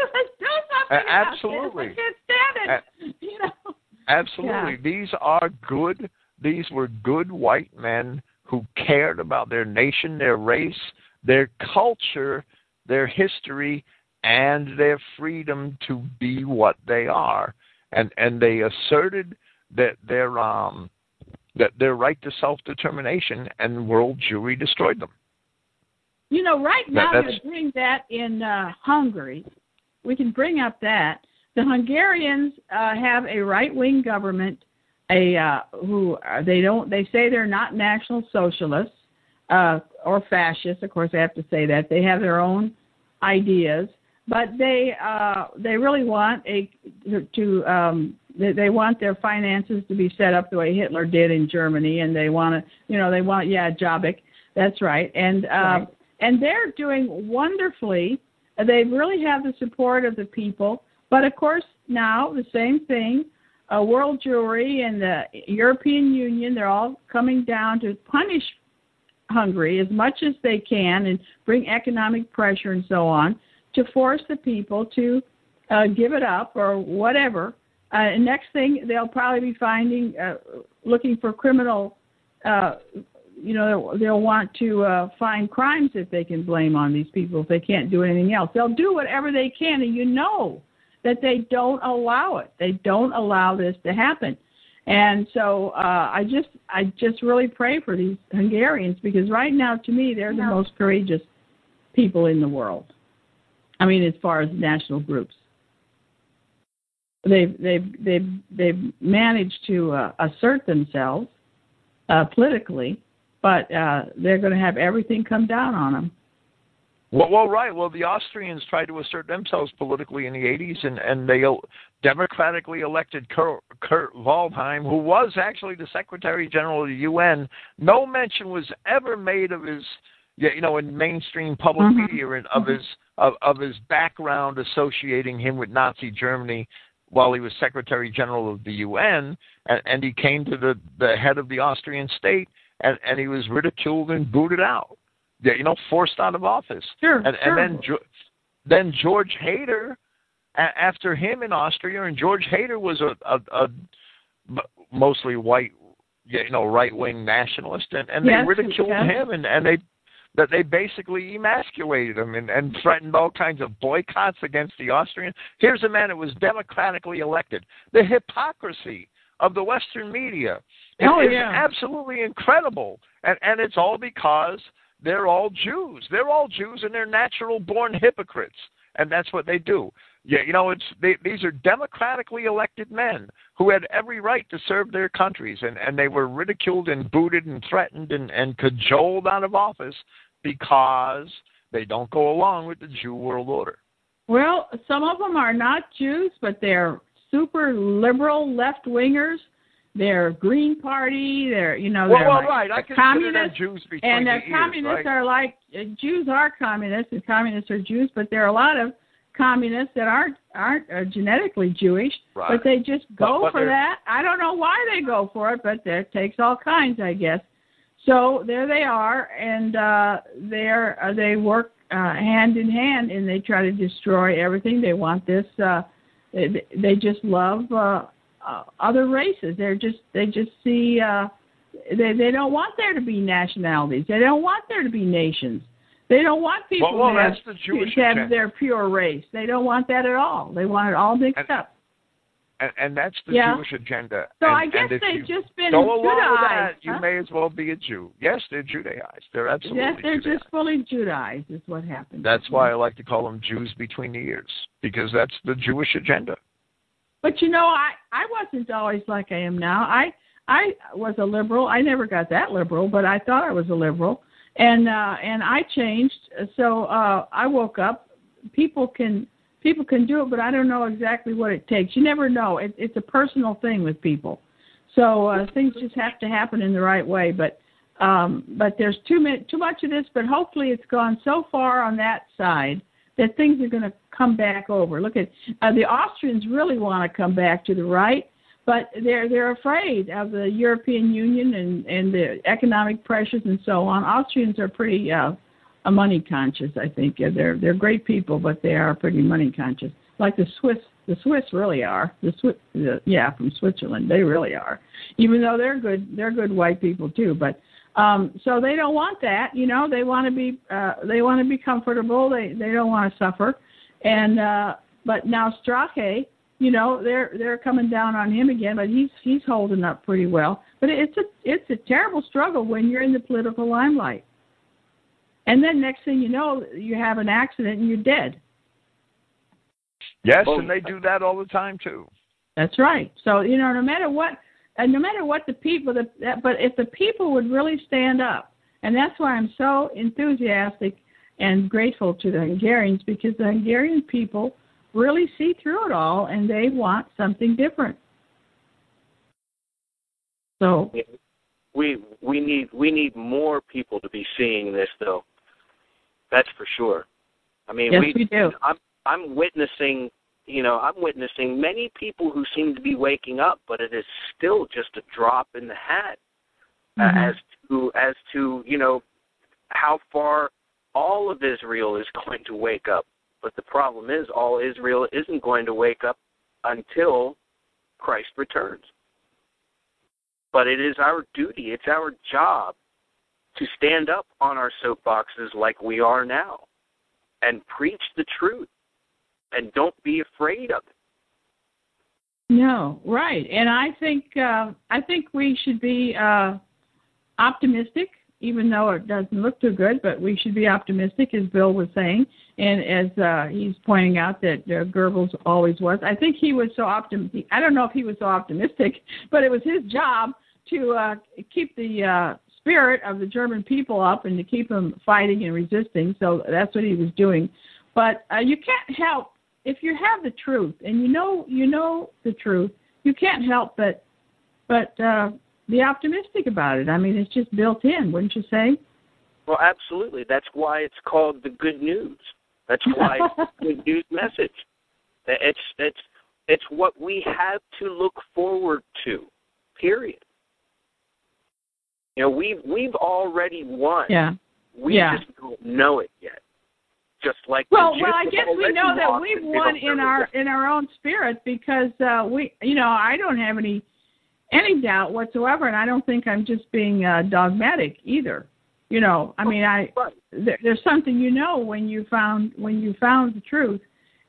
something absolutely. I can't stand it you know? Absolutely. Yeah. these are good these were good white men who cared about their nation their race their culture their history and their freedom to be what they are and and they asserted that their um that their right to self determination and world Jewry destroyed them. You know, right now that, they're doing that in uh, Hungary. We can bring up that the Hungarians uh, have a right wing government, a uh, who uh, they don't they say they're not national socialists uh, or fascists. Of course, I have to say that they have their own ideas but they uh, they really want a to um, they, they want their finances to be set up the way Hitler did in Germany, and they want to you know they want yeah Jobbik, that's right, and uh, right. and they're doing wonderfully. They really have the support of the people, but of course now the same thing. Uh, World Jewry and the European Union, they're all coming down to punish Hungary as much as they can and bring economic pressure and so on to force the people to uh, give it up or whatever. Uh, next thing, they'll probably be finding, uh, looking for criminal. Uh, you know, they'll want to uh, find crimes that they can blame on these people if they can't do anything else. They'll do whatever they can, and you know that they don't allow it. They don't allow this to happen. And so uh, I just I just really pray for these Hungarians because right now to me they're the most courageous people in the world. I mean, as far as national groups, they've they've they've they've managed to uh, assert themselves uh, politically, but uh, they're going to have everything come down on them. Well, well, right. Well, the Austrians tried to assert themselves politically in the 80s, and, and they democratically elected Kurt, Kurt Waldheim, who was actually the Secretary General of the UN. No mention was ever made of his, you know, in mainstream public mm-hmm. media of his of, of his background associating him with Nazi Germany while he was Secretary General of the UN, and, and he came to the, the head of the Austrian state, and, and he was ridiculed and booted out, you know, forced out of office. Sure, and, sure. and then then George Haider, after him in Austria, and George Haider was a, a, a mostly white, you know, right wing nationalist, and, and yes, they ridiculed yes. him, and, and they that they basically emasculated him and, and threatened all kinds of boycotts against the Austrians. Here's a man who was democratically elected. The hypocrisy of the Western media is, oh, is yeah. absolutely incredible, and and it's all because they're all Jews. They're all Jews, and they're natural born hypocrites, and that's what they do. Yeah, you know, it's they, these are democratically elected men who had every right to serve their countries, and and they were ridiculed and booted and threatened and and cajoled out of office because they don't go along with the Jew world order. Well, some of them are not Jews, but they're super liberal left wingers they're Green Party. They're you know well, they're well, like right. I the communists. Jews and the the ears, communists right? are like Jews are communists and communists are Jews, but there are a lot of communists that aren't aren't uh, genetically Jewish, Right. but they just go But- but for that. I don't know why they go for it, but there takes all kinds, I guess. So there they are, and uh, they're uh, they work uh, hand in hand, and they try to destroy everything. They want this. Uh, they, they just love uh, uh, other races. They're just they just see. Uh, they they don't want there to be nationalities. They don't want there to be nations. They don't want people Well, well, to, have, the Jewish to have their pure race. They don't want that at all. They want it all mixed And- up. and, and that's the Yeah. Jewish agenda. So and, I guess they've just been with that, Judaized. you huh? may as well be a Jew. Yes, they're Judaized. They're absolutely yes, they're Judaized. just fully Judaized. Is what happened. That's why I like to call them Jews between the ears because that's the Jewish agenda. But you know, I I wasn't always like I am now. I I was a liberal. I never got that liberal, but I thought I was a liberal, and uh, and I changed. So uh, I woke up. People can people can do it, but I don't know exactly what it takes. You never know. It, it's a personal thing with people. So uh, things just have to happen in the right way. But um, but there's too many, too much of this. But hopefully, it's gone so far on that side that things are going to come back over. Look at uh, the Austrians really want to come back to the right, but they're they're afraid of the European Union and and the economic pressures and so on. Austrians are pretty uh, money conscious. I think they're they're great people, but they are pretty money conscious. Like the Swiss, the Swiss really are. The Swiss, the, yeah, from Switzerland, they really are. Even though they're good, they're good white people too, but. Um, so they don't want that, you know. They want to be, uh, they want to be comfortable. They they don't want to suffer, and uh, but now Strache, you know, they're they're coming down on him again, but he's he's holding up pretty well. But it's a it's a terrible struggle when you're in the political limelight, and then next thing you know, you have an accident and you're dead. Yes, Well- and they do that all the time too. That's right. So you know, no matter what, and no matter what the people, the, that, but if the people would really stand up, and that's why I'm so enthusiastic and grateful to the Hungarians because the Hungarian people really see through it all and they want something different. So we we need we need more people to be seeing this though. That's for sure. I mean, yes, we, we do. I'm I'm witnessing, you know, I'm witnessing many people who seem to be waking up, but it is still just a drop in the hat uh, Mhm. as to as to you know how far all of Israel is going to wake up. But the problem is, all Israel isn't going to wake up until Christ returns. But it is our duty, it's our job to stand up on our soapboxes like we are now and preach the truth and don't be afraid of it. No, right. And I think uh, I think we should be uh, optimistic, even though it doesn't look too good. But we should be optimistic, as Bill was saying, and as uh, he's pointing out that uh, Goebbels always was. I think he was so optimistic. I don't know if he was so optimistic, but it was his job to uh, keep the uh, spirit of the German people up and to keep them fighting and resisting. So that's what he was doing. But uh, you can't help if you have the truth and you know you know the truth. You can't help but but uh, be optimistic about it. I mean, it's just built in, wouldn't you say? Well, absolutely. That's why it's called the good news. That's why it's the good news message. It's it's it's what we have to look forward to. Period. You know, we've we've already won. Yeah. We Yeah. just don't know it yet. Just like Well, well, I guess we know that we've won in our in our own spirit because uh, we, you know, I don't have any any doubt whatsoever, and I don't think I'm just being uh, dogmatic either. You know, I mean, I there, there's something you know when you found when you found the truth,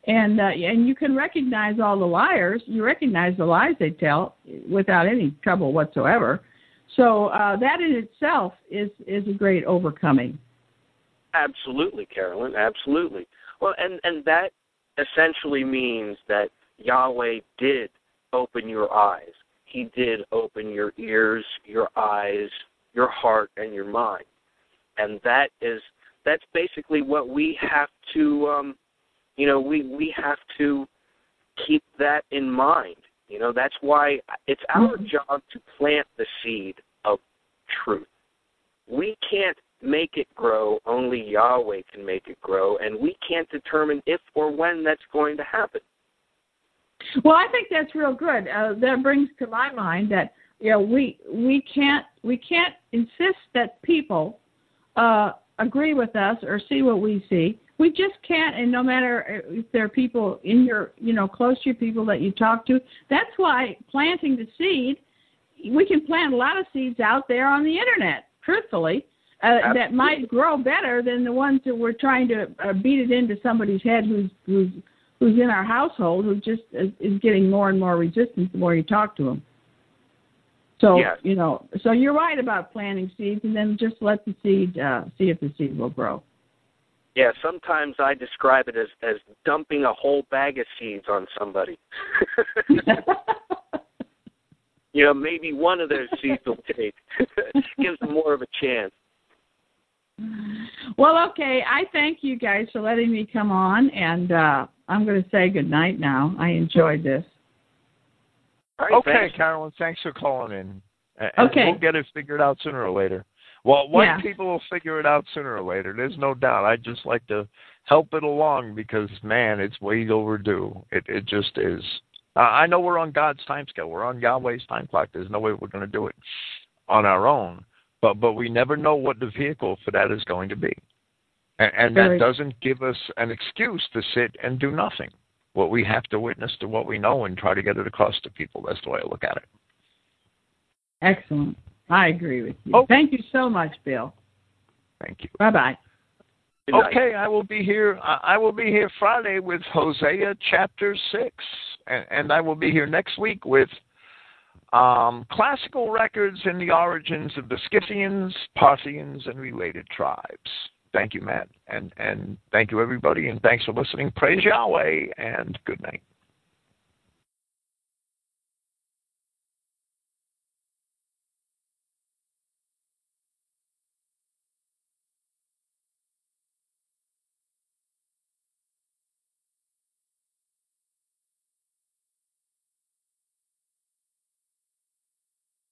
and uh, and you can recognize all the liars. You recognize the lies they tell without any trouble whatsoever. So uh, that in itself is is a great overcoming. Absolutely, Carolyn. Absolutely. Well, and and that essentially means that Yahweh did open your eyes. He did open your ears, your eyes, your heart, and your mind. And that is that's basically what we have to, um, you know, we we have to keep that in mind. You know, that's why it's our Mhm. job to plant the seed of truth. We can't make it grow, only Yahweh can make it grow, and we can't determine if or when that's going to happen. Well, I think that's real good. Uh, that brings to my mind that you know we we can't we can't insist that people uh, agree with us or see what we see. We just can't, and no matter if there are people in your you know close to you, people that you talk to. That's why planting the seed, we can plant a lot of seeds out there on the internet. Truthfully. Uh, that might grow better than the ones that we're trying to uh, beat it into somebody's head who's who's who's in our household who just is, is getting more and more resistant the more you talk to them. So Yes. you know, so you're right about planting seeds, and then just let the seed uh, see if the seed will grow. Yeah, sometimes I describe it as as dumping a whole bag of seeds on somebody. you know, maybe one of those seeds will take. Gives them more of a chance. well, okay. I thank you guys for letting me come on, and uh, I'm going to say good night now. I enjoyed this. All right, Okay, thanks. Carolyn, thanks for calling in. And Okay. We'll get it figured out sooner or later. Well, white Yeah. people will figure it out sooner or later. There's no doubt. I just like to help it along because, man, it's way overdue. It it just is. Uh, I know we're on God's time scale. We're on Yahweh's time clock. There's no way we're going to do it on our own. But but we never know what the vehicle for that is going to be, and, and that doesn't give us an excuse to sit and do nothing. What we have to witness to what we know and try to get it across to people. That's the way I look at it. Excellent. I agree with you. Oh. Thank you so much, Bill. Thank you. Bye bye. Okay, I will be here. I I will be here Friday with Hosea chapter six, and, and I will be here next week with um, classical records and the origins of the Scythians, Parthians, and related tribes. Thank you, Matt, and and thank you everybody, and thanks for listening. Praise Yahweh, and good night.